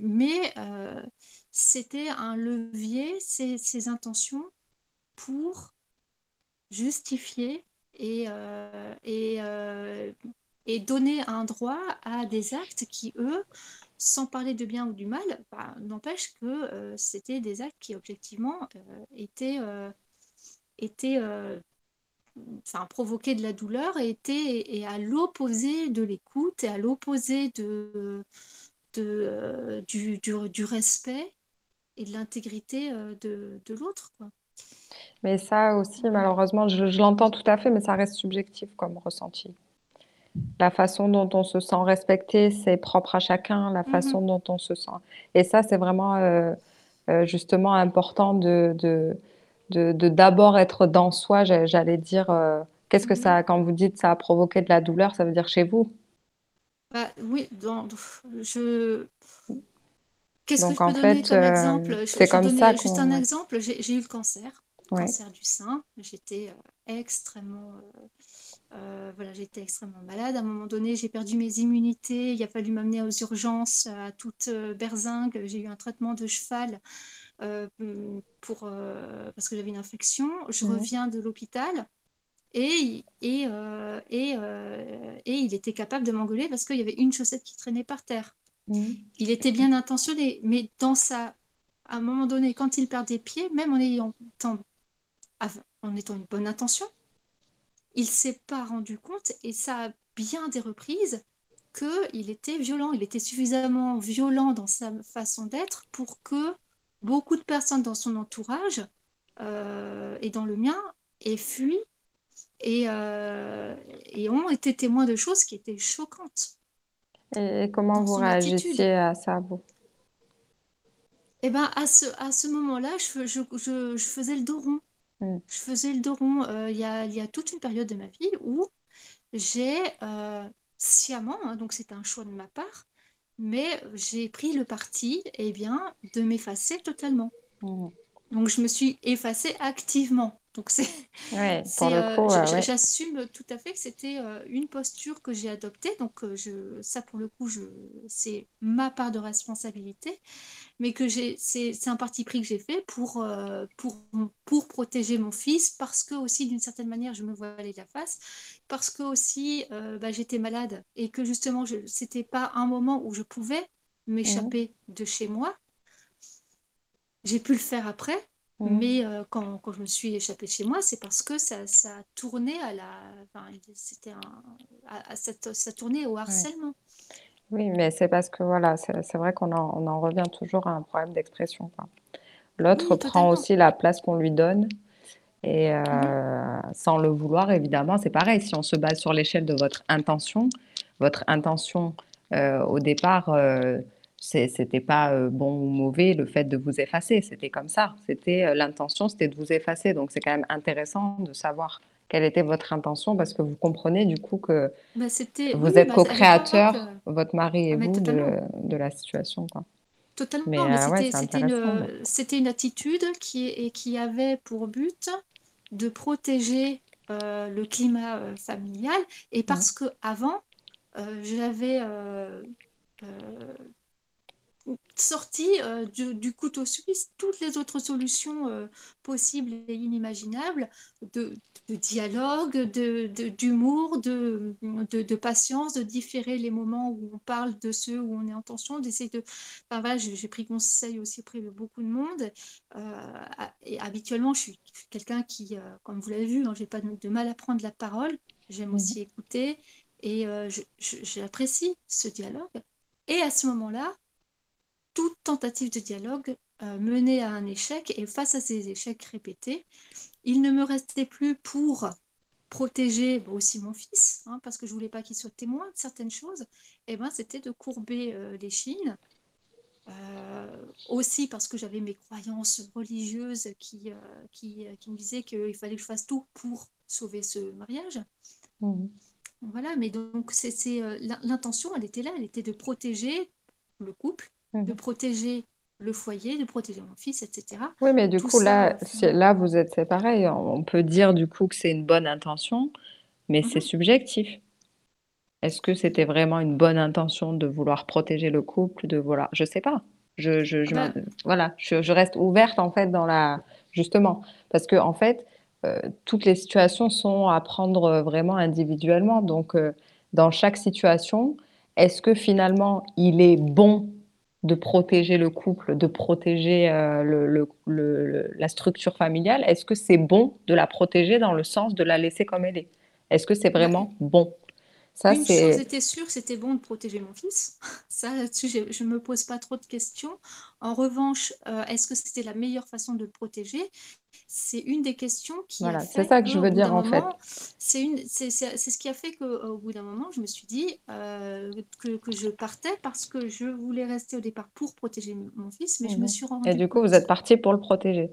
Mais c'était un levier, ces, intentions, pour justifier et et donner un droit à des actes qui, eux, sans parler de bien ou du mal, bah, n'empêche que euh, c'était des actes qui, objectivement, euh, étaient, euh, étaient enfin, provoquaient de la douleur et étaient et à l'opposé de l'écoute et à l'opposé de, de du, du, du, respect et de l'intégrité de, de l'autre. Mais ça aussi, malheureusement, je, je l'entends tout à fait, mais ça reste subjectif comme ressenti. La façon dont on se sent respecté, c'est propre à chacun, la mmh façon dont on se sent. Et ça, c'est vraiment euh, euh, justement important de, de, d'abord être dans soi. J'allais dire, euh, qu'est-ce que mmh ça, quand vous dites ça a provoqué de la douleur, ça veut dire chez vous? Bah, Oui, je. Qu'est-ce que je peux donner comme exemple? C'est comme ça. Juste un exemple, j'ai eu le cancer, le cancer du sein. J'étais extrêmement Euh, voilà, j'étais extrêmement malade. À un moment donné, j'ai perdu mes immunités. Il a fallu m'amener aux urgences à toute euh, berzingue. J'ai eu un traitement de cheval euh, pour, parce que j'avais une infection. Je reviens de l'hôpital et, et, et, et il était capable de m'engueuler parce qu'il y avait une chaussette qui traînait par terre. Il était bien intentionné, mais dans sa, à un moment donné, quand il perd des pieds, même en ayant, en étant une bonne intention, il s'est pas rendu compte, et ça a bien des reprises, qu'il était violent. Il était suffisamment violent dans sa façon d'être pour que beaucoup de personnes dans son entourage euh, et dans le mien aient fui et, euh, et ont été témoins de choses qui étaient choquantes. Et comment vous réagissiez à ça, vous? Eh ben, à ce, à ce moment-là, je, je, je, je faisais le dos rond. Mm. Je faisais le dos rond. Euh, Il y a, il y a toute une période de ma vie où j'ai euh, sciemment, hein, donc c'est un choix de ma part, mais j'ai pris le parti eh bien, de m'effacer totalement. Mhm. Donc je me suis effacée activement. Donc c'est Ouais, euh, euh, ouais. j'assume tout à fait que c'était une posture que j'ai adoptée. Donc je, ça, pour le coup, je, c'est ma part de responsabilité, mais que j'ai, c'est, un parti pris que j'ai fait pour, euh, pour, pour protéger mon fils, parce que aussi, d'une certaine manière, je me voilais la face, parce que aussi, euh, bah, j'étais malade et que justement, je, c'était pas un moment où je pouvais m'échapper de chez moi. J'ai pu le faire après, Mhm. mais euh, quand, quand je me suis échappée de chez moi, c'est parce que ça, ça tournait à la, enfin, c'était un, à, à cette- ça tournait au harcèlement. Oui, mais c'est parce que voilà, c'est c'est vrai qu'on en, on en revient toujours à un problème d'expression, quoi. L'autre Oui, prend totalement. aussi la place qu'on lui donne et euh, sans le vouloir, évidemment, c'est pareil. Si on se base sur l'échelle de votre intention, votre intention euh, au départ, euh, c'est- c'était pas euh, bon ou mauvais le fait de vous effacer, c'était comme ça. C'était l'intention, c'était de vous effacer. Donc c'est quand même intéressant de savoir quelle était votre intention parce que vous comprenez du coup que Bah, vous oui, êtes bah, co-créateur, votre mari et ah, vous, de, la situation, quoi. Totalement, Mais mais euh, c'était, une, attitude qui, et qui avait pour but de protéger euh, le climat euh, familial. Et parce que avant, j'avais sorti euh, du, du couteau suisse toutes les autres solutions euh, possibles et inimaginables de, de dialogue, d'humour, de, de, de patience, de différer les moments où on parle de ceux où on est en tension, d'essayer de... Enfin voilà, j'ai pris conseil aussi auprès de beaucoup de monde. Euh, et habituellement, je suis quelqu'un qui, euh, comme vous l'avez vu, hein, j'ai pas de, mal à prendre la parole. J'aime Mhm. aussi écouter et j'apprécie ce dialogue. Et à ce moment-là, toute tentative de dialogue euh, menait à un échec et face à ces échecs répétés, il ne me restait plus pour protéger bon, aussi mon fils, hein, parce que je voulais pas qu'il soit témoin de certaines choses, et ben, c'était de courber euh, les chines. Euh, aussi parce que j'avais mes croyances religieuses qui, euh, qui, qui me disaient qu'il fallait que je fasse tout pour sauver ce mariage. Mhm. Voilà, mais donc c'est, c'est, euh, l'in- l'intention, elle était là, elle était de protéger le couple, de Mhm. protéger le foyer, de protéger mon fils, etc. Oui, mais du Tout coup, ça, là, euh, c'est- là, vous êtes c'est pareil. On peut dire du coup que c'est une bonne intention, mais c'est Mhm. subjectif. Est-ce que c'était vraiment une bonne intention de vouloir protéger le couple, de voilà, je sais pas. Je, je, je, Ah m'in- voilà, je, je reste ouverte en fait dans la justement parce que en fait euh, toutes les situations sont à prendre euh, vraiment individuellement. Donc euh, dans chaque situation, est-ce que finalement il est bon de protéger le couple, de protéger euh, le, le- le- le- la structure familiale? Est-ce que c'est bon de la protéger dans le sens de la laisser comme elle est? Est-ce que c'est vraiment bon? Ça, Une chose était sûre, c'était bon de protéger mon fils. Ça, là-dessus, je ne me pose pas trop de questions. En revanche, euh, est-ce que c'était la meilleure façon de le protéger? C'est une des questions qui a voilà, c'est ça que je veux dire en fait. c'est une, c'est, ce qui a fait qu'au bout d'un moment, je me suis dit euh, que, que je partais parce que je voulais rester au départ pour protéger mon fils, mais je me Mhm. suis Et rendu du coup, vous êtes parti pour le protéger.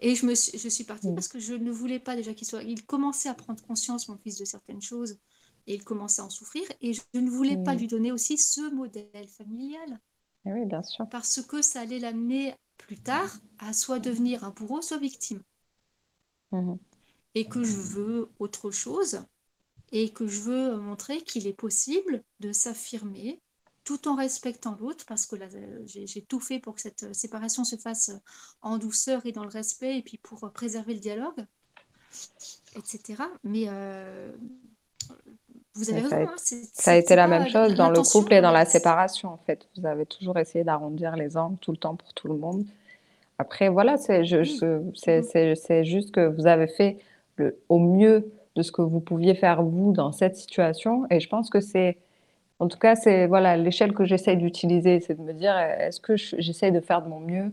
et je, me suis, je suis partie Mhm. parce que je ne voulais pas déjà qu'il soit. Il commençait à prendre conscience, mon fils, de certaines choses et il commençait à en souffrir. Et je ne voulais pas lui donner aussi ce modèle familial Eh oui, bien sûr. parce que ça allait l'amener plus tard à soit devenir un bourreau, soit victime. Mhm. Et que je veux autre chose. et que je veux montrer qu'il est possible de s'affirmer tout en respectant l'autre, parce que là, j'ai tout fait pour que cette séparation se fasse en douceur et dans le respect, et puis pour préserver le dialogue, etc. Mais euh, vous avez ça, a, raison, hein, ça a été la même chose dans le couple et dans la séparation, en fait. Vous avez toujours essayé d'arrondir les angles tout le temps pour tout le monde. Après, voilà, c'est mmh. juste que vous avez fait le, au mieux de ce que vous pouviez faire vous dans cette situation. Et je pense que c'est, en tout cas, c'est voilà l'échelle que j'essaie d'utiliser, c'est de me dire, est-ce que j'essaie de faire de mon mieux?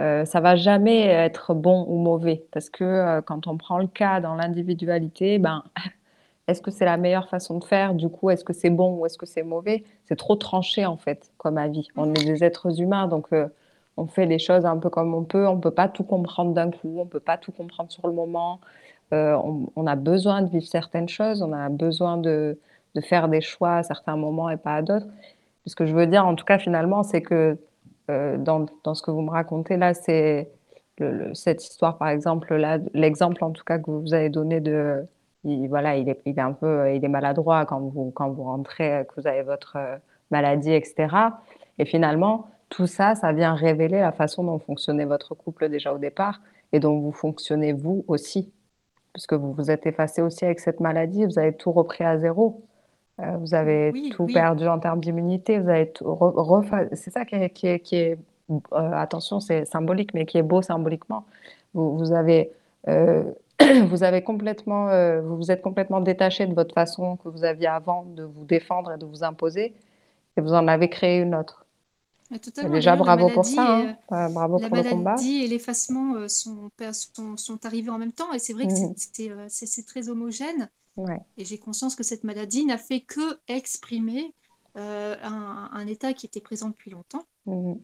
Euh, Ça va jamais être bon ou mauvais, parce que euh, quand on prend le cas dans l'individualité, ben est-ce que c'est la meilleure façon de faire? Du coup, est-ce que c'est bon ou est-ce que c'est mauvais? C'est trop tranché en fait comme avis. On est des êtres humains, donc euh, on fait les choses un peu comme on peut. On ne peut pas tout comprendre d'un coup, on ne peut pas tout comprendre sur le moment. Euh, on, a besoin de vivre certaines choses, on a besoin de, faire des choix à certains moments et pas à d'autres. Ce que je veux dire, en tout cas, finalement, c'est que euh, dans, ce que vous me racontez là, c'est cette histoire, par exemple, l'exemple en tout cas que vous avez donné de, il, voilà, il est, il est un peu, il est maladroit quand vous, quand vous rentrez, que vous avez votre euh, maladie, etc. Et finalement, tout ça, ça vient révéler la façon dont fonctionnait votre couple déjà au départ et dont vous fonctionnez vous aussi. Puisque vous vous êtes effacé aussi avec cette maladie, vous avez tout repris à zéro. Euh, vous avez tout perdu en termes d'immunité, vous avez tout C'est ça qui est, qui est, qui est euh, attention, c'est symbolique, mais qui est beau symboliquement. Vous, vous avez, euh, vous avez complètement, vous vous êtes complètement détaché de votre façon que vous aviez avant de vous défendre et de vous imposer, et vous en avez créé une autre. Déjà, bravo pour ça, hein. euh, bravo pour le combat. La maladie et l'effacement euh, sont, sont, sont, arrivés en même temps et c'est vrai que mmh. euh, c'est très homogène. Et j'ai conscience que cette maladie n'a fait que exprimer un, un, état qui était présent depuis longtemps. Mmh.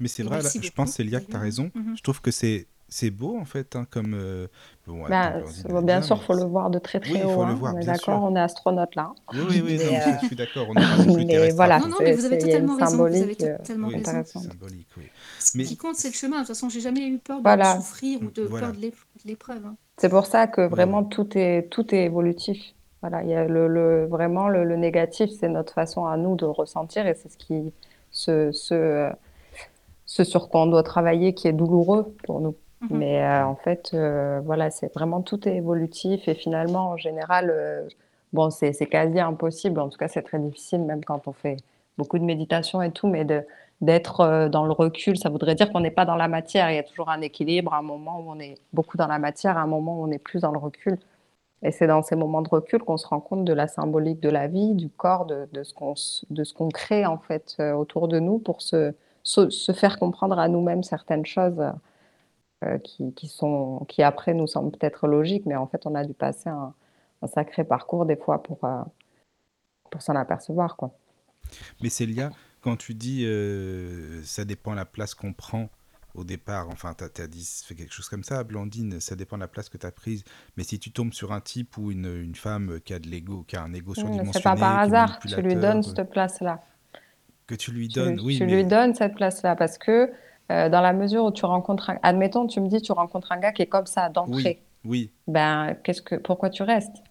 Mais c'est vrai, là, je pense, Célia, que tu as raison. Mmh. Je trouve que c'est c'est beau en fait, hein, comme. Euh, bon, bah, bien sûr, il faut le voir de très très oui, haut. Hein. on est d'accord, on est astronaute là. Oui, oui, oui, non, euh... je suis d'accord. On est mais voilà, non, non, mais vous avez totalement raison. Vous avez euh, totalement oui, raison. Symbolique, oui. Ce qui compte, c'est le chemin. De toute façon, j'ai jamais eu peur de voilà. souffrir ou de voilà. peur de l'épreuve. Hein. C'est pour ça que vraiment tout est tout est évolutif. Voilà, il y a le, le vraiment le, le négatif, c'est notre façon à nous de ressentir et c'est ce qui ce, ce, ce sur quoi on doit travailler qui est douloureux pour nous. Mhm. Mais euh, en fait, euh, voilà, c'est vraiment tout est évolutif et finalement, en général, euh, bon, c'est quasi impossible. En tout cas, c'est très difficile, même quand on fait beaucoup de méditation et tout, mais d'être dans le recul, ça voudrait dire qu'on n'est pas dans la matière. Il y a toujours un équilibre, un moment où on est beaucoup dans la matière, un moment où on est plus dans le recul. Et c'est dans ces moments de recul qu'on se rend compte de la symbolique de la vie, du corps, de, de ce qu'on crée en fait autour de nous pour se, se, se faire comprendre à nous-mêmes certaines choses euh, qui, qui, sont, qui après nous semblent peut-être logiques, mais en fait, on a dû passer un, un sacré parcours des fois pour, euh, pour s'en apercevoir. Quoi. Mais Célia, quand tu dis euh, ça dépend de la place qu'on prend au départ, enfin, tu as, dit fait quelque chose comme ça, Blandine, ça dépend de la place que tu as prise. Mais si tu tombes sur un type ou une, une femme qui a de l'ego, qui a un ego surdimensionné, c'est pas par hasard, tu lui donnes cette place-là. Que tu lui donnes, tu, oui. Tu mais... lui donnes cette place-là parce que euh, dans la mesure où tu rencontres un... Admettons, tu me dis, tu rencontres un gars qui est comme ça, d'entrée. Oui, oui. Ben, qu'est-ce que... pourquoi tu restes?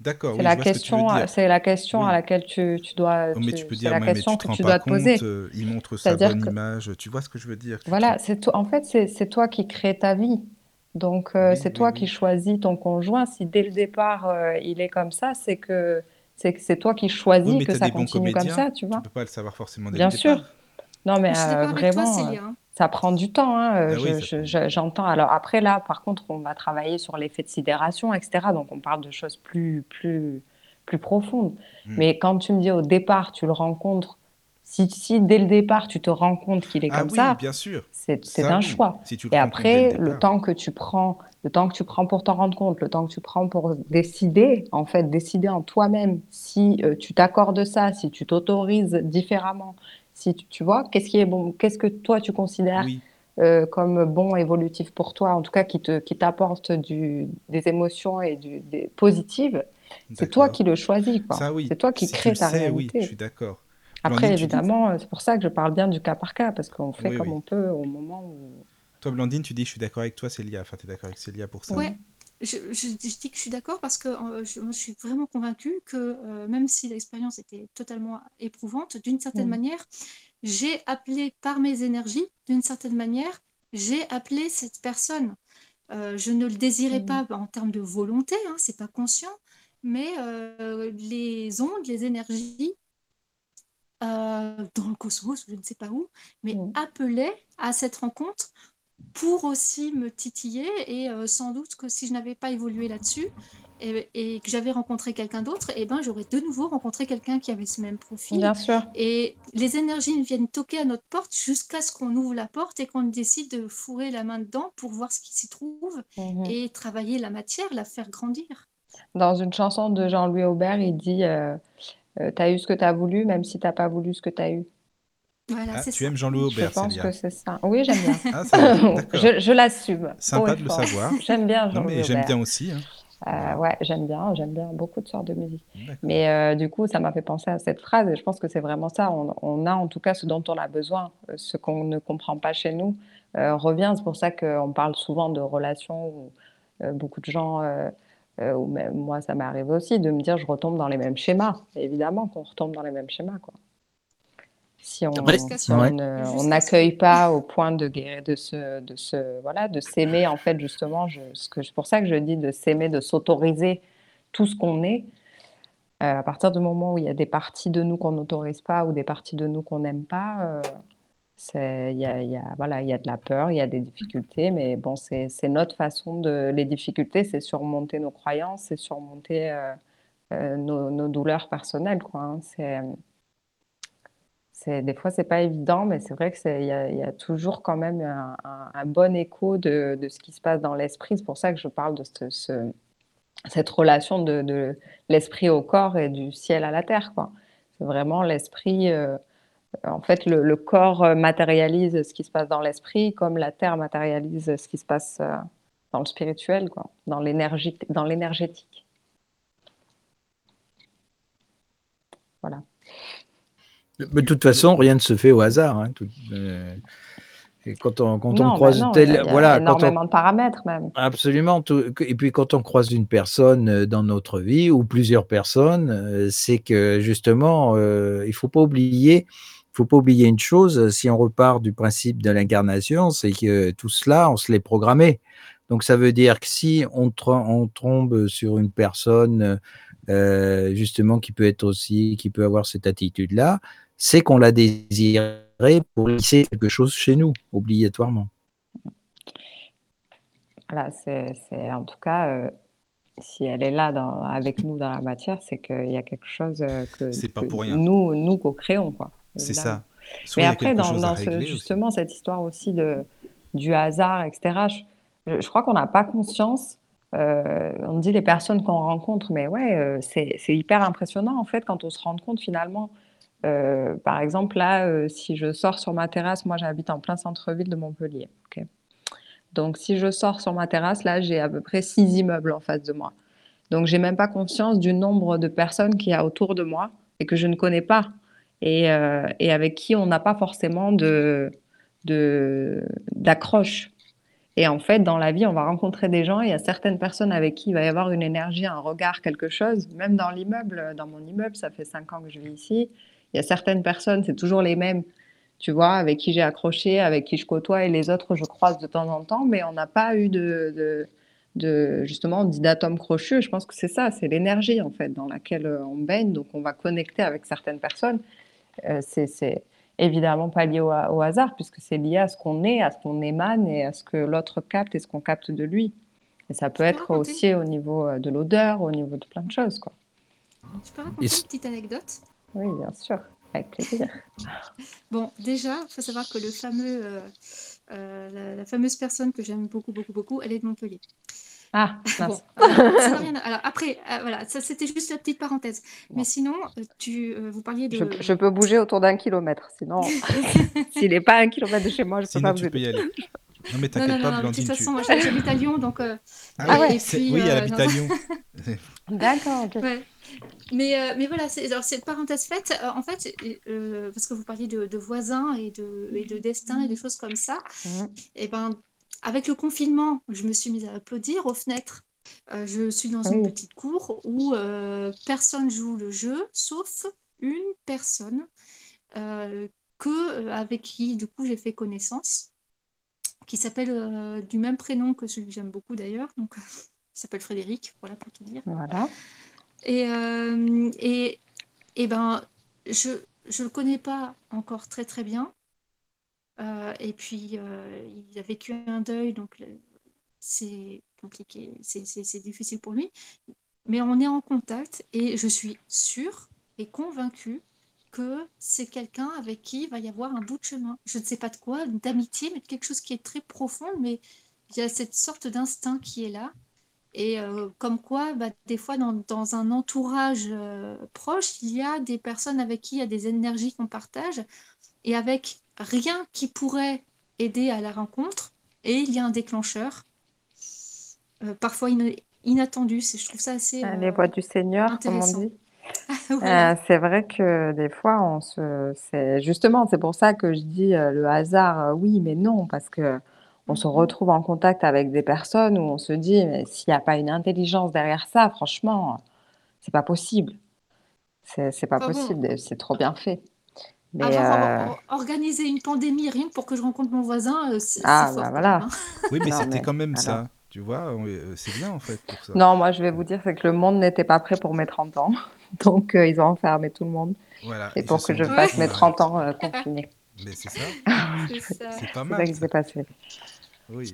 D'accord. C'est oui, la, question, c'est la question oui. à laquelle tu, tu dois. Oh, mais tu peux dire, la mais, question mais tu que te tu dois pas te poser. compte, euh, il montre sa bonne que... image. Tu vois ce que je veux dire? Voilà, c'est to... en fait, c'est toi qui crée ta vie. Donc, euh, oui, c'est toi qui choisis ton conjoint. Si dès le départ, euh, il est comme ça, c'est que c'est toi qui choisis que ça continue comme ça, tu vois. Tu peux pas le savoir forcément dès Bien le sûr. départ. Non, mais euh, vraiment. Toi. Ça prend du temps, hein. Oui, j'entends. Alors après, là, par contre, on va travailler sur l'effet de sidération, etc. Donc, on parle de choses plus, plus, plus profondes. Hmm. Mais quand tu me dis au départ, tu le rencontres, si, si dès le départ, tu te rends compte qu'il est ah comme oui, ça, bien sûr. c'est un oui. choix. Si Et après, le, le, temps que tu prends, le temps que tu prends pour t'en rendre compte, le temps que tu prends pour décider, en fait, décider en toi-même si euh, tu t'accordes ça, si tu t'autorises différemment, si tu, tu vois, qu'est-ce qui est bon, qu'est-ce que toi tu considères oui. euh, comme bon, évolutif pour toi, en tout cas qui te, qui t'apporte du, des émotions et du, des positives, c'est toi qui le choisis, quoi. Oui. C'est toi qui si crée ta sais, réalité. Oui, je suis d'accord. Après, Blandine, évidemment, c'est pour ça que je parle bien du cas par cas, parce qu'on fait oui, comme oui. on peut au moment où. Toi, Blandine, tu dis je suis d'accord avec toi, Célia. Enfin, tu es d'accord avec Célia pour ça. Ouais. Je, je- je dis que je suis d'accord parce que euh, je, moi, je suis vraiment convaincue que euh, même si l'expérience était totalement éprouvante, d'une certaine Mm. manière, j'ai appelé par mes énergies, d'une certaine manière, j'ai appelé cette personne. Euh, je ne le désirais Mm. pas en termes de volonté, hein, c'est pas conscient, mais euh, les ondes, les énergies dans le cosmos, je ne sais pas où, mais Mm. appelaient à cette rencontre pour aussi me titiller et euh, sans doute que si je n'avais pas évolué là-dessus et, et que j'avais rencontré quelqu'un d'autre, eh ben, j'aurais de nouveau rencontré quelqu'un qui avait ce même profil. Bien sûr. Et les énergies viennent toquer à notre porte jusqu'à ce qu'on ouvre la porte et qu'on décide de fourrer la main dedans pour voir ce qui s'y trouve Mhm. et travailler la matière, la faire grandir. Dans une chanson de Jean-Louis Aubert, il dit euh, euh, T'as eu ce que t'as voulu, même si t'as pas voulu ce que t'as eu. Voilà, Ah, tu ça. aimes Jean-Louis Je Aubert, pense Célia. que c'est ça. Oui, j'aime bien. Ah. Je, je l'assume. Sympa de le fort. savoir. J'aime bien Jean-Louis mais j'aime Aubert. bien aussi. hein. Euh, ouais, j'aime bien, j'aime bien beaucoup de sortes de musique. Mais euh, du coup, ça m'a fait penser à cette phrase et je pense que c'est vraiment ça. On, on a en tout cas ce dont on a besoin, Euh, ce qu'on ne comprend pas chez nous euh, revient. C'est pour ça qu'on parle souvent de relations où euh, beaucoup de gens, euh, euh, ou même moi, ça m'est arrivé aussi de me dire je retombe dans les mêmes schémas. Évidemment qu'on retombe dans les mêmes schémas, quoi. Si on si on n'accueille pas au point de guérir, de voilà, de s'aimer en fait justement. Je, ce que, c'est pour ça que je dis de s'aimer, de s'autoriser tout ce qu'on est. Euh, à partir du moment où il y a des parties de nous qu'on n'autorise pas ou des parties de nous qu'on n'aime pas, euh, c'est, il y a, il y a- voilà, il y a de la peur, il y a des difficultés, mais bon, c'est, c'est notre façon de. Les difficultés, c'est surmonter nos croyances, c'est surmonter euh, euh, nos, nos douleurs personnelles, quoi. hein. Des fois, c'est pas évident, mais c'est vrai que c'est, il y y a toujours quand même un, bon écho de, de ce qui se passe dans l'esprit. C'est pour ça que je parle de ce, ce- cette relation de, de l'esprit au corps et du ciel à la terre. C'est vraiment l'esprit. euh, en fait, le, corps euh, matérialise ce qui se passe dans l'esprit, comme la terre matérialise ce qui se passe euh, dans le spirituel, quoi, dans l'énergétique. Voilà. De toute façon, rien ne se fait au hasard. hein. Tout- euh, et quand on, quand on Non, bah croise non, tel, a, il y a voilà, quand on, énormément de paramètres même. absolument. tout- et puis quand on croise une personne euh, dans notre vie ou plusieurs personnes, euh, c'est que justement, euh, il faut pas oublier, il faut pas oublier une chose. Si on repart du principe de l'incarnation, c'est que tout cela, on se l'est programmé. Donc ça veut dire que si on, tombe sur une personne euh, justement qui peut être aussi, qui peut avoir cette attitude-là, c'est qu'on l'a désiré pour lisser quelque chose chez nous, obligatoirement. Voilà, c'est, en tout cas, euh, si elle est là dans- avec nous dans la matière, c'est qu'il y a quelque chose euh, que, C'est pas que pour rien. nous, nous co-créons, quoi. C'est ça. Soit Mais après, dans, ce, aussi. justement cette histoire aussi de, du hasard, etc., je, je crois qu'on n'a pas conscience. euh, on dit les personnes qu'on rencontre, mais ouais, euh, c'est, c'est hyper impressionnant en fait quand on se rend compte finalement. Euh, par exemple, là, euh, si je sors sur ma terrasse, moi j'habite en plein centre-ville de Montpellier. Donc, si je sors sur ma terrasse, là, j'ai à peu près six immeubles en face de moi. Donc, j'ai même pas conscience du nombre de personnes qu'il y a autour de moi et que je ne connais pas et, euh, et avec qui on n'a pas forcément de, d'accroche. Et en fait, dans la vie, on va rencontrer des gens. Il y a certaines personnes avec qui il va y avoir une énergie, un regard, quelque chose. Même dans l'immeuble, dans mon immeuble, ça fait cinq ans que je vis ici. Il y a certaines personnes, c'est toujours les mêmes, tu vois, avec qui j'ai accroché, avec qui je côtoie, et les autres, je croise de temps en temps, mais on n'a pas eu de, de, de justement d'atomes crochus. Je pense que c'est ça, c'est l'énergie en fait dans laquelle euh, on baigne. Donc, on va connecter avec certaines personnes. Euh, c'est, évidemment pas lié au, au hasard, puisque c'est lié à ce qu'on est, à ce qu'on émane et à ce que l'autre capte et ce qu'on capte de lui. Et ça peut être aussi au niveau euh, de l'odeur, au niveau de plein de choses, quoi. Je peux raconter une petite anecdote? Oui, bien sûr, avec plaisir. Bon, déjà, il faut savoir que le fameux, euh, euh, la, la fameuse personne que j'aime beaucoup, beaucoup, beaucoup, elle est de Montpellier. Ah, Bon, ça rien à- alors après, euh, voilà, ça c'était juste la petite parenthèse. Mais sinon, tu, euh, vous parliez de. Je, je peux bouger autour d'un kilomètre, sinon, s'il n'est pas à un kilomètre de chez moi, je ne peux pas vous tu peux y aller. Non, mais Non, non, t'inquiète pas, non, de toute Blandine. tu- façon, moi j'habite à Lyon, donc. euh, Ah ouais, et c'est- puis, oui, elle euh, habite non, à Lyon. D'accord, ok. Ouais. Mais, euh, mais voilà, c'est, alors, cette parenthèse faite, euh, en fait, euh, parce que vous parliez de, de voisins et de, et de destin et des choses comme ça, Mhm. et ben, avec le confinement, je me suis mise à applaudir aux fenêtres. Je suis dans une Oui. petite cour où personne joue le jeu, sauf une personne que, avec qui, du coup, j'ai fait connaissance, qui s'appelle du même prénom que celui que j'aime beaucoup d'ailleurs, donc il s'appelle Frédéric, voilà pour tout dire. Voilà. Et, euh, et, et ben, je ne le connais pas encore très très bien. Euh, et puis, euh, il a vécu un deuil, donc c'est compliqué, c'est difficile pour lui. Mais on est en contact et je suis sûre et convaincue que c'est quelqu'un avec qui il va y avoir un bout de chemin. Je ne sais pas de quoi, d'amitié, mais de quelque chose qui est très profond, mais il y a cette sorte d'instinct qui est là. Et euh, comme quoi, bah, des fois, dans, dans un entourage euh, proche, il y a des personnes avec qui il y a des énergies qu'on partage, et avec rien qui pourrait aider à la rencontre, et il y a un déclencheur, euh, parfois ina- inattendu. C'est- Je trouve ça assez Ah, Les voix du Seigneur, comme on dit. Voilà. Euh, c'est vrai que des fois, on se, justement, c'est pour ça que je dis le hasard, oui, mais non, parce que on se retrouve en contact avec des personnes où on se dit, mais s'il n'y a pas une intelligence derrière ça, franchement, c'est pas possible. C'est, c'est pas bon, possible, c'est trop bien fait. Mais euh, or- or- organisé une pandémie rien que pour que je rencontre mon voisin, euh, c'est ah, bah voilà. hein. Oui, mais c'était quand même alors. ça. Tu vois, euh, c'est bien en fait pour ça. Non, moi, je vais vous dire, c'est que le monde n'était pas prêt pour mes 30 ans. Donc, euh, ils ont enfermé tout le monde. Voilà, Et pour que je fasse mes arrête. 30 ans euh, confinés. Mais c'est ça, C'est pas C'est ça mal qui s'est passé.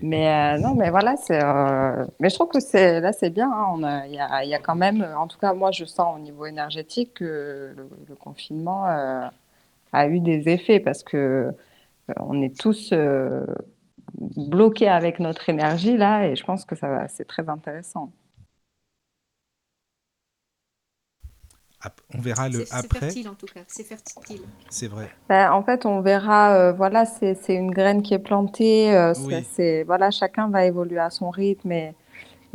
Mais euh, non, mais voilà, c'est. euh, Mais je trouve que c'est là, c'est bien. hein, Il y a, y a quand même, en tout cas, moi, je sens au niveau énergétique que le, confinement euh, a eu des effets parce que euh, on est tous euh, bloqués avec notre énergie là, et je pense que ça c'est très intéressant. On verra le C'est c'est après, fertile en tout cas, c'est fertile. c'est vrai. Ben, en fait, on verra. euh, voilà, c'est c'est une graine qui est plantée. euh, c'est Oui, c'est- voilà, chacun va évoluer à son rythme et,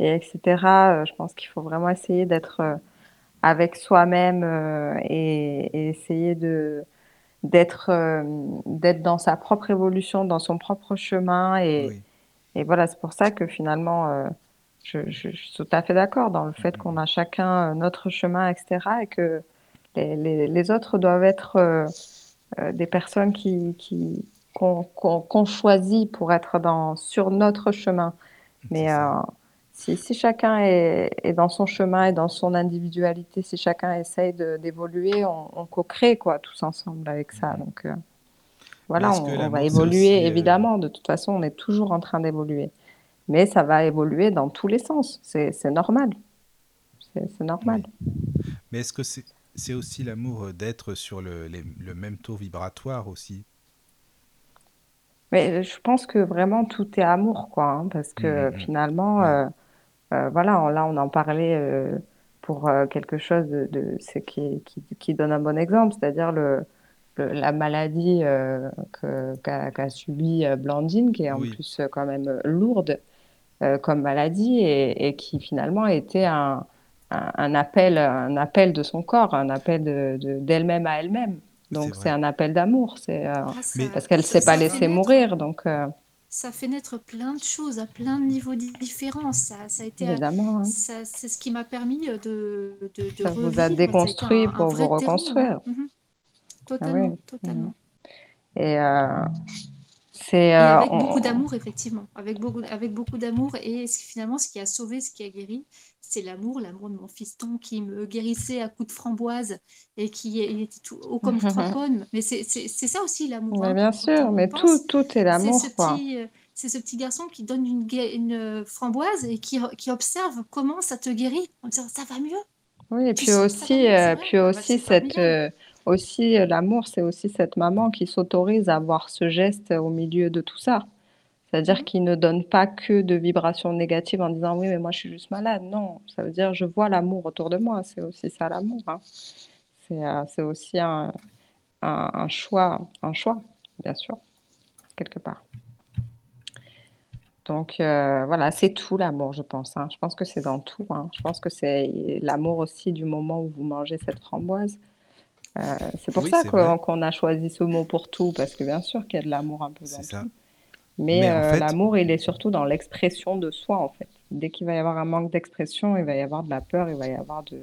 et etc. Euh, je pense qu'il faut vraiment essayer d'être euh, avec soi-même euh, et, et essayer de d'être euh, d'être dans sa propre évolution, dans son propre chemin. Et, oui. et voilà, c'est pour ça que finalement, euh, je, je- je suis tout à fait d'accord dans le fait qu'on a chacun euh, notre chemin, etc. Et que les, les, les autres doivent être euh, euh, des personnes qui, qui, qu'on, choisit pour être dans, sur notre chemin. Mais euh, si, si chacun est, est dans son chemin et dans son individualité, si chacun essaye d'évoluer, on, on co-crée quoi, tous ensemble avec ça. Donc euh, Mais voilà, on, va évoluer aussi... évidemment. De toute façon, on est toujours en train d'évoluer. Mais ça va évoluer dans tous les sens. C'est, normal. C'est, normal. Oui. Mais est-ce que c'est aussi l'amour euh, d'être sur le, les- le même taux vibratoire aussi? Mais je pense que vraiment tout est amour, quoi, hein, parce Mm, que mm, mm. finalement, Oui, euh, euh, voilà, on- là on en parlait euh, pour quelque chose de, de qui, qui, qui donne un bon exemple, c'est-à-dire le, le- la maladie qu'a, subie Blandine, qui est en oui, plus quand même lourde comme maladie et, et qui finalement était un, un, un appel, un appel de son corps, un appel de, de- d'elle-même à elle-même. Donc c'est un appel d'amour, c'est euh, Ah, parce qu'elle ça, s'est pas laissée naître, mourir, donc euh, ça fait naître plein de choses à plein de niveaux différents. Ça, ça a été, évidemment, hein. c'est ce qui m'a permis de, de, de Ça vous a revivre. Déconstruit un, un pour vous reconstruire. Mhm. Ah oui. Totalement, totalement. Et euh, c'est euh, avec on- beaucoup d'amour, effectivement. Avec beaucoup, avec beaucoup d'amour. Et finalement, ce qui a sauvé, ce qui a guéri, c'est l'amour. L'amour de mon fiston qui me guérissait à coups de framboise et qui il était tout haut comme Strapone. Mais c'est c'est- c'est ça aussi l'amour. Mais hein, bien sûr, mais tout, tout est l'amour, euh, c'est ce petit garçon qui donne une, une euh, framboise et qui, qui observe comment ça te guérit en disant ça va mieux. Oui, et Tu puis aussi, mieux, puis Ah bah, aussi cette, aussi euh, l'amour, c'est aussi cette maman qui s'autorise à avoir ce geste au milieu de tout ça. C'est-à-dire Mhm. qu'il ne donne pas que de vibrations négatives en disant oui, mais moi je suis juste malade. Non, ça veut dire je vois l'amour autour de moi. C'est aussi ça l'amour. hein. C'est euh, c'est aussi un, un, un choix, un choix, bien sûr, quelque part. Donc euh, voilà, c'est tout l'amour, je pense. hein. Je pense que c'est dans tout. hein. Je pense que c'est l'amour aussi du moment où vous mangez cette framboise. Euh, c'est pour Oui, ça qu'on a choisi ce mot pour tout, parce que bien sûr qu'il y a de l'amour un peu dans ça. tout. Mais euh, fait, l'amour, il est surtout dans l'expression de soi, en fait. dès qu'il va y avoir un manque d'expression, il va y avoir de la peur, il va y avoir de,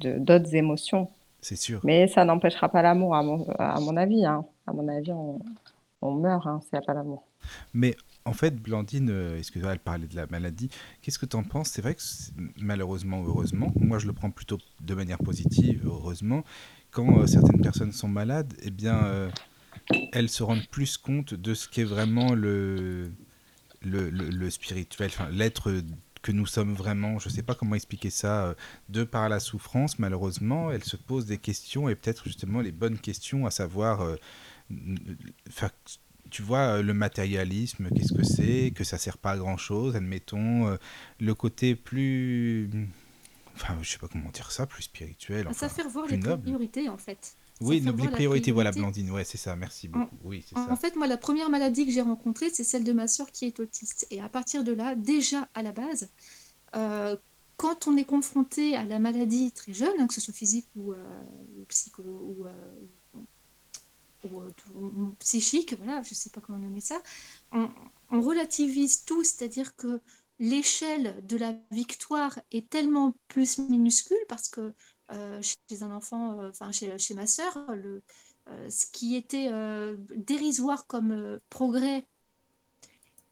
de- d'autres émotions. C'est sûr. Mais ça n'empêchera pas l'amour, à mon, à mon avis. hein. À mon avis, on, on meurt hein, s'il n'y a pas d'amour. Mais en fait, Blandine, euh, excuse-moi, elle parlait de la maladie. Qu'est-ce que tu en penses? C'est vrai que malheureusement heureusement, moi je le prends plutôt de manière positive, heureusement, quand euh, certaines personnes sont malades, eh bien, euh, elles se rendent plus compte de ce qu'est vraiment le, le, le- spirituel, l'être que nous sommes vraiment. Je ne sais pas comment expliquer ça. euh, De par la souffrance, malheureusement, elles se posent des questions et peut-être justement les bonnes questions, à savoir, tu vois, le matérialisme, qu'est-ce que c'est, que ça sert pas à grand chose, admettons, le côté plus, enfin, je sais pas comment dire ça, plus spirituel, Ça enfin, fait revoir les noble. priorités, en fait. Oui, Ça revoir la priorité, voilà. Blandine, ouais, c'est ça, merci beaucoup. Oui, c'est En, ça. en fait, moi, la première maladie que j'ai rencontrée, c'est celle de ma sœur qui est autiste. Et à partir de là, déjà à la base, euh, quand on est confronté à la maladie très jeune, hein, que ce soit physique ou, euh, psycho euh, ou, euh, ou- ou psychique, voilà, je ne sais pas comment nommer ça, on, on relativise tout, c'est-à-dire que l'échelle de la victoire est tellement plus minuscule parce que euh, chez un enfant, euh, chez, ma sœur, euh, ce qui était dérisoire comme progrès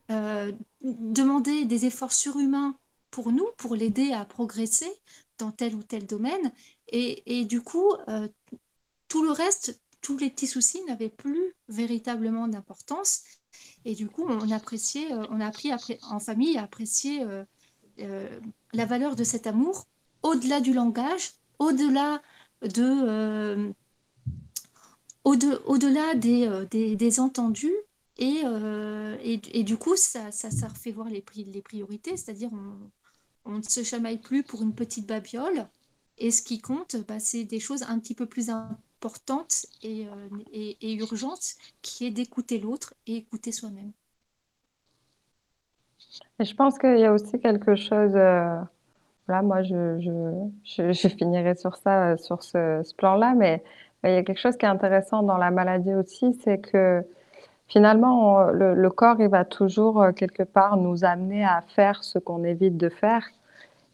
demander des efforts surhumains pour nous, pour l'aider à progresser dans tel ou tel domaine. Et, et du coup, tout le reste, tous les petits soucis n'avaient plus véritablement d'importance. Et du coup, on appréciait, euh, a appris en famille à apprécier euh, euh, la valeur de cet amour au-delà du langage, au-delà de, au-de- au-delà des, entendus. Et, et, du coup, ça, ça, refait voir les, les priorités, c'est-à-dire on, on ne se chamaille plus pour une petite babiole. Et ce qui compte, bah, c'est des choses un petit peu plus importantes et, euh, et, urgentes, qui est d'écouter l'autre et écouter soi-même. Je pense qu'il y a aussi quelque chose, euh, là, moi, je, je, finirai sur ça, euh, sur ce, plan-là, mais il y a quelque chose qui est intéressant dans la maladie aussi, c'est que finalement, le, corps, il va toujours, euh, quelque part, nous amener à faire ce qu'on évite de faire.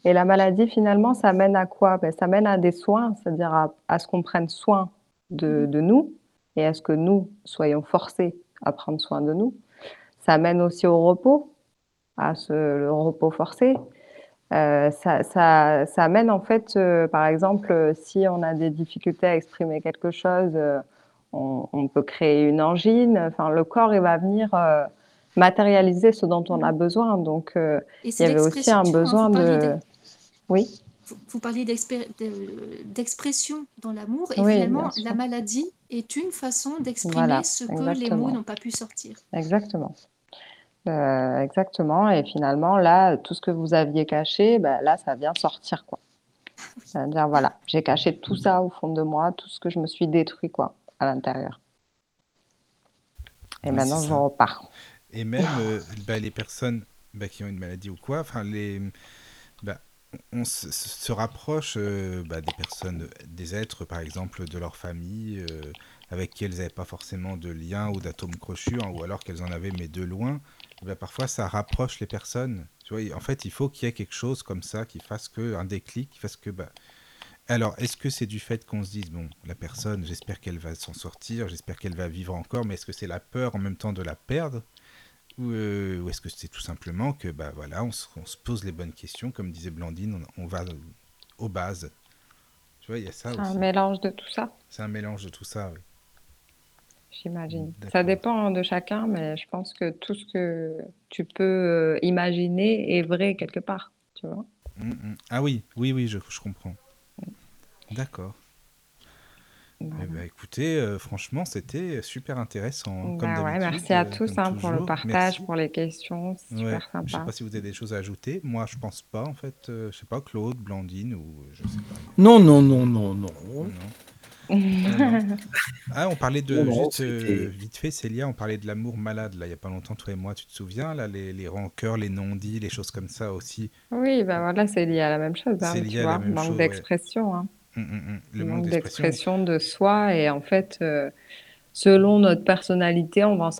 Et la maladie, finalement, ça mène à quoi? Ben, ça mène à des soins, c'est-à-dire à ce qu'on prenne soin de, de nous et à ce que nous soyons forcés à prendre soin de nous. Ça mène aussi au repos, à ce, le repos forcé. Euh, ça, ça, ça amène en fait, euh, par exemple, si on a des difficultés à exprimer quelque chose, euh, on, on peut créer une angine. Enfin, le corps, il va venir matérialiser ce dont on a besoin. Donc, il y avait aussi un besoin de- Oui, vous, vous parliez d'expression dans l'amour, et Oui, finalement, la maladie est une façon d'exprimer Voilà, ce que les mots n'ont pas pu sortir. exactement. Euh, exactement. Et finalement, là, tout ce que vous aviez caché, ben, là, ça vient sortir, quoi. C'est-à-dire, voilà, j'ai caché tout ça au fond de moi, tout ce que je me suis détruit, quoi, à l'intérieur. Et Ouais, maintenant, je ça. repars. Et même euh, bah, les personnes bah, qui ont une maladie ou quoi, enfin les, on se, rapproche euh, bah, des personnes, des êtres par exemple de leur famille, euh, avec qui elles n'avaient pas forcément de lien ou d'atome crochu, hein, ou alors qu'elles en avaient mais de loin. Bah, parfois ça rapproche les personnes. En fait, il faut qu'il y ait quelque chose comme ça qui fasse que un déclic, qui fasse que bah, alors, est-ce que c'est du fait qu'on se dise, bon, la personne, j'espère qu'elle va s'en sortir, j'espère qu'elle va vivre encore, mais est-ce que c'est la peur en même temps de la perdre? Ou, euh, ou est-ce que c'est tout simplement que, bah voilà, on se, on se pose les bonnes questions, comme disait Blandine, on, on va aux bases. Tu vois, il y a ça C'est un aussi. mélange de tout ça, C'est un mélange de tout ça, oui. j'imagine. Ça dépend de chacun, mais je pense que tout ce que tu peux euh, imaginer est vrai quelque part, tu vois. Mm, mm. Ah oui, oui, oui, je, je comprends. D'accord. Voilà. Eh ben, écoutez, euh, franchement, c'était super intéressant, comme Bah ouais, d'habitude. merci à euh, tous comme hein, pour le toujours. partage, Merci. pour les questions, c'est Ouais, super je sais sympa. pas si vous avez des choses à ajouter. Moi, je pense pas, en fait. Euh, je sais pas, Claude, Blandine ou je sais pas. Non, non, non, non, non. Non. Non, non. Ah, on parlait de Non, non, juste euh, c'était- vite fait, Célia, on parlait de l'amour malade là, il y a pas longtemps, toi et moi, tu te souviens là, les, les rancœurs, les non-dits, les choses comme ça aussi? Oui, bah voilà, c'est lié à la même chose, hein, C'est tu lié à la vois, même manque chose, ouais. d'expression, hein. Hum, hum, hum. Le manque manque d'expression. de soi et en fait, euh, selon notre personnalité, on va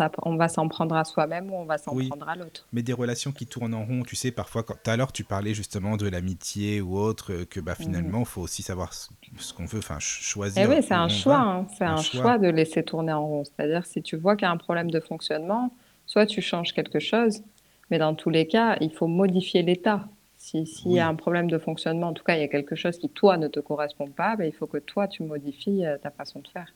s'en prendre à soi-même ou on va s'en Oui. prendre à l'autre. Mais des relations qui tournent en rond, tu sais, parfois, quand, tout à l'heure, tu parlais justement de l'amitié ou autre, euh, que bah, Mhm. finalement, il faut aussi savoir ce, ce qu'on veut, enfin, ch- choisir. Eh oui, c'est où un choix, hein. C'est Un un choix. choix de laisser tourner en rond. C'est-à-dire, si tu vois qu'il y a un problème de fonctionnement, soit tu changes quelque chose, mais dans tous les cas, il faut modifier l'état. Si, s'il y a un problème de fonctionnement, en tout cas, il y a quelque chose qui, toi, ne te correspond pas, ben, il faut que toi, tu modifies euh, ta façon de faire.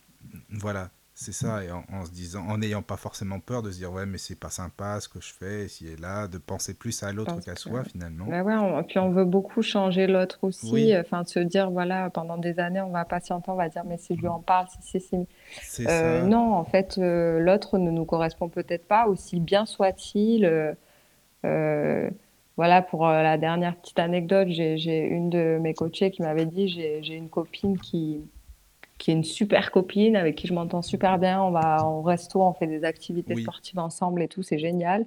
Voilà, c'est ça, et en, en se disant, en n'ayant pas forcément peur de se dire, ouais, mais c'est pas sympa ce que je fais, ici et là, de penser plus à l'autre qu'à que- soi, finalement. Ben ouais, on- puis on veut beaucoup changer l'autre aussi, Oui. enfin, de se dire, voilà, pendant des années, on va patienter, on va dire, mais si je lui en parle, si, si, si. C'est Euh, non, en fait, euh, l'autre ne nous correspond peut-être pas, aussi bien soit-il. euh, voilà, pour euh, la dernière petite anecdote, j'ai, une de mes coachées qui m'avait dit, j'ai, une copine qui, qui est une super copine, avec qui je m'entends super bien, on va au resto, on fait des activités Oui. sportives ensemble et tout, c'est génial.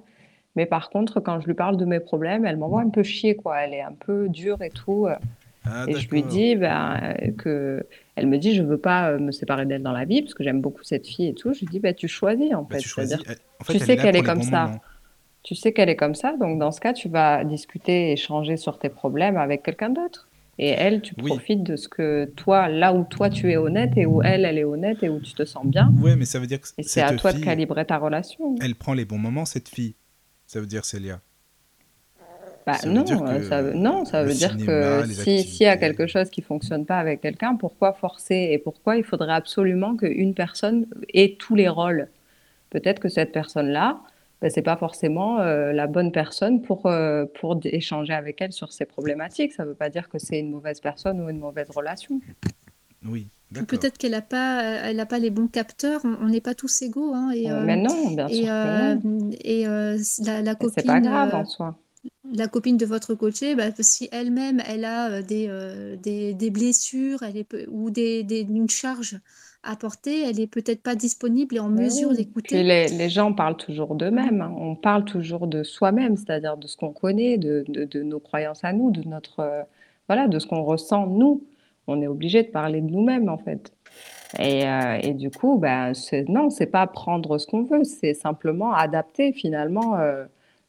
Mais par contre, quand je lui parle de mes problèmes, elle m'envoie un peu chier, quoi. Elle est un peu dure et tout. Ah, et je lui dis ben, que elle me dit je veux pas euh, me séparer d'elle dans la vie parce que j'aime beaucoup cette fille et tout. Je lui dis ben, tu choisis en Bah, fait. tu choisis. En fait, tu sais qu'elle est comme ça. moments. Tu sais qu'elle est comme ça, donc dans ce cas tu vas discuter, échanger sur tes problèmes avec quelqu'un d'autre. Et elle, tu Oui. profites de ce que toi, là où toi tu es honnête et où elle, elle est honnête et où tu te sens bien. Ouais, mais ça veut dire que Et c'est à toi de fille, calibrer ta relation. elle prend les bons moments, cette fille. Ça veut dire, Célia. Bah, Ça veut non, dire euh, que ça veut, non, ça veut dire cinéma, que les si, s'il y a quelque chose qui fonctionne pas avec quelqu'un, pourquoi forcer et pourquoi il faudrait absolument qu'une personne ait tous les rôles? Peut-être que cette personne-là, ben, c'est pas forcément euh, la bonne personne pour, euh, pour échanger avec elle sur ses problématiques. Ça veut pas dire que c'est une mauvaise personne ou une mauvaise relation. Oui. Peut-être qu'elle n'a pas, elle a pas les bons capteurs. On n'est pas tous égaux. hein, et, euh, Mais non, bien sûr et, que euh, non. et euh, la, c'est pas copine, grave euh, en soi. la copine de votre coaché, bah, si elle-même elle a euh, des, euh, des, des blessures, elle est ou des, des- une charge à porter, elle est peut-être pas disponible et en mesure d'écouter. les, les gens parlent toujours d'eux-mêmes, hein. On parle toujours de soi-même, c'est-à-dire de ce qu'on connaît, de, de- de nos croyances à nous, de notre, euh, voilà, de ce qu'on ressent nous. On est obligé de parler de nous-mêmes en fait. Et, euh, et du coup, ben, non, c'est pas prendre ce qu'on veut, c'est simplement adapter finalement, euh,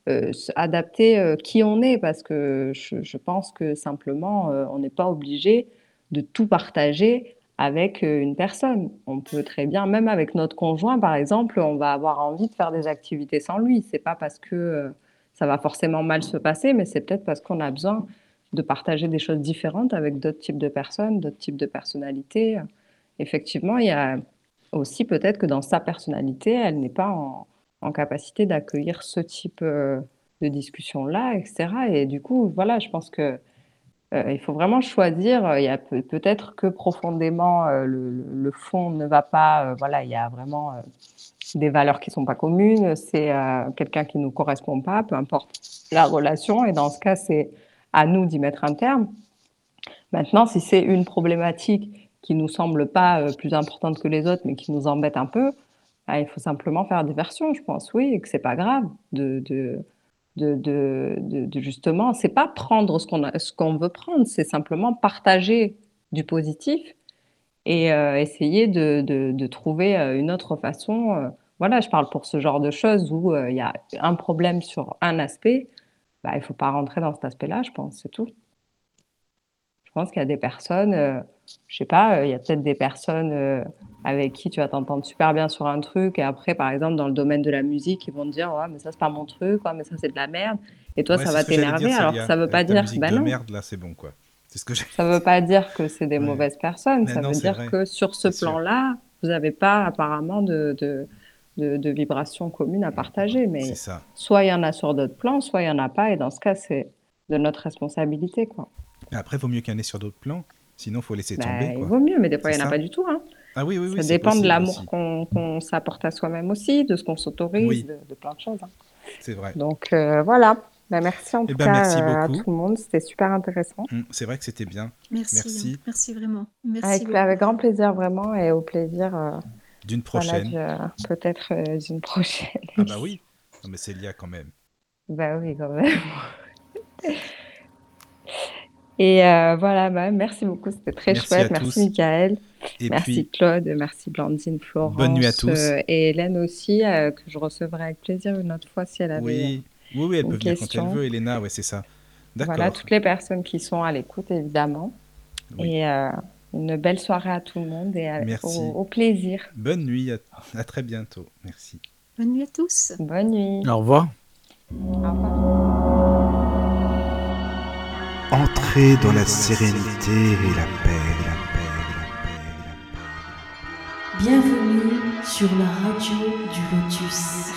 euh, adapter euh, qui on est, parce que je, je pense que simplement, euh, on n'est pas obligé de tout partager avec euh, une personne. On peut très bien, même avec notre conjoint, par exemple, on va avoir envie de faire des activités sans lui. C'est pas parce que euh, ça va forcément mal se passer, mais c'est peut-être parce qu'on a besoin de partager des choses différentes avec d'autres types de personnes, d'autres types de personnalités. Effectivement, il y a aussi peut-être que dans sa personnalité, elle n'est pas en, capacité d'accueillir ce type euh, de discussion-là, etc. Et du coup, voilà, je pense que euh, il faut vraiment choisir. Il y a peut- peut-être que profondément euh, le, fond ne va pas. euh, voilà, il y a vraiment des valeurs qui sont pas communes. C'est quelqu'un qui nous correspond pas, peu importe la relation. Et dans ce cas, c'est à nous d'y mettre un terme. Maintenant, si c'est une problématique qui nous semble pas plus importante que les autres, mais qui nous embête un peu, bah, il faut simplement faire diversion, je pense, oui, et que c'est pas grave de, de, justement, c'est pas prendre ce qu'on veut prendre, c'est simplement partager du positif et euh, essayer de, de, trouver euh, une autre façon. euh, voilà, je parle pour ce genre de choses où il y a un problème sur un aspect, bah, il faut pas rentrer dans cet aspect-là, je pense, c'est tout. Je pense qu'il y a des personnes, je sais pas, euh, il y a peut-être des personnes euh, avec qui tu vas t'entendre super bien sur un truc et après, par exemple, dans le domaine de la musique, ils vont te dire, ouais, mais ça, c'est pas mon truc, ouais, mais ça, c'est de la merde. Et toi, Ouais, ça va t'énerver, alors que ça veut pas dire, bah de non. merde, là, c'est bon, quoi. C'est ce que. Ça veut pas dire que c'est des Ouais. mauvaises personnes, Mais ça non, veut dire vrai. que sur ce plan-là, vous n'avez pas apparemment de, de, de, de vibrations communes à partager. Mais ça. soit il y en a sur d'autres plans, soit il y en a pas, et dans ce cas, c'est de notre responsabilité, quoi. Après, vaut mieux qu'il y en ait sur d'autres plans. Sinon, faut laisser Bah, tomber, il vaut mieux, mais des fois, il C'est n'y en a pas du tout, hein. Ah oui, oui, oui. Ça c'est dépend de l'amour qu'on s'apporte à soi-même aussi, de ce qu'on s'autorise, Oui. de, de plein de choses. hein. C'est vrai. Donc euh, voilà. Bah, merci en Eh tout ben, cas merci euh, à tout le monde, c'était super intéressant. Hum, C'est vrai que c'était bien. Merci, Merci. hein, merci vraiment. Merci Avec, grand plaisir vraiment et au plaisir euh, D'une prochaine. euh, peut-être euh, d'une prochaine. Ah bah oui. Non, mais Célia, quand même. Bah oui, quand même. Et euh, voilà, bah, merci beaucoup, c'était très Merci chouette. à Merci tous. Michael, Et merci puis, Claude, merci Blandine, Florence. Bonne nuit à tous. euh, et Hélène aussi, euh, que je recevrai avec plaisir une autre fois si elle avait. oui, oui, oui, elle une peut venir quand elle veut, Elena, ouais, c'est ça. D'accord. Voilà, toutes les personnes qui sont à l'écoute, évidemment. Oui. Et euh, une belle soirée à tout le monde et à- Merci. au, au plaisir. Bonne nuit, à, à très bientôt. Merci. Bonne nuit à tous. Bonne nuit. Au revoir. Au revoir. Entrez dans la sérénité et la paix, la paix, la paix, la paix. Bienvenue sur la radio du Lotus.